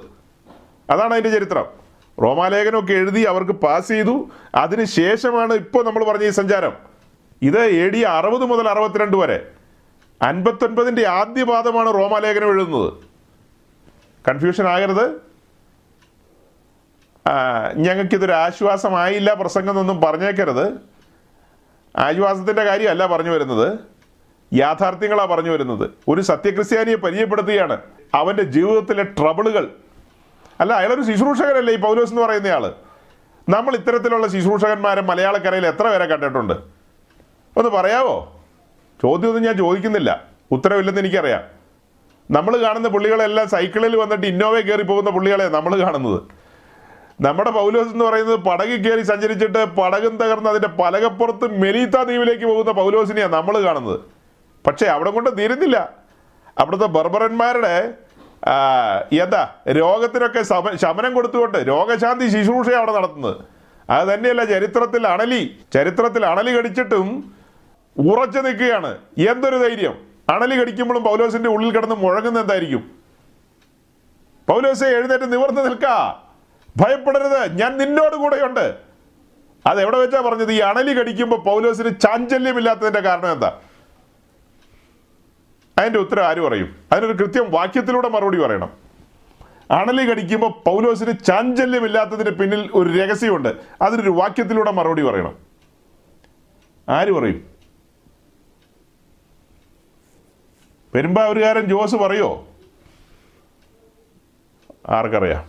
അതാണ് അതിന്റെ ചരിത്രം. റോമാലേഖനമൊക്കെ എഴുതി അവർക്ക് പാസ് ചെയ്തു. അതിന് ശേഷമാണ് ഇപ്പോൾ നമ്മൾ പറഞ്ഞ ഈ സഞ്ചാരം. ഇത് എ ഡി അറുപത് മുതൽ അറുപത്തിരണ്ട് വരെ. അൻപത്തൊൻപതിന്റെ ആദ്യ പാദമാണ് റോമാലേഖനം എഴുതുന്നത്. കൺഫ്യൂഷൻ ആകരുത്. ഞങ്ങൾക്കിതൊരു ആശ്വാസമായില്ല പ്രസംഗം എന്നൊന്നും പറഞ്ഞേക്കരുത്. ആശ്വാസത്തിന്റെ കാര്യമല്ല പറഞ്ഞു വരുന്നത്. യാഥാർത്ഥ്യങ്ങളാണ് പറഞ്ഞു വരുന്നത്. ഒരു സത്യക്രിസ്ത്യാനിയെ പരിചയപ്പെടുത്തുകയാണ്. അവന്റെ ജീവിതത്തിലെ ട്രബിളുകൾ അല്ല അയാളൊരു ശുശ്രൂഷകരല്ലേ ഈ പൗലോസ് എന്ന് പറയുന്ന ആൾ? നമ്മൾ ഇത്തരത്തിലുള്ള ശുശ്രൂഷകന്മാരെ മലയാളക്കരയിൽ എത്ര പേരെ കണ്ടിട്ടുണ്ട്? ഒന്ന് പറയാവോ? ചോദ്യമൊന്നും ഞാൻ ചോദിക്കുന്നില്ല. ഉത്തരവില്ലെന്ന് എനിക്കറിയാം. നമ്മൾ കാണുന്ന പുള്ളികളെല്ലാം സൈക്കിളിൽ വന്നിട്ട് ഇന്നോവയിൽ കയറി പോകുന്ന പുള്ളികളെ നമ്മൾ കാണുന്നത്. നമ്മുടെ പൗലോസ് എന്ന് പറയുന്നത് പടകിൽ കയറി സഞ്ചരിച്ചിട്ട് പടകും തകർന്ന് അതിന്റെ പലകപ്പുറത്ത് മെലീത്ത ദ്വീപിലേക്ക് പോകുന്ന പൗലോസിനെയാണ് നമ്മൾ കാണുന്നത്. പക്ഷേ അവിടെ കൊണ്ട് തീരുന്നില്ല. അവിടുത്തെ ബർബറന്മാരുടെ എന്താ രോഗത്തിനൊക്കെ ശമനം കൊടുത്തുകൊണ്ട് രോഗശാന്തി ശുശ്രൂഷ അവിടെ നടത്തുന്നത്. അത് തന്നെയല്ല ചരിത്രത്തിൽ അണലി ചരിത്രത്തിൽ അണലി കടിച്ചിട്ടും ഉറച്ചു നിൽക്കുകയാണ്. എന്തൊരു ധൈര്യം. അണലി കടിക്കുമ്പോഴും പൗലോസിന്റെ ഉള്ളിൽ കിടന്ന് മുഴങ്ങുന്ന എന്തായിരിക്കും? പൗലോസെ എഴുന്നേറ്റ് നിവർന്ന് നിൽക്ക. ഭയപ്പെടരുത്. ഞാൻ നിന്നോട് കൂടെയുണ്ട്. അത് എവിടെ വെച്ചാ പറഞ്ഞത്? ഈ അണലി കടിക്കുമ്പോൾ പൗലോസിന് ചാഞ്ചല്യമില്ലാത്തതിന്റെ കാരണം എന്താ? അതിന്റെ ഉത്തരം ആര് അറിയും അതിനൊരു കൃത്യം വാക്യത്തിലൂടെ മറുപടി പറയണം. അണലി കടിക്കുമ്പോൾ പൗലോസിന് ചാഞ്ചല്യമില്ലാത്തതിന് പിന്നിൽ ഒരു രഹസ്യമുണ്ട്. അതിനൊരു വാക്യത്തിലൂടെ മറുപടി പറയണം. ആര് പറയും? പെരുമ്പാവൂരുകാരൻ ജോസ് പറയോ? ആർക്കറിയാം?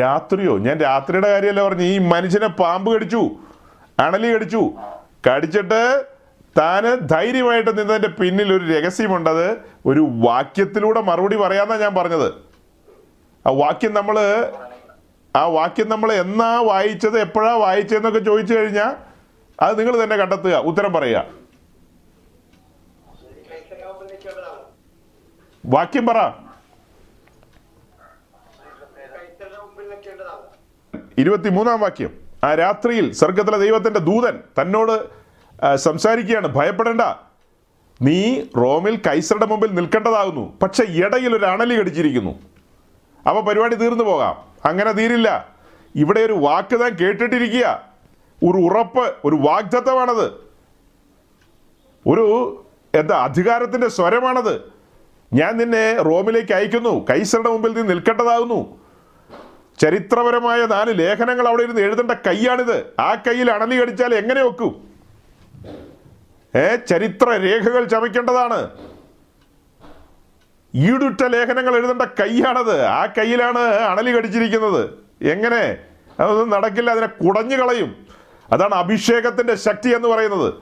രാത്രിയോ? ഞാൻ രാത്രിയുടെ കാര്യമല്ല പറഞ്ഞു ഈ മനുഷ്യനെ പാമ്പ് കടിച്ചു അണലി കടിച്ചു കടിച്ചിട്ട് താന് ധൈര്യമായിട്ട് നിന്നതിന്റെ പിന്നിൽ ഒരു രഹസ്യമുണ്ടത് ഒരു വാക്യത്തിലൂടെ മറുപടി പറയാമെന്നാണ് ഞാൻ പറഞ്ഞത്. ആ വാക്യം നമ്മൾ ആ വാക്യം നമ്മൾ എന്നാ വായിച്ചത് എപ്പോഴാ വായിച്ചതെന്നൊക്കെ ചോദിച്ചു കഴിഞ്ഞാൽ അത് നിങ്ങൾ തന്നെ കണ്ടെത്തുക ഉത്തരം പറയുക. വാക്യം പറ. ഇരുപത്തിമൂന്നാം വാക്യം. ആ രാത്രിയിൽ സ്വർഗത്തിലെ ദൈവത്തിന്റെ ദൂതൻ തന്നോട് സംസാരിക്കുകയാണ്. ഭയപ്പെടേണ്ട. നീ റോമിൽ കൈസറുടെ മുമ്പിൽ നിൽക്കേണ്ടതാകുന്നു. പക്ഷെ ഇടയിൽ ഒരു അണലി കടിച്ചിരിക്കുന്നു. അപ്പോൾ പരിപാടി തീർന്നു പോകാം. അങ്ങനെ തീരില്ല. ഇവിടെ ഒരു വാക്ക് താൻ കേട്ടിട്ടിരിക്കുക. ഒരു ഉറപ്പ് ഒരു വാഗ്ദത്തമാണത്. ഒരു എന്താ അധികാരത്തിന്റെ സ്വരമാണത്. ഞാൻ നിന്നെ റോമിലേക്ക് അയക്കുന്നു. കൈസറുടെ മുമ്പിൽ നീ നിൽക്കേണ്ടതാകുന്നു. ചരിത്രപരമായ നാല് ലേഖനങ്ങൾ അവിടെ ഇരുന്ന് എഴുതേണ്ട കൈയാണിത്. ആ കയ്യിൽ അണലി കടിച്ചാൽ എങ്ങനെ വെക്കും ഏ ചരിത്ര രേഖകൾ ചമയ്ക്കേണ്ടതാണ്. ഈടുറ്റ ലേഖനങ്ങൾ എഴുതേണ്ട കൈയാണത്. ആ കൈയിലാണ് അണലി കടിച്ചിരിക്കുന്നത്. എങ്ങനെ? അതൊന്നും നടക്കില്ല അതിനെ കുടഞ്ഞു കളയും. അതാണ് അഭിഷേകത്തിന്റെ ശക്തി എന്ന് പറയുന്നത്.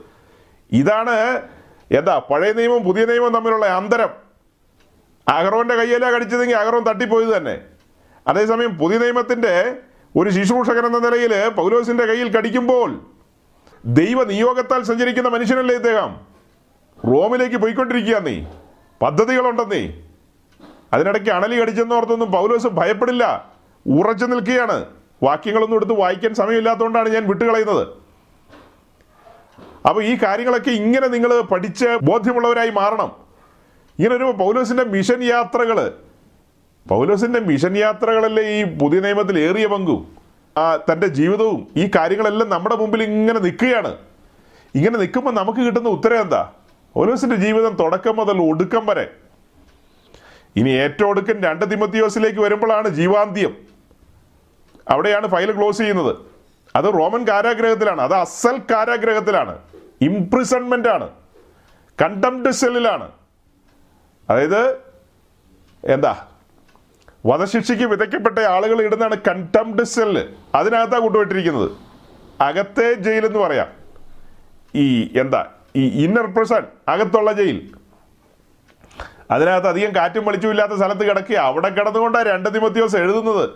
ഇതാണ് എന്താ പഴയ നിയമവും പുതിയ നിയമവും തമ്മിലുള്ള അന്തരം. അഹറോന്റെ കയ്യിലാണ് കടിച്ചതെങ്കിൽ അഹറോൻ തട്ടിപ്പോയത് തന്നെ. അതേസമയം പുതിയ നിയമത്തിന്റെ ഒരു ശുശ്രൂഷകൻ എന്ന നിലയിൽ പൗലോസിന്റെ കയ്യിൽ കടിക്കുമ്പോൾ ദൈവ നിയോഗത്താൽ സഞ്ചരിക്കുന്ന മനുഷ്യനല്ലേ ഇദ്ദേഹം? റോമിലേക്ക് പോയിക്കൊണ്ടിരിക്കുക നീ. പദ്ധതികളുണ്ടെന്നേ. അതിനിടയ്ക്ക് അണലി കടിച്ചെന്നോർത്തൊന്നും പൗലോസ് ഭയപ്പെടില്ല. ഉറച്ചു നിൽക്കുകയാണ്. വാക്യങ്ങളൊന്നും എടുത്ത് വായിക്കാൻ സമയമില്ലാത്തതുകൊണ്ടാണ് ഞാൻ വിട്ടുകളയുന്നത്. അപ്പോൾ ഈ കാര്യങ്ങളൊക്കെ ഇങ്ങനെ നിങ്ങൾ പഠിച്ച് ബോധ്യമുള്ളവരായി മാറണം. ഇങ്ങനെ ഒരു പൗലോസിന്റെ മിഷൻ യാത്രകൾ. പൗലോസിന്റെ മിഷൻ യാത്രകളല്ലേ ഈ പുതിയ നിയമത്തിൽ ഏറിയ പങ്കും? ആ തന്റെ ജീവിതവും ഈ കാര്യങ്ങളെല്ലാം നമ്മുടെ മുമ്പിൽ ഇങ്ങനെ നിൽക്കുകയാണ്. ഇങ്ങനെ നിൽക്കുമ്പോൾ നമുക്ക് കിട്ടുന്ന ഉത്തരം എന്താ? ഓലോസിന്റെ ജീവിതം തുടക്കം മുതൽ ഒടുക്കം വരെ. ഇനി ഏറ്റവും ഒടുക്കം രണ്ട് തിമത്തിയോസിലേക്ക് വരുമ്പോഴാണ് ജീവാന്ത്യം. അവിടെയാണ് ഫയൽ ക്ലോസ് ചെയ്യുന്നത്. അത് റോമൻ കാരാഗ്രഹത്തിലാണ്. അത് അസൽ കാരാഗ്രഹത്തിലാണ്. ഇംപ്രിസൺമെന്റ് ആണ് കണ്ടംപ്റ്റ് സെല്ലിലാണ്. അതായത് എന്താ? വധശിക്ഷയ്ക്ക് വിതയ്ക്കപ്പെട്ട ആളുകൾ ഇടുന്നതാണ് കണ്ടംപ്റ്റ് സെല്ല് അതിനകത്താണ് കൊണ്ടുപോയിട്ടിരിക്കുന്നത്. അകത്തെ ജയിൽ എന്ന് പറയാം. ഈ എന്താ ഈ ഇന്നർ പ്രസൺ അകത്തുള്ള ജയിൽ അതിനകത്ത് അധികം കാറ്റും വെളിച്ചവും ഇല്ലാത്ത സ്ഥലത്ത് കിടക്കുക. അവിടെ കിടന്നുകൊണ്ടാണ് രണ്ട് തിമത്തിയോസ് എഴുതുന്നത്.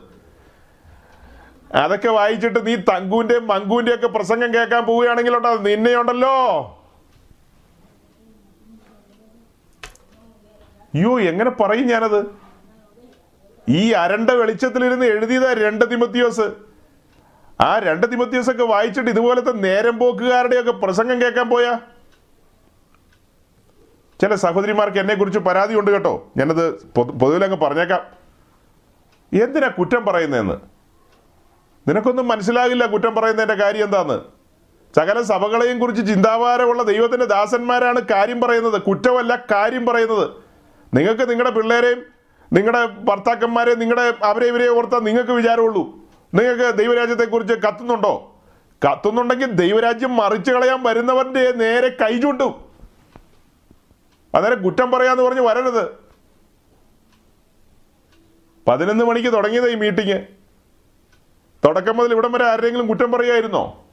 അതൊക്കെ വായിച്ചിട്ട് നീ തങ്കൂന്റെയും മങ്കൂന്റെയും ഒക്കെ പ്രസംഗം കേൾക്കാൻ പോവുകയാണെങ്കിലുണ്ടോ നിന്നെയുണ്ടല്ലോ. അയ്യോ എങ്ങനെ പറയും ഞാനത്? ഈ അരണ്ട വെളിച്ചത്തിലിരുന്ന് എഴുതിയതാ രണ്ട് തിമത്തിയോസ്. ആ രണ്ട് തിമത്തിയോസ് ഒക്കെ വായിച്ചിട്ട് ഇതുപോലത്തെ നേരം പോക്കുകാരുടെയൊക്കെ പ്രസംഗം കേൾക്കാൻ പോയാ? ചില സഹോദരിമാർക്ക് എന്നെ കുറിച്ച് പരാതി ഉണ്ട് കേട്ടോ. ഞാനത് പൊതു- പൊതുവിലങ്ങ് പറഞ്ഞേക്കാം. എന്തിനാ കുറ്റം പറയുന്നതെന്ന്? നിനക്കൊന്നും മനസ്സിലാകില്ല കുറ്റം പറയുന്നതിന്റെ കാര്യം എന്താന്ന്? സകല സഭകളെയും കുറിച്ച് ചിന്താഭാരമുള്ള ദൈവത്തിന്റെ ദാസന്മാരാണ് കാര്യം പറയുന്നത് കുറ്റമല്ല കാര്യം പറയുന്നത്. നിങ്ങൾക്ക് നിങ്ങളുടെ പിള്ളേരെയും നിങ്ങളുടെ ഭർത്താക്കന്മാരെ നിങ്ങളുടെ അവരെ ഇവരെ ഓർത്താൽ നിങ്ങൾക്ക് വിചാരമുള്ളൂ. നിങ്ങൾക്ക് ദൈവരാജ്യത്തെക്കുറിച്ച് കത്തുന്നുണ്ടോ? കത്തുന്നുണ്ടെങ്കിൽ ദൈവരാജ്യം മറിച്ചു കളയാൻ വരുന്നവന്റെ നേരെ കൈ ചൂണ്ടും. അന്നേരം കുറ്റം പറയാന്ന് പറഞ്ഞ് വരരുത്. പതിനൊന്ന് മണിക്ക് തുടങ്ങിയത് ഈ മീറ്റിംഗ് തുടക്കം മുതൽ ഇവിടം വരെ ആരെങ്കിലും കുറ്റം പറയായിരുന്നോ?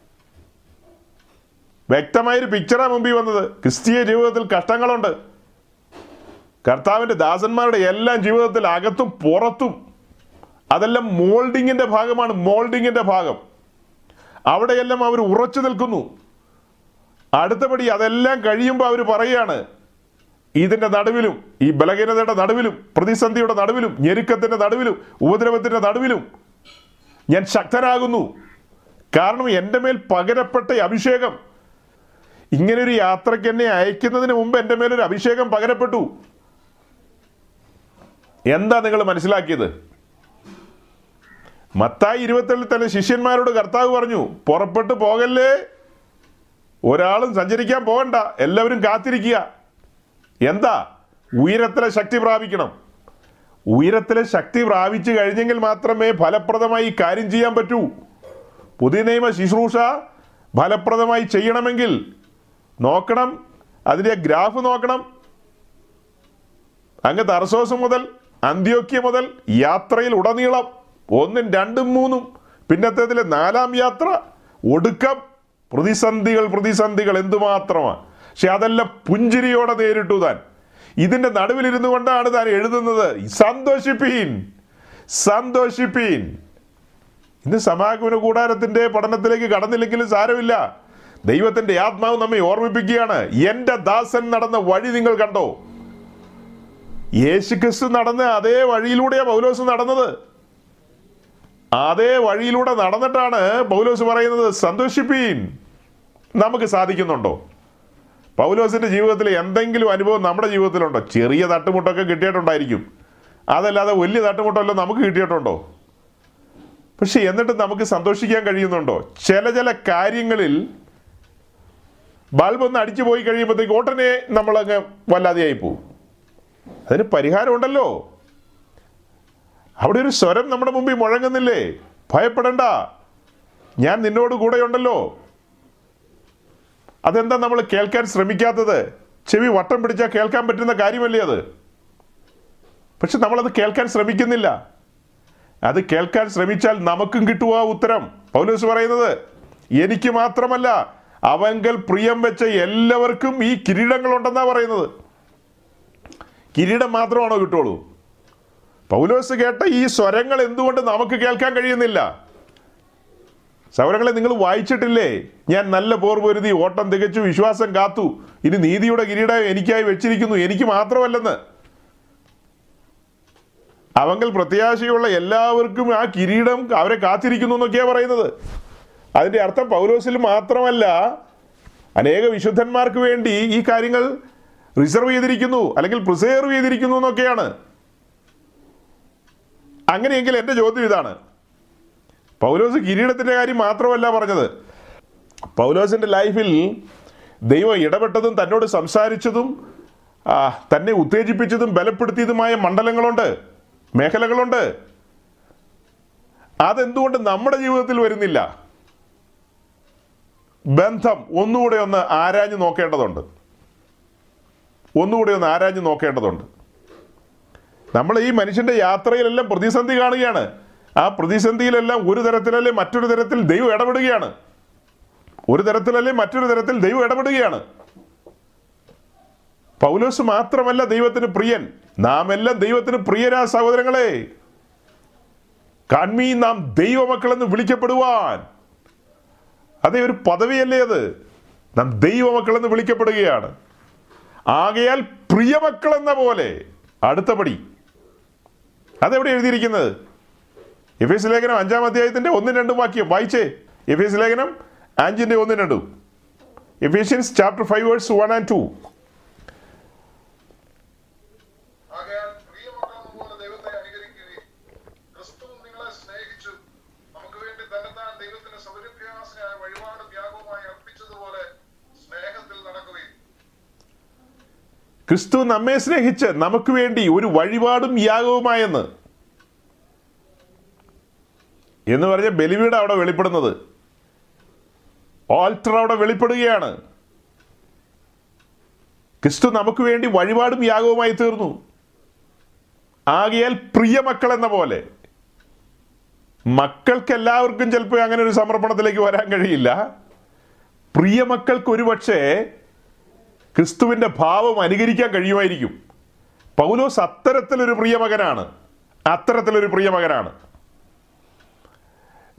വ്യക്തമായൊരു പിക്ചറാ മുമ്പിൽ വന്നത്. ക്രിസ്തീയ ജീവിതത്തിൽ കഷ്ടങ്ങളുണ്ട്. കർത്താവിന്റെ ദാസന്മാരുടെ എല്ലാം ജീവിതത്തിൽ അകത്തും പുറത്തും അതെല്ലാം മോൾഡിങ്ങിന്റെ ഭാഗമാണ് മോൾഡിങ്ങിന്റെ ഭാഗം. അവിടെയെല്ലാം അവർ ഉറച്ചു നിൽക്കുന്നു. അടുത്തപടി അതെല്ലാം കഴിയുമ്പോൾ അവർ പറയുകയാണ് ഇതിന്റെ നടുവിലും ഈ ബലഹീനതയുടെ നടുവിലും പ്രതിസന്ധിയുടെ നടുവിലും ഞെരുക്കത്തിന്റെ നടുവിലും ഉപദ്രവത്തിന്റെ നടുവിലും ഞാൻ ശക്തനാകുന്നു. കാരണം എന്റെ മേൽ പകരപ്പെട്ട അഭിഷേകം ഇങ്ങനൊരു യാത്രയ്ക്ക് എന്നെ അയക്കുന്നതിന് മുമ്പ് എന്റെ മേലൊരു അഭിഷേകം പകരപ്പെട്ടു. എന്താ നിങ്ങൾ മനസ്സിലാക്കിയത്? മത്തായി ഇരുപത്തേഴിൽ തന്നെ ശിഷ്യന്മാരോട് കർത്താവ് പറഞ്ഞു പുറപ്പെട്ടു പോകല്ലേ? ഒരാളും സഞ്ചരിക്കാൻ പോകണ്ട. എല്ലാവരും കാത്തിരിക്കുക. എന്താ? ഉയരത്തിലെ ശക്തി പ്രാപിക്കണം. ഉയരത്തിലെ ശക്തി പ്രാപിച്ചു കഴിഞ്ഞെങ്കിൽ മാത്രമേ ഫലപ്രദമായി കാര്യം ചെയ്യാൻ പറ്റൂ. പുതിയ നിയമ ശുശ്രൂഷ ഫലപ്രദമായി ചെയ്യണമെങ്കിൽ നോക്കണം അതിന്റെ ഗ്രാഫ് നോക്കണം. അങ്ങ് തർസോസ് മുതൽ അന്ത്യോക്യ മുതൽ യാത്രയിൽ ഉടനീളം ഒന്നും രണ്ടും മൂന്നും പിന്നത്തേതിലെ നാലാം യാത്ര ഒടുക്കം പ്രതിസന്ധികൾ പ്രതിസന്ധികൾ എന്തുമാത്രമാണ്. പക്ഷെ അതെല്ലാം പുഞ്ചിരിയോടെ നേരിട്ടു താൻ. ഇതിന്റെ നടുവിലിരുന്നു കൊണ്ടാണ് താൻ എഴുതുന്നത്. സന്തോഷിപ്പീൻ സന്തോഷിപ്പീൻ. ഇന്ന് സമാഗമന കൂടാരത്തിന്റെ പഠനത്തിലേക്ക് കടന്നില്ലെങ്കിലും സാരമില്ല. ദൈവത്തിന്റെ ആത്മാവ് നമ്മെ ഓർമ്മിപ്പിക്കുകയാണ്. എന്റെ ദാസൻ നടന്ന വഴി നിങ്ങൾ കണ്ടോ? യേശുക്രിസ്തു നടന്ന അതേ വഴിയിലൂടെയാ പൗലോസ് നടന്നത്. അതേ വഴിയിലൂടെ നടന്നിട്ടാണ് പൗലോസ് പറയുന്നത് സന്തോഷിപ്പീൻ. നമുക്ക് സാധിക്കുന്നുണ്ടോ? പൗലോസിന്റെ ജീവിതത്തിൽ എന്തെങ്കിലും അനുഭവം നമ്മുടെ ജീവിതത്തിലുണ്ടോ? ചെറിയ തട്ടുമുട്ടൊക്കെ കിട്ടിയിട്ടുണ്ടായിരിക്കും. അതല്ലാതെ വലിയ തട്ടുമുട്ടല്ലോ നമുക്ക് കിട്ടിയിട്ടുണ്ടോ? പക്ഷെ എന്നിട്ട് നമുക്ക് സന്തോഷിക്കാൻ കഴിയുന്നുണ്ടോ? ചില ചില കാര്യങ്ങളിൽ ബൾബ് ഒന്ന് അടിച്ചു പോയി കഴിയുമ്പോഴത്തേക്ക് ഉടനെ നമ്മളങ്ങ് വല്ലാതെയായി പോകും അതിന് പരിഹാരമുണ്ടല്ലോ. അവിടെ ഒരു സ്വരം നമ്മുടെ മുമ്പിൽ മുഴങ്ങുന്നില്ലേ? ഭയപ്പെടണ്ട. ഞാൻ നിന്നോട് കൂടെയുണ്ടല്ലോ. അതെന്താ നമ്മൾ കേൾക്കാൻ ശ്രമിക്കാത്തത്? ചെവി വട്ടം പിടിച്ചാൽ കേൾക്കാൻ പറ്റുന്ന കാര്യമല്ലേ അത്? പക്ഷെ നമ്മളത് കേൾക്കാൻ ശ്രമിക്കുന്നില്ല. അത് കേൾക്കാൻ ശ്രമിച്ചാൽ നമുക്കും കിട്ടുക ഉത്തരം. പൗലോസ് പറയുന്നത് എനിക്ക് മാത്രമല്ല അവങ്കൽ പ്രിയം വെച്ച എല്ലാവർക്കും ഈ കിരീടങ്ങളുണ്ടെന്നാ പറയുന്നത്. കിരീടം മാത്രമാണോ കിട്ടുള്ളൂ? പൗലോസ് കേട്ട ഈ സ്വരങ്ങൾ എന്തുകൊണ്ട് നമുക്ക് കേൾക്കാൻ കഴിയുന്നില്ല? സൗരങ്ങളെ നിങ്ങൾ വായിച്ചിട്ടില്ലേ? ഞാൻ നല്ല പോർ പൊരുതി ഓട്ടം തികച്ചു വിശ്വാസം കാത്തു. ഇനി നീതിയുടെ കിരീടം എനിക്കായി വെച്ചിരിക്കുന്നു. എനിക്ക് മാത്രമല്ലെന്ന്. അവങ്കൽ പ്രത്യാശയുള്ള എല്ലാവർക്കും ആ കിരീടം അവരെ കാത്തിരിക്കുന്നു എന്നൊക്കെയാ പറയുന്നത്. അതിന്റെ അർത്ഥം പൗലോസിൽ മാത്രമല്ല അനേക വിശുദ്ധന്മാർക്ക് വേണ്ടി ഈ കാര്യങ്ങൾ റിസർവ് ചെയ്തിരിക്കുന്നു അല്ലെങ്കിൽ പ്രിസേർവ് ചെയ്തിരിക്കുന്നു എന്നൊക്കെയാണ്. അങ്ങനെയെങ്കിൽ എന്റെ ചോദ്യം ഇതാണ്. പൗലോസ് കിരീടത്തിന്റെ കാര്യം മാത്രമല്ല പറഞ്ഞത്. പൗലോസിന്റെ ലൈഫിൽ ദൈവം ഇടപെട്ടതും തന്നോട് സംസാരിച്ചതും തന്നെ ഉത്തേജിപ്പിച്ചതും ബലപ്പെടുത്തിയതുമായ മണ്ഡലങ്ങളുണ്ട് മേഖലകളുണ്ട്. അതെന്തുകൊണ്ട് നമ്മുടെ ജീവിതത്തിൽ വരുന്നില്ല? ബന്ധം ഒന്നുകൂടെ ഒന്ന് ആരാഞ്ഞു നോക്കേണ്ടതുണ്ട്. ഒന്നുകൂടെ ഒന്ന് ആരാഞ്ഞ് നോക്കേണ്ടതുണ്ട്. നമ്മൾ ഈ മനുഷ്യന്റെ യാത്രയിലെല്ലാം പ്രതിസന്ധി കാണുകയാണ്. ആ പ്രതിസന്ധിയിലെല്ലാം ഒരു തരത്തിലല്ലേ മറ്റൊരു തരത്തിൽ ദൈവം ഇടപെടുകയാണ്. ഒരു തരത്തിലല്ലേ മറ്റൊരു തരത്തിൽ ദൈവം ഇടപെടുകയാണ്. പൗലോസ് മാത്രമല്ല ദൈവത്തിന് പ്രിയൻ. നാം എല്ലാം ദൈവത്തിന് പ്രിയരാ സഹോദരങ്ങളെ. കാൺമീ നാം ദൈവമക്കളെന്ന് വിളിക്കപ്പെടുവാൻ. അതേ ഒരു പദവിയല്ലേ അത്. നാം ദൈവമക്കളെന്ന് വിളിക്കപ്പെടുകയാണ്. ആകയാൽ പ്രിയമക്കൾ എന്ന പോലെ അടുത്ത പടി. അതെവിടെ എഴുതിയിരിക്കുന്നത്? എഫ് എസ് ലേഖനം അഞ്ചാം അധ്യായത്തിന്റെ ഒന്നും രണ്ടും വാക്യം. വായിച്ചേ. എഫ് എസ് ലേഖനം അഞ്ചിന്റെ ഒന്നും രണ്ടും. Ephesians chapter five verse one and two ആകയാൽ പ്രിയമക്കളെന്ന പോലെ ദൈവത്തെ അനുകരിക്കുകയും ക്രിസ്തുവും നിങ്ങളെ സ്നേഹിച്ചു നമുക്ക് വേണ്ടി തന്നെത്താൻ ദൈവത്തിന് സൗരഭ്യാസനായ വഴിപാട് ത്യാഗവുമായി അർപ്പിച്ചതുപോലെ സ്നേഹത്തിൽ നടക്കുകയും ക്രിസ്തു നമ്മെ സ്നേഹിച്ച് നമുക്ക് വേണ്ടി ഒരു വഴിപാടും യാഗവുമായെന്ന്. എന്ന് പറഞ്ഞ ബലിവീട് അവിടെ വെളിപ്പെടുന്നത്. ഓൾട്ടർ അവിടെ വെളിപ്പെടുകയാണ്. ക്രിസ്തു നമുക്ക് വേണ്ടി വഴിപാടും യാഗവുമായി തീർന്നു. ആകയാൽ പ്രിയമക്കൾ എന്ന പോലെ. മക്കൾക്ക് എല്ലാവർക്കും ചിലപ്പോൾ അങ്ങനെ ഒരു സമർപ്പണത്തിലേക്ക് വരാൻ കഴിയില്ല. പ്രിയ പ്രിയമക്കൾക്ക് ഒരുപക്ഷേ ക്രിസ്തുവിന്റെ ഭാവം അനുകരിക്കാൻ കഴിയുമായിരിക്കും. പൗലോസ് അത്തരത്തിലൊരു പ്രിയമകനാണ്. അത്തരത്തിലൊരു പ്രിയമകനാണ്.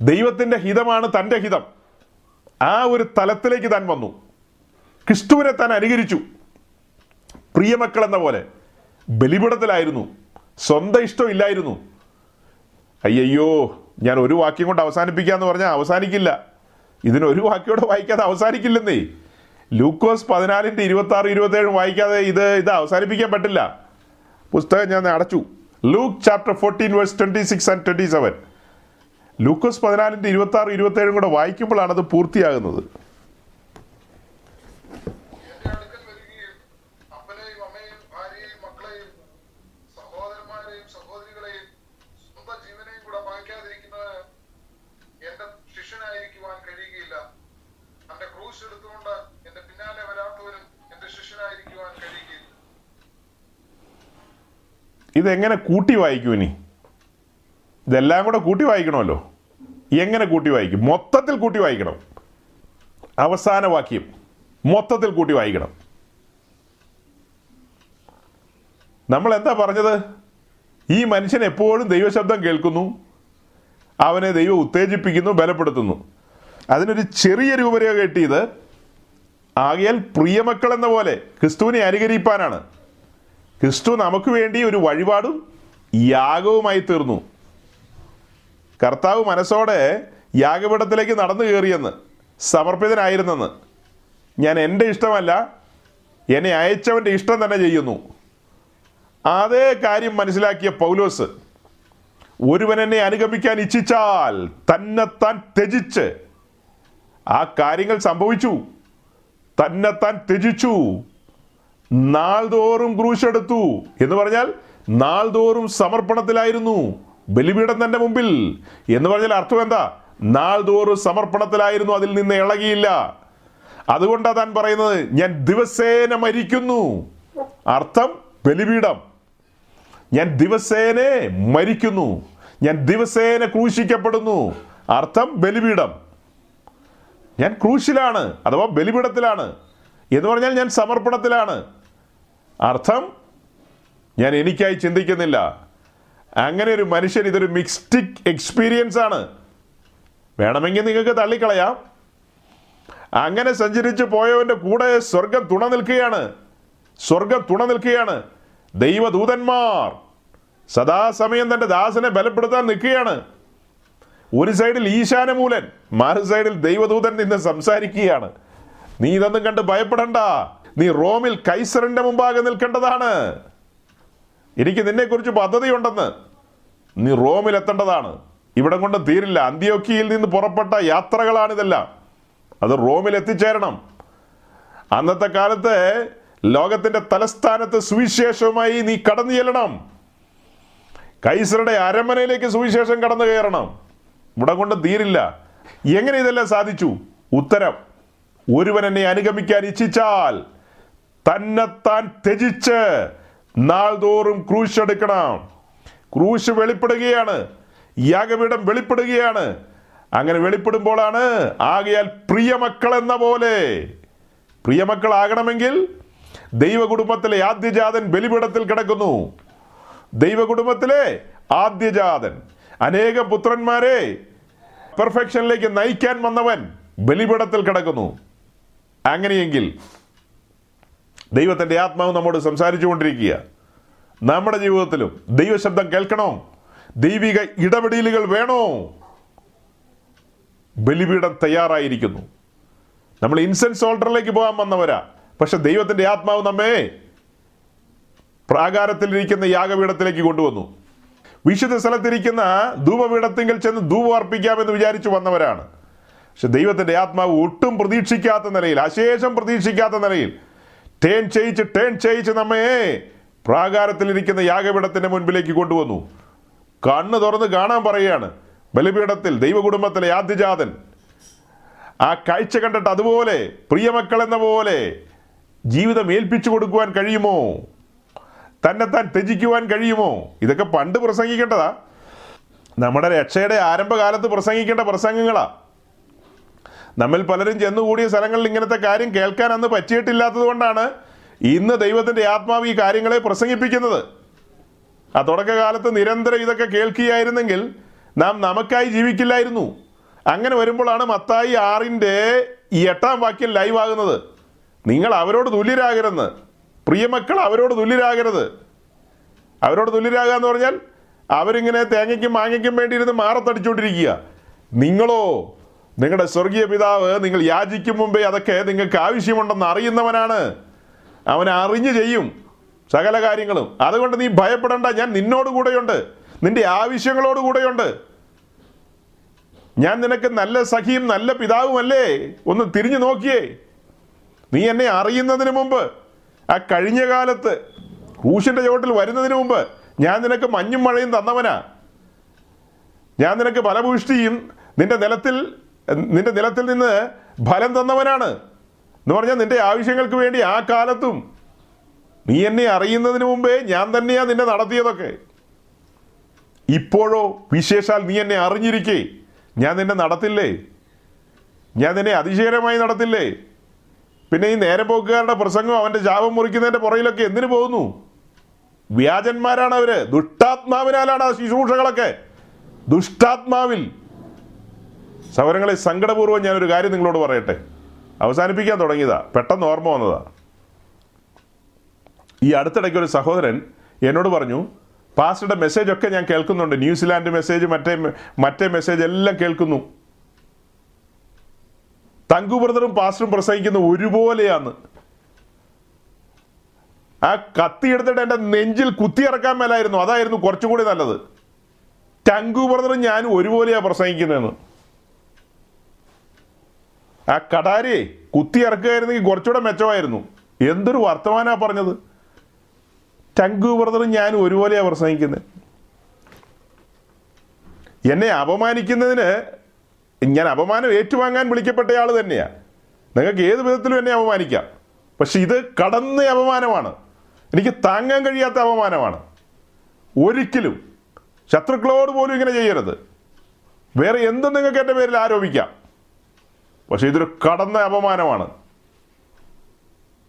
ദൈവത്തിന്റെ ഹിതമാണ് തന്റെ ഹിതം. ആ ഒരു തലത്തിലേക്ക് താൻ വന്നു. ക്രിസ്തുവിനെ താൻ അനുകരിച്ചു. പ്രിയമക്കൾ എന്ന പോലെ ബലിപിടത്തിലായിരുന്നു സ്വന്തം ഇഷ്ടം ഇല്ലായിരുന്നു. അയ്യയ്യോ ഞാൻ ഒരു വാക്യം കൊണ്ട് അവസാനിപ്പിക്കാന്ന് പറഞ്ഞാൽ അവസാനിക്കില്ല. ഇതിനൊരു വാക്യോടെ വായിക്കാതെ അവസാനിക്കില്ലെന്നേ. ലൂക്കോസ് പതിനാലിന്റെ ഇരുപത്തി ആറ് ഇരുപത്തി ഏഴ് വായിക്കാതെ ഇത് ഇത് അവസാനിപ്പിക്കാൻ പറ്റില്ല. പുസ്തകം ഞാൻ അടച്ചു. Luke chapter fourteen verse twenty six and twenty seven ലൂക്കോസ് പതിനാലിന്റെ ഇരുപത്തി ആറ് ഇരുപത്തേഴും കൂടെ വായിക്കുമ്പോഴാണ് അത് പൂർത്തിയാകുന്നത്. ഇതെങ്ങനെ കൂട്ടി വായിക്കും ഇനി? ഇതെല്ലാം കൂടെ കൂട്ടി വായിക്കണമല്ലോ. എങ്ങനെ കൂട്ടി വായിക്കും? മൊത്തത്തിൽ കൂട്ടി വായിക്കണം. അവസാന വാക്യം. മൊത്തത്തിൽ കൂട്ടി വായിക്കണം. നമ്മൾ എന്താ പറഞ്ഞത്? ഈ മനുഷ്യൻ എപ്പോഴും ദൈവശബ്ദം കേൾക്കുന്നു. അവനെ ദൈവം ഉത്തേജിപ്പിക്കുന്നു ബലപ്പെടുത്തുന്നു. അതിനൊരു ചെറിയ രൂപരേഖ കിട്ടിയത് ആകയാൽ പ്രിയമക്കൾ എന്ന പോലെ ക്രിസ്തുവിനെ അനുകരിപ്പാനാണ്. ക്രിസ്തു നമുക്ക് വേണ്ടി ഒരു വഴിപാടും യാഗവുമായി തീർന്നു. കർത്താവ് മനസ്സോടെ യാഗപീഠത്തിലേക്ക് നടന്നു കയറിയെന്ന് സമർപ്പിതനായിരുന്നെന്ന്. ഞാൻ എന്റെ ഇഷ്ടമല്ല എന്നെ അയച്ചവന്റെ ഇഷ്ടം തന്നെ ചെയ്യുന്നു. അതേ കാര്യം മനസ്സിലാക്കിയ പൗലോസ് ഒരുവൻ എന്നെ അനുഗമിക്കാൻ ഇച്ഛിച്ചാൽ തന്നെത്താൻ ത്യജിച്ച് ആ കാര്യങ്ങൾ സംഭവിച്ചു. തന്നെത്താൻ ത്യജിച്ചു. നാൾതോറും ക്രൂശെടുത്തു. എന്ന് പറഞ്ഞാൽ നാൾതോറും സമർപ്പണത്തിലായിരുന്നു. ബലിപീഠം തന്റെ മുമ്പിൽ. എന്ന് പറഞ്ഞാൽ അർത്ഥം എന്താ? നാൾതോറും സമർപ്പണത്തിലായിരുന്നു അതിൽ നിന്ന് ഇളകിയില്ല. അതുകൊണ്ടാ താൻ പറയുന്നത് ഞാൻ ദിവസേന മരിക്കുന്നു. അർത്ഥം ബലിപീഠം. ഞാൻ ദിവസേന മരിക്കുന്നു. ഞാൻ ദിവസേന ക്രൂശിക്കപ്പെടുന്നു. അർത്ഥം ബലിപീഠം. ഞാൻ ക്രൂശിലാണ് അഥവാ ബലിപീഠത്തിലാണ്. എന്ന് പറഞ്ഞാൽ ഞാൻ സമർപ്പണത്തിലാണ്. അർത്ഥം? ഞാൻ എനിക്കായി ചിന്തിക്കുന്നില്ല. അങ്ങനെ ഒരു മനുഷ്യൻ ഇതൊരു മിക്സ്റ്റിക് എക്സ്പീരിയൻസ് ആണ്. വേണമെങ്കിൽ നിങ്ങൾക്ക് തള്ളിക്കളയാം. അങ്ങനെ സഞ്ചരിച്ച് പോയവന്റെ കൂടെ സ്വർഗം തുണ നിൽക്കുകയാണ്. സ്വർഗം തുണ നിൽക്കുകയാണ്. ദൈവദൂതന്മാർ സദാസമയം തന്റെ ദാസനെ ബലപ്പെടുത്താൻ നിൽക്കുകയാണ്. ഒരു സൈഡിൽ ഈശാനമൂലൻ മറു സൈഡിൽ ദൈവദൂതൻ നിന്ന് സംസാരിക്കുകയാണ്. നീ ഇതൊന്നും കണ്ട് ഭയപ്പെടണ്ട. നീ റോമിൽ കൈസറിന്റെ മുമ്പാകെ നിൽക്കേണ്ടതാണ്. എനിക്ക് നിന്നെക്കുറിച്ച് പദ്ധതിയുണ്ടെന്ന്. നീ റോമിൽ എത്തേണ്ടതാണ്. ഇവിടം കൊണ്ട് തീരില്ല. അന്ത്യോക്കിയിൽ നിന്ന് പുറപ്പെട്ട യാത്രകളാണിതെല്ലാം. അത് റോമിൽ എത്തിച്ചേരണം. അന്നത്തെ കാലത്ത് ലോകത്തിന്റെ തലസ്ഥാനത്ത് സുവിശേഷവുമായി നീ കടന്നു ചെല്ലണം. കൈസറുടെ അരമനയിലേക്ക് സുവിശേഷം കടന്നു കയറണം. ഇവിടം കൊണ്ട് തീരില്ല. എങ്ങനെ ഇതെല്ലാം സാധിച്ചു? ഉത്തരം. ഒരുവൻ എന്നെ അനുഗമിക്കാൻ ഇച്ഛിച്ചാൽ തന്നെത്താൻ ത്യജിച്ച് നാൾതോറും ക്രൂശ് എടുക്കണം. ക്രൂശ് വെളിപ്പെടുകയാണ്. യാഗപീഠം വെളിപ്പെടുകയാണ്. അങ്ങനെ വെളിപ്പെടുമ്പോഴാണ് ആകയാൽ പ്രിയമക്കൾ എന്ന പോലെ. പ്രിയമക്കളാകണമെങ്കിൽ ദൈവകുടുംബത്തിലെ ആദ്യജാതൻ ബലിപീഠത്തിൽ കിടക്കുന്നു. ദൈവകുടുംബത്തിലെ ആദ്യജാതൻ. അനേകം പുത്രന്മാരെ പെർഫെക്ഷനിലേക്ക് നയിക്കാൻ വന്നവൻ ബലിപീഠത്തിൽ കിടക്കുന്നു. അങ്ങനെയെങ്കിൽ ദൈവത്തിന്റെ ആത്മാവ് നമ്മോട് സംസാരിച്ചു കൊണ്ടിരിക്കുക നമ്മുടെ ജീവിതത്തിലും ദൈവശബ്ദം കേൾക്കണോ? ദൈവിക ഇടപെടലുകൾ വേണോ? ബലിപീഠം തയ്യാറായിരിക്കുന്നു. നമ്മൾ ഇൻസെൻസ് ഓൾട്ടറിലേക്ക് പോകാൻ വന്നവരാ. പക്ഷെ ദൈവത്തിന്റെ ആത്മാവ് നമ്മെ പ്രാകാരത്തിലിരിക്കുന്ന യാഗപീഠത്തിലേക്ക് കൊണ്ടുവന്നു. വിശുദ്ധ സ്ഥലത്തിരിക്കുന്ന ധൂപപീഠത്തിങ്കിൽ ചെന്ന് ധൂപം അർപ്പിക്കാമെന്ന് വിചാരിച്ചു വന്നവരാണ്. പക്ഷെ ദൈവത്തിന്റെ ആത്മാവ് ഒട്ടും പ്രതീക്ഷിക്കാത്ത നിലയിൽ അശേഷം പ്രതീക്ഷിക്കാത്ത നിലയിൽ ടേൺ ചെയ്യിച്ച് ടേൺ ചെയ്യിച്ച് നമ്മെ പ്രാകാരത്തിലിരിക്കുന്ന യാഗപീഠത്തിന്റെ മുൻപിലേക്ക് കൊണ്ടുവന്നു. കണ്ണ് തുറന്ന് കാണാൻ പറയുകയാണ്. ബലിപീഠത്തിൽ ദൈവകുടുംബത്തിലെ ആദ്യജാതൻ. ആ കാഴ്ച കണ്ടിട്ട് അതുപോലെ പ്രിയമക്കൾ എന്ന പോലെ ജീവിതം ഏൽപ്പിച്ചു കൊടുക്കുവാൻ കഴിയുമോ? തന്നെത്താൻ ത്യജിക്കുവാൻ കഴിയുമോ? ഇതൊക്കെ പണ്ട് പ്രസംഗിക്കേണ്ടതാ. നമ്മുടെ രക്ഷയുടെ ആരംഭകാലത്ത് പ്രസംഗിക്കേണ്ട പ്രസംഗങ്ങളാ. നമ്മിൽ പലരും ചെന്നുകൂടിയ സ്ഥലങ്ങളിൽ ഇങ്ങനത്തെ കാര്യം കേൾക്കാൻ അന്ന് പറ്റിയിട്ടില്ലാത്തത് കൊണ്ടാണ് ഇന്ന് ദൈവത്തിന്റെ ആത്മാവ് ഈ കാര്യങ്ങളെ പ്രസംഗിപ്പിക്കുന്നത്. ആ തുടക്കകാലത്ത് നിരന്തരം ഇതൊക്കെ കേൾക്കുകയായിരുന്നെങ്കിൽ നാം നമുക്കായി ജീവിക്കില്ലായിരുന്നു. അങ്ങനെ വരുമ്പോഴാണ് മത്തായി ആറിന്റെ ഈ എട്ടാം വാക്യം ലൈവ് ആകുന്നത് നിങ്ങൾ അവരോട് തുല്യരാകരുതെന്ന്. പ്രിയമക്കൾ അവരോട് തുല്യരാകരുത്. അവരോട് തുല്യരാകുക എന്ന് പറഞ്ഞാൽ അവരിങ്ങനെ തേങ്ങയ്ക്കും മാങ്ങയ്ക്കും വേണ്ടി ഇരുന്ന് മാറത്തടിച്ചുകൊണ്ടിരിക്കുക. നിങ്ങളോ നിങ്ങളുടെ സ്വർഗീയ പിതാവ് നിങ്ങൾ യാചിക്കും മുമ്പേ അതൊക്കെ നിങ്ങൾക്ക് ആവശ്യമുണ്ടെന്ന് അറിയുന്നവനാണ്. അവൻ അറിഞ്ഞു ചെയ്യും സകല കാര്യങ്ങളും. അതുകൊണ്ട് നീ ഭയപ്പെടേണ്ട ഞാൻ നിന്നോട് കൂടെയുണ്ട്. നിന്റെ ആവശ്യങ്ങളോട് കൂടെയുണ്ട്. ഞാൻ നിനക്ക് നല്ല സഖിയും നല്ല പിതാവുമല്ലേ? ഒന്ന് തിരിഞ്ഞു നോക്കിയേ. നീ എന്നെ അറിയുന്നതിന് മുമ്പ് ആ കഴിഞ്ഞ കാലത്ത് ക്രൂശിന്റെ ചുവട്ടിൽ വരുന്നതിന് മുമ്പ് ഞാൻ നിനക്ക് മഞ്ഞും മഴയും തന്നവനാ. ഞാൻ നിനക്ക് ഫലഭൂഷ്ടിയും നിന്റെ നിലത്തിൽ നിന്റെ നിലത്തിൽ നിന്ന് ഫലം തന്നവനാണ്. എന്ന് പറഞ്ഞാൽ നിന്റെ ആവശ്യങ്ങൾക്ക് വേണ്ടി ആ കാലത്തും നീ എന്നെ അറിയുന്നതിന് മുമ്പേ ഞാൻ തന്നെയാ നിന്നെ നടത്തിയതൊക്കെ. ഇപ്പോഴോ വിശേഷാൽ നീ എന്നെ അറിഞ്ഞിരിക്കേ. ഞാൻ നിന്നെ നടത്തില്ലേ? ഞാൻ നിന്നെ അതിശയകരമായി നടത്തില്ലേ? പിന്നെ ഈ നേരെ പോക്കുകാരുടെ പ്രസംഗം അവന്റെ ജാപം മുറിക്കുന്നതിന്റെ പുറയിലൊക്കെ എന്തിനു പോകുന്നു? വ്യാജന്മാരാണ് അവർ ദുഷ്ടാത്മാവിനാലാണ് ആ ശുശ്രൂഷകളൊക്കെ. ദുഷ്ടാത്മാവിൽ സൗരങ്ങളെ സങ്കടപൂർവം ഞാനൊരു കാര്യം നിങ്ങളോട് പറയട്ടെ. അവസാനിപ്പിക്കാൻ തുടങ്ങിയതാ. പെട്ടെന്ന് ഓർമ്മ വന്നതാ. ഈ അടുത്തിടയ്ക്ക് ഒരു സഹോദരൻ എന്നോട് പറഞ്ഞു പാസ്റ്ററുടെ മെസ്സേജ് ഒക്കെ ഞാൻ കേൾക്കുന്നുണ്ട്. ന്യൂസിലാൻഡ് മെസ്സേജ് മറ്റേ മറ്റേ മെസ്സേജ് എല്ലാം കേൾക്കുന്നു. തങ്കു ബ്രദറും പാസ്റ്ററും പ്രസംഗിക്കുന്ന ഒരുപോലെയാണ്. ആ കത്തി എടുത്തിട്ട് എന്റെ നെഞ്ചിൽ കുത്തിയിറക്കാൻ മേലായിരുന്നു. അതായിരുന്നു കുറച്ചും കൂടി നല്ലത്. ടങ്കു ബ്രദറും ഞാനും ഒരുപോലെയാണ് പ്രസംഗിക്കുന്നതെന്ന്. ആ കടാരിയെ കുത്തിയിറക്കുകയായിരുന്നെങ്കിൽ കുറച്ചുകൂടെ മെച്ചമായിരുന്നു. എന്തൊരു വർത്തമാനാ പറഞ്ഞത്? ടങ്കു ബ്രദറും ഞാനും ഒരുപോലെയാണ് പ്രസംഗിക്കുന്നത് എന്നെ അപമാനിക്കുന്നതിന് ഞാൻ അപമാനം ഏറ്റുവാങ്ങാൻ വിളിക്കപ്പെട്ടയാൾ തന്നെയാ. നിങ്ങൾക്ക് ഏത് വിധത്തിലും എന്നെ അപമാനിക്കാം. പക്ഷെ ഇത് കടന്ന അപമാനമാണ്. എനിക്ക് താങ്ങാൻ കഴിയാത്ത അപമാനമാണ്. ഒരിക്കലും ശത്രുക്കളോട് പോലും ഇങ്ങനെ ചെയ്യരുത്. വേറെ എന്തും നിങ്ങൾക്ക് എന്റെ പേരിൽ ആരോപിക്കാം. പക്ഷെ ഇതൊരു കടന്ന അപമാനമാണ്.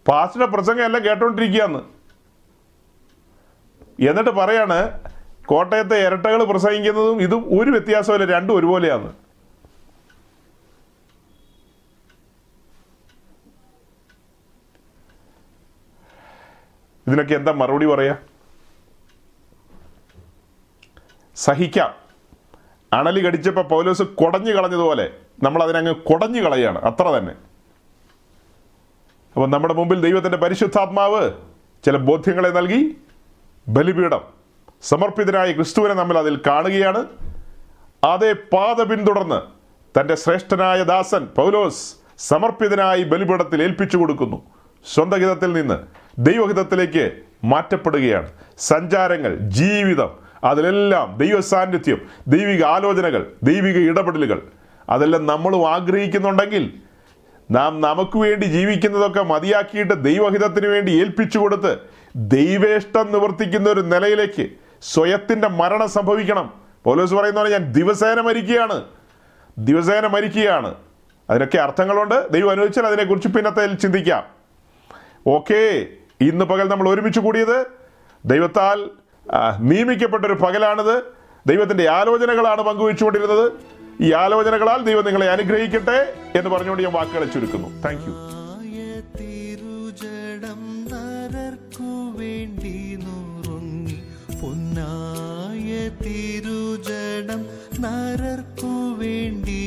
പാസ്റ്റിന്റെ പ്രസംഗം എല്ലാം കേട്ടോണ്ടിരിക്കുകയാണ്. എന്നിട്ട് പറയാണ് കോട്ടയത്തെ ഇരട്ടകൾ പ്രസംഗിക്കുന്നതും ഇതും ഒരു വ്യത്യാസമില്ല രണ്ടും ഒരുപോലെയാണ്. ഇതിനൊക്കെ എന്താ മറുപടി പറയാ? സഹിക്കാം. അണലി കടിച്ചപ്പോൾ പൗലോസ് കുടഞ്ഞു കളഞ്ഞതുപോലെ. നമ്മൾ അതിനങ്ങ് കുടഞ്ഞു കളയാണ്. അത്ര തന്നെ. അപ്പം നമ്മുടെ മുമ്പിൽ ദൈവത്തിന്റെ പരിശുദ്ധാത്മാവ് ചില ബോധ്യങ്ങളെ നൽകി ബലിപീഠം സമർപ്പിതനായ ക്രിസ്തുവിനെ നമ്മൾ അതിൽ കാണുകയാണ്. അതേ പാത പിന്തുടർന്ന് തന്റെ ശ്രേഷ്ഠനായ ദാസൻ പൗലോസ് സമർപ്പിതനായി ബലിപീഠത്തിൽ ഏൽപ്പിച്ചു കൊടുക്കുന്നു. സ്വന്തഹിതത്തിൽ നിന്ന് ദൈവഹിതത്തിലേക്ക് മാറ്റപ്പെടുകയാണ്. സഞ്ചാരങ്ങൾ ജീവിതം അതിലെല്ലാം ദൈവ സാന്നിധ്യം ദൈവിക ആലോചനകൾ ദൈവിക ഇടപെടലുകൾ അതെല്ലാം നമ്മളും ആഗ്രഹിക്കുന്നുണ്ടെങ്കിൽ നാം നമുക്ക് വേണ്ടി ജീവിക്കുന്നതൊക്കെ മതിയാക്കിയിട്ട് ദൈവഹിതത്തിന് വേണ്ടി ഏൽപ്പിച്ചു കൊടുത്ത് ദൈവേഷ്ടം നിവർത്തിക്കുന്ന ഒരു നിലയിലേക്ക് സ്വയത്തിന്റെ മരണം സംഭവിക്കണം. പോലീസ് പറയുന്ന പോലെ ഞാൻ ദിവസേന മരിക്കുകയാണ്. ദിവസേന മരിക്കുകയാണ്. അതിനൊക്കെ അർത്ഥങ്ങളുണ്ട്. ദൈവം അനുവദിച്ചാൽ അതിനെക്കുറിച്ച് പിന്നത്തെ ചിന്തിക്കാം. ഓക്കേ ഇന്ന് പകൽ നമ്മൾ ഒരുമിച്ച് കൂടിയത് ദൈവത്താൽ നിയമിക്കപ്പെട്ടൊരു പകലാണിത്. ദൈവത്തിന്റെ ആലോചനകളാണ് പങ്കുവെച്ചുകൊണ്ടിരുന്നത്. ഈ ആലോചനകളാൽ ദൈവം നിങ്ങളെ അനുഗ്രഹിക്കട്ടെ എന്ന് പറഞ്ഞുകൊണ്ട് ഞാൻ വാക്കുകളെ ചുരുക്കുന്നു. താങ്ക് യു പൊന്നായ തിരുജടം നരർക്കു വേണ്ടി